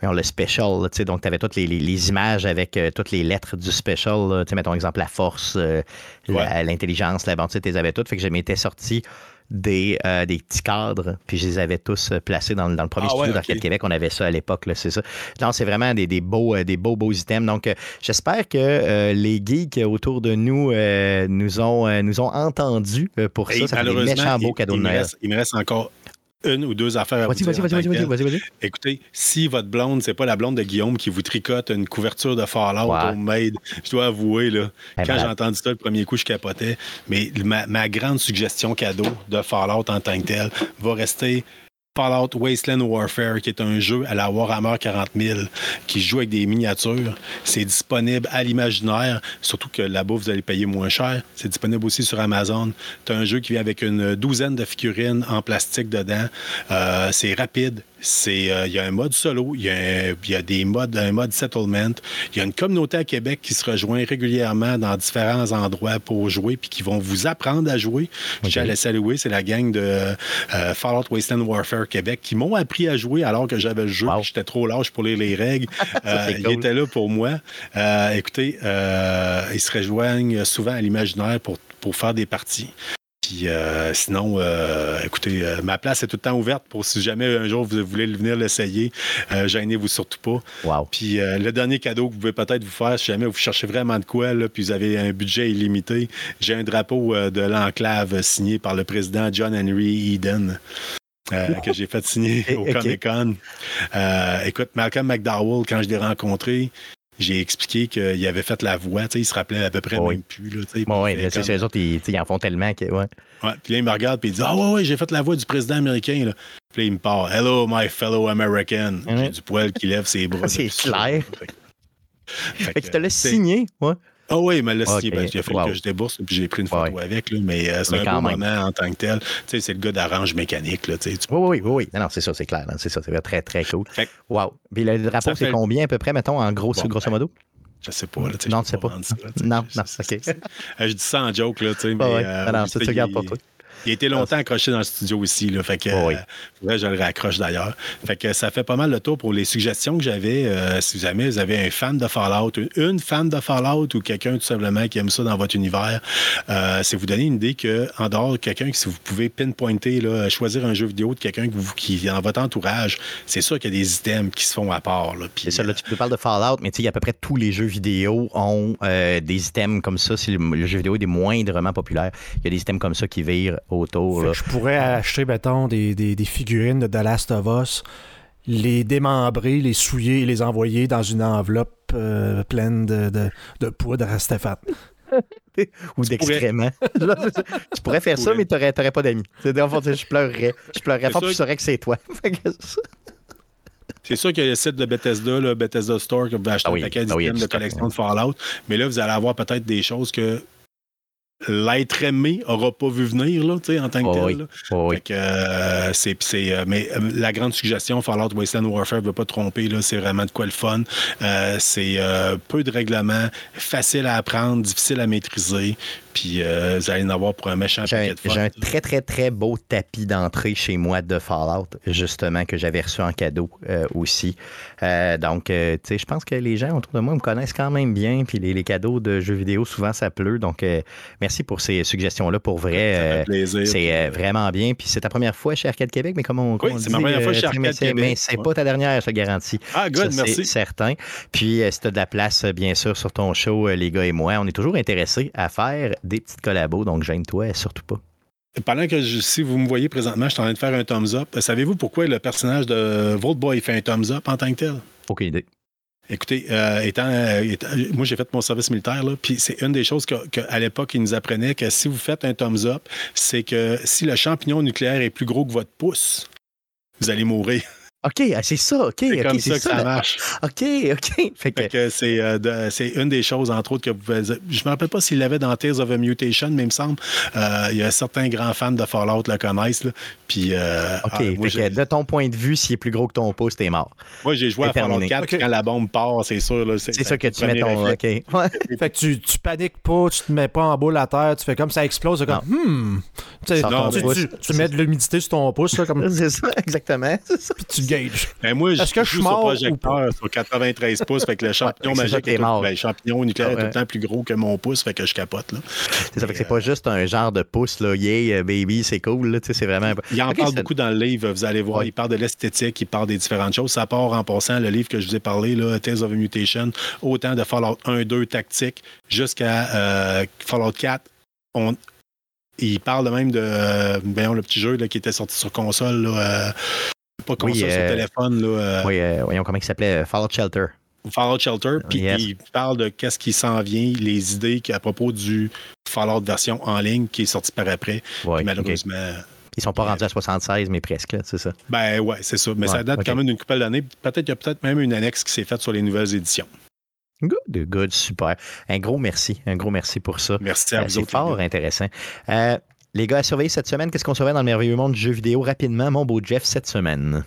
le special, tu sais, donc tu avais toutes les, les- les images avec euh, toutes les lettres du special, tu sais, mettons exemple la force, euh, la- l'intelligence, la bonté, tu les avais toutes, fait que je m'étais sorti des, euh, des petits cadres, puis je les avais tous placés dans, le- dans le premier Ah studio ouais, d'Arcade. Québec, on avait ça à l'époque, c'est ça. Non, c'est vraiment des, des beaux, des beaux, beaux items. Donc, euh, j'espère que euh, les geeks autour de nous nous, ont, nous ont entendus pour Et ça. Ça fait des malheureusement, méchants beaux il- cadeaux de Noël. il me reste encore une ou deux affaires à Vas-y, vas-y, vas-y, vas-y, vas-y, vas-y. Écoutez, si votre blonde, c'est pas la blonde de Guillaume qui vous tricote une couverture de Fallout Ouais. homemade, je dois avouer, là, Eh quand ben. j'ai entendu ça le premier coup, je capotais. Mais ma, ma grande suggestion cadeau de Fallout en tant que tel va rester Fallout Wasteland Warfare, qui est un jeu à la Warhammer 40 000, qui joue avec des miniatures. C'est disponible à l'imaginaire, surtout que là-bas, vous allez payer moins cher. C'est disponible aussi sur Amazon. C'est un jeu qui vient avec une douzaine de figurines en plastique dedans. Euh, c'est rapide. C'est, euh, Il y a un mode solo, il y, a un- il y a des modes, un mode settlement. Il y a une communauté à Québec qui se rejoint régulièrement dans différents endroits pour jouer, puis qui vont vous apprendre à jouer. À les saluer, c'est la gang de euh, Fallout Wasteland Warfare Québec qui m'ont appris à jouer alors que j'avais le jeu, Wow. j'étais trop lâche pour lire les règles. Euh, c'est Ils cool. étaient là pour moi. Euh, écoutez, euh, ils se rejoignent souvent à l'imaginaire pour, pour faire des parties. Puis euh, sinon, euh, écoutez, euh, ma place est tout le temps ouverte pour si jamais un jour vous voulez venir l'essayer, gênez-vous surtout pas. Wow. Puis le dernier cadeau que vous pouvez peut-être vous faire, si jamais vous cherchez vraiment de quoi, là, puis vous avez un budget illimité, j'ai un drapeau de l'enclave signé par le président John Henry Eden. euh, que j'ai fait signer au. Comic Con. Euh, écoute, Malcolm McDowell, quand je l'ai rencontré, j'ai expliqué qu'il avait fait la voix. tu sais, Il se rappelait à peu près Oui. même plus. Là, tu sais, Bon, fait c'est comme- les autres, ils, ils en font tellement que. Ouais. Ouais, puis là, il me regarde et il dit Ah, ouais, ouais, j'ai fait la voix du président américain. Là. Puis là, il me parle Hello, my fellow American. J'ai du poil qui lève ses bras. C'est clair. Fait que- Fait que tu te l'as signé, ouais. Ah oui, il m'a laissé. Ok, Ben, il a fallu wow. que je débourse, puis j'ai pris une photo Ouais. avec. Là, mais euh, c'est Mais un beau même. moment en tant que tel. Tu sais, c'est le gars d'arrange mécanique. Là, tu Oui, oui, oui, oui. Non, non, c'est ça, c'est clair. hein, C'est ça, c'est très, très cool. Fait Wow. Puis le drapeau, c'est combien à peu près, mettons, en gros, Bon, grosso ben, modo? Je sais pas. Là, tu sais, Non, je sais pas. ça, là, Non, non, c'est- ok. c'est- Euh, Je dis ça en joke, là, tu sais, mais. Ouais. euh, Ah non, tu ça, il- pour toi. Il a été longtemps accroché dans le studio aussi, là, fait que Oh oui. euh, je le raccroche d'ailleurs. Fait que ça fait pas mal le tour pour les suggestions que j'avais. euh, si jamais vous avez un fan de Fallout, une, fan de Fallout ou quelqu'un tout simplement qui aime ça dans votre univers, euh, c'est vous donner une idée que en dehors de quelqu'un, que si vous pouvez pinpointer, là, choisir un jeu vidéo de quelqu'un que vous- qui est dans votre entourage, c'est sûr qu'il y a des items qui se font à part. C'est ça, là, tu parles de Fallout, mais tu sais, à peu près tous les jeux vidéo ont des items comme ça. Si le, le jeu vidéo est des moindrement populaire, il y a des items comme ça qui virent autour. Fait là. que je pourrais acheter, mettons, des, des, des figurines de The Last of Us, les démembrer, les souiller et les envoyer dans une enveloppe euh, pleine de, de, de poudre à Stéphane. Ou d'excréments. tu pourrais faire ça, pourrais. mais tu n'aurais pas d'amis. Le je pleurerais. Je pleurerais fort, je saurais que c'est toi. C'est sûr qu'il y a le site de Bethesda, là, Bethesda Store, que vous pouvez acheter Ah oui, un paquet ah oui, d'items tout de collection de Fallout. Mais là, vous allez avoir peut-être des choses que l'être aimé n'aura pas vu venir, là, tu sais, en tant que Oh tel. là. Oh oui. Que, euh, c'est, c'est, euh, mais euh, la grande suggestion, Fallout Wasteland Warfare ne veut pas tromper, là, c'est vraiment de quoi le fun. Euh, c'est euh, peu de règlements, facile à apprendre, difficile à maîtriser, puis euh, vous allez en avoir pour un méchant J'ai un, de fun. j'ai un très, très, très beau tapis d'entrée chez moi de Fallout, justement, que j'avais reçu en cadeau euh, aussi. Euh, donc, tu sais, je pense que les gens autour de moi me connaissent quand même bien. Puis les, les cadeaux de jeux vidéo, souvent, ça pleut. Donc, merci pour ces suggestions-là. Pour vrai, c'est vraiment bien. Puis c'est ta première fois chez Arcade Québec, mais comme on, Oui, c'est ma première fois chez mais Arcade c'est- Québec. Mais c'est Ouais. pas ta dernière, je te garantis. Ah, good, Ça, merci. C'est certain. Puis, si tu as de la place, bien sûr, sur ton show, les gars et moi, on est toujours intéressés à faire des petites collabos. Donc, gêne-toi surtout pas. Pendant que je- si vous me voyez présentement, je suis en train de faire un thumbs up. Savez-vous pourquoi le personnage de Vault Boy fait un thumbs up en tant que tel? Aucune idée. Écoutez, euh, étant, euh, étant- moi j'ai fait mon service militaire, puis c'est une des choses que- que, à l'époque, ils nous apprenaient que si vous faites un thumbs up, c'est que si le champignon nucléaire est plus gros que votre pouce, vous allez mourir. OK, ah, c'est ça. OK, C'est OK, comme ça que ça marche. OK, OK. Fait que, Fait que c'est euh, de- c'est une des choses, entre autres, que vous pouvez. Je me rappelle pas s'il l'avait dans Tears of a Mutation, mais il me semble. euh, il y a certains grands fans de Fallout le connaissent. là. Puis, euh, OK, ah, moi, que de ton point de vue, s'il est plus gros que ton pouce, t'es mort. moi, j'ai joué à Fallout terminé. 4, Ok. puis quand la bombe part, c'est sûr. là, C'est ça que tu mets ton. OK. Ouais. Fait que tu, tu paniques pas, tu te mets pas en boule à terre, tu fais comme ça explose, c'est comme hmm. Tu, ton tu, pouce. tu- tu mets de l'humidité sur ton pouce, là, comme C'est ça, exactement. C'est ça. puis tu Ben, moi, je Est-ce que je suis mort projecteur sur 93 pouces, fait que le champignon Ouais, magique est est tout- mort. ben, le champignon nucléaire est tout le temps plus gros que mon pouce, fait que je capote. Là. C'est ça, fait que c'est pas juste un genre de pouce, là. Yeah, euh, baby, c'est cool, là. C'est vraiment. Il en parle c'est- beaucoup dans le livre, vous allez voir. Ouais. Il parle de l'esthétique, il parle des différentes choses. Ça part en passant le livre que je vous ai parlé, là, Tales of a Mutation, autant de Fallout 1, 2 tactique jusqu'à euh, Fallout 4. On, il parle même de euh, le petit jeu là, qui était sorti sur console. Là, euh, pas console, Oui, sur euh, téléphone. Là, euh, Oui, euh, voyons comment il s'appelait, Fallout Shelter. Fallout Shelter, puis Yes. il parle de qu'est-ce qui s'en vient, les idées à propos du Fallout version en ligne qui est sorti par après. Ouais, malheureusement, Ils sont pas rendus à 76, mais presque, c'est ça. ben ouais, c'est ça. Mais ça date quand même d'une couple d'années. Peut-être qu'il y a peut-être même une annexe qui s'est faite sur les nouvelles éditions. Good, good, super. Un gros merci, un gros merci pour ça. Merci à vous C'est fort intéressant. Euh, les gars, à surveiller cette semaine, qu'est-ce qu'on surveille dans le merveilleux monde du jeu vidéo rapidement, mon beau Jeff, cette semaine?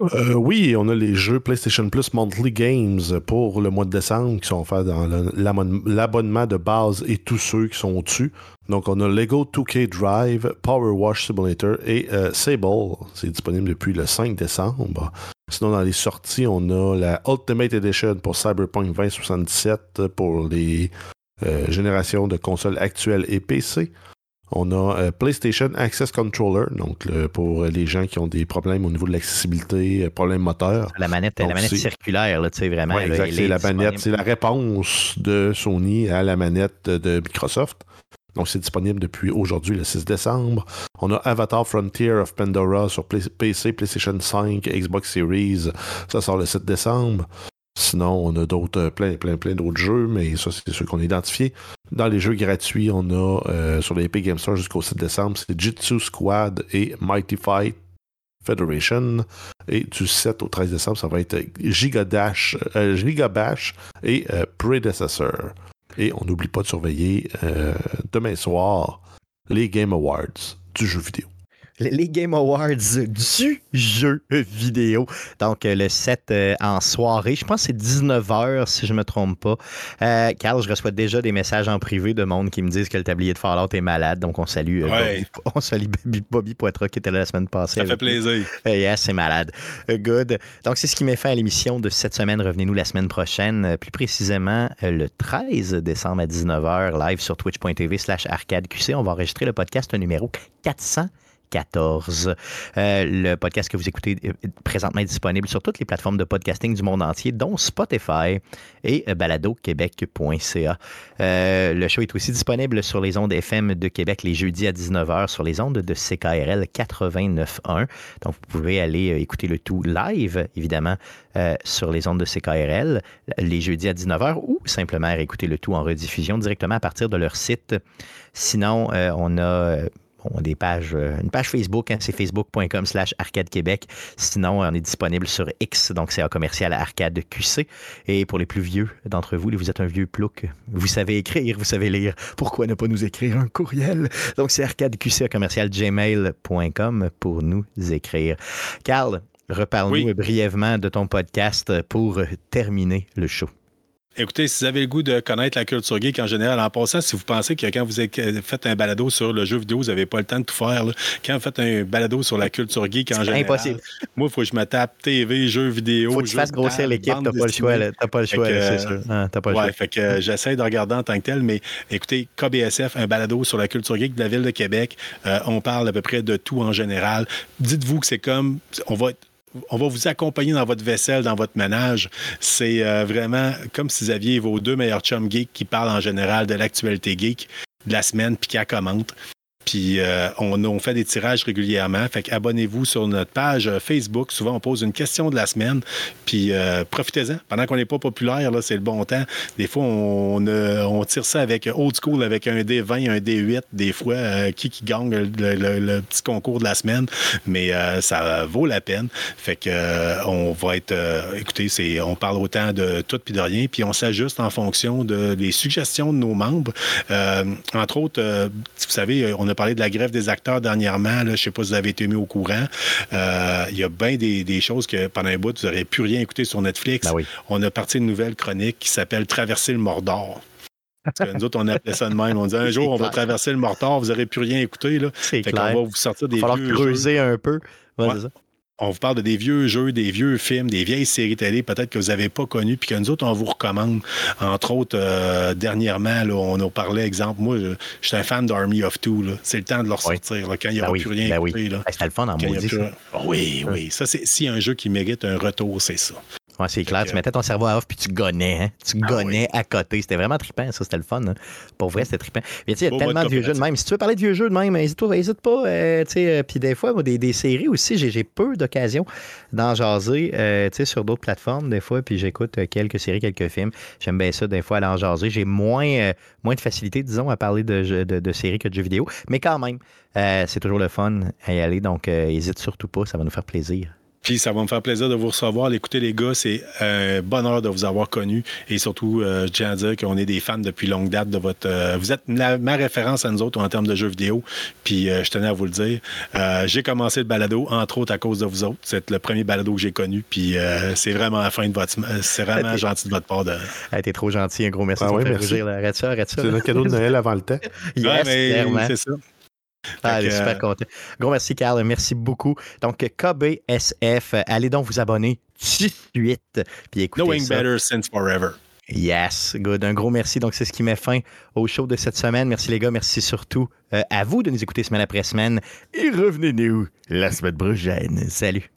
Euh, oui, on a les jeux PlayStation Plus Monthly Games pour le mois de décembre qui sont offerts dans l'abonnement de base et tous ceux qui sont au-dessus. Donc, on a Lego 2K Drive, Power Wash Simulator et euh, Sable. C'est disponible depuis le 5 décembre. Sinon, dans les sorties, on a la Ultimate Edition pour Cyberpunk 2077 pour les euh, générations de consoles actuelles et PC. On a euh, PlayStation Access Controller, donc le- pour les gens qui ont des problèmes au niveau de l'accessibilité, euh, problèmes moteurs. La manette, Donc, la manette circulaire, là, tu sais, vraiment. Ouais, exact. C'est est la manette, c'est la réponse de Sony à la manette de Microsoft. Donc, c'est disponible depuis aujourd'hui, le 6 décembre. On a Avatar Frontier of Pandora sur PC, PlayStation 5, Xbox Series. Ça sort le 7 décembre. Sinon, on a d'autres, euh, plein, plein, plein d'autres jeux, mais ça, c'est ceux qu'on a identifiés. Dans les jeux gratuits, on a euh, sur les Epic Game Store jusqu'au 7 décembre, c'est Jitsu Squad et Mighty Fight Federation. Et du 7 au 13 décembre, ça va être Gigadash, euh, Gigabash et euh. Et on n'oublie pas de surveiller euh, demain soir les Game Awards du jeu vidéo. Les- Game Awards du jeu vidéo. Donc, euh, le 7 euh, en soirée. Je pense que c'est 19h, si je ne me trompe pas. Euh, Carl, je reçois déjà des messages en privé de monde qui me disent que le tablier de Fallout est malade. Donc, on salue, euh, Ouais. Bobby, on salue Bobby, Bobby Poitras qui était là la semaine passée. Ça fait plaisir. Euh, yes, c'est malade. Good. Donc, c'est ce qui met fin à l'émission de cette semaine. Revenez-nous la semaine prochaine, plus précisément le 13 décembre à 19h, live sur twitch.tv slash arcadeqc. On va enregistrer le podcast numéro 414. Euh, le podcast que vous écoutez est présentement disponible sur toutes les plateformes de podcasting du monde entier, dont Spotify et euh, baladoquebec.ca. Euh, le show est aussi disponible sur les ondes FM de Québec les jeudis à 19h sur les ondes de CKRL 89.1. Donc, vous pouvez aller écouter le tout live, évidemment, sur les ondes de CKRL les jeudis à 19h ou simplement écouter le tout en rediffusion directement à partir de leur site. Sinon, on a bon, des pages, euh, une page Facebook, hein, c'est facebook.com slash arcade québec. Sinon, on est disponible sur X, donc c'est un commercial arcade QC. Et pour les plus vieux d'entre vous, vous êtes un vieux plouc, vous savez écrire, vous savez lire. Pourquoi ne pas nous écrire un courriel? Donc c'est arcadeqc commercial gmail.com pour nous écrire. Carl, reparle-nous Oui. brièvement de ton podcast pour terminer le show. Écoutez, si vous avez le goût de connaître la culture geek en général, en passant, si vous pensez que quand vous avez fait un balado sur le jeu vidéo, vous n'avez pas le temps de tout faire, là. quand vous faites un balado sur la culture geek en C'est général, impossible. moi, il faut que je me tape TV, jeux vidéo. Faut que tu fasses grossir l'équipe, t'as pas le choix. T'as pas le choix, c'est euh, sûr. Ah, T'as pas le Ouais, choix. fait que euh, j'essaie de regarder en tant que tel, mais écoutez, KBSF, un balado sur la culture geek de la ville de Québec. Euh, on parle à peu près de tout en général. Dites-vous que c'est comme, on va on va vous accompagner dans votre vaisselle, dans votre ménage. C'est euh, vraiment comme si vous aviez vos deux meilleurs chums geeks qui parlent en général de l'actualité geek de la semaine, puis qui. Puis euh, on, fait des tirages régulièrement. Fait abonnez-vous sur notre page euh, Facebook. Souvent, on pose une question de la semaine. Puis euh, profitez-en. Pendant qu'on n'est pas populaire, là, c'est le bon temps. Des fois, on, euh, on tire ça avec old school, avec un D20, un D8. Des fois, euh, qui qui gagne le, petit concours de la semaine. Mais euh, ça vaut la peine. Fait que euh, on va être. euh, écoutez, c'est, on parle autant de tout puis de rien. Puis on s'ajuste en fonction de, des suggestions de nos membres. Euh, entre autres, euh, vous savez, on a parlé de la grève des acteurs dernièrement. Là, je ne sais pas si vous avez été mis au courant. Euh, Il y a bien des, des choses que pendant un bout, vous n'aurez plus rien écouté sur Netflix. Ben oui. On a parti une nouvelle chronique qui s'appelle Traverser le Mordor. Parce que nous autres, on appelait ça de même. On disait un jour, on va traverser le Mordor, vous n'aurez plus rien écouté. Là. C'est clair. va vous sortir Il des va falloir jeux. creuser un peu. Ouais, Ouais. On vous parle de des vieux jeux, des vieux films, des vieilles séries télé, peut-être que vous n'avez pas connues, puis que nous autres, on vous recommande. Entre autres, euh, dernièrement, là, on a parlé, exemple, moi, je, je suis un fan d'Army of Two. C'est le temps de leur Oui. sortir, là, quand il n'y Ben aura oui, plus rien ben oui. C'était le fun en maudit. plus- ça. Oui, oui. Ça, c'est a un jeu qui mérite un retour, c'est ça. Ouais, c'est clair. Tu mettais ton cerveau à off puis tu gonnais. Hein? Tu Ah gonnais à côté. C'était vraiment trippant, ça. C'était le fun. hein. Pour vrai, c'était trippant. Mais tu sais, il y a tellement de vieux jeux de même. Si tu veux parler de vieux jeux de même, hésite pas. Hésite pas euh, euh, puis des fois, moi, des, des séries aussi, j'ai peu d'occasions d'en jaser euh, sur d'autres plateformes, des fois. Puis j'écoute quelques séries, quelques films. J'aime bien ça, des fois, aller en jaser. J'ai moins, moins de facilité, disons, à parler de, jeux- de, de séries que de jeux vidéo. Mais quand même, c'est toujours le fun à y aller. Donc, hésite surtout pas. Ça va nous faire plaisir. Puis ça va me faire plaisir de vous recevoir. Écoutez, les gars, c'est un bonheur de vous avoir connus. Et surtout, euh, je tiens à dire qu'on est des fans depuis longue date de votre. euh, vous êtes la- ma référence à nous autres en termes de jeux vidéo. Puis euh, je tenais à vous le dire. Euh, j'ai commencé le balado, entre autres, à cause de vous autres. C'est le premier balado que j'ai connu. Puis euh, c'est vraiment la fin de votre. euh, C'est vraiment gentil de votre part de. Ah, t'es trop gentil. Un gros merci. Ah ouais, merci. rougir, là. Arrête ça, arrête ça. C'est notre cadeau de Noël avant le temps. Yes, Ouais, mais clairement. c'est ça. Ah, elle est super euh, content. Gros merci, Carl. Merci beaucoup. Donc, KBSF, allez donc vous abonner tout de suite. Puis écoutez Knowing ça. better since forever. Yes, good. Un gros merci. Donc, c'est ce qui met fin au show de cette semaine. Merci les gars. Merci surtout euh, à vous de nous écouter semaine après semaine. Et revenez-nous la semaine prochaine. Salut.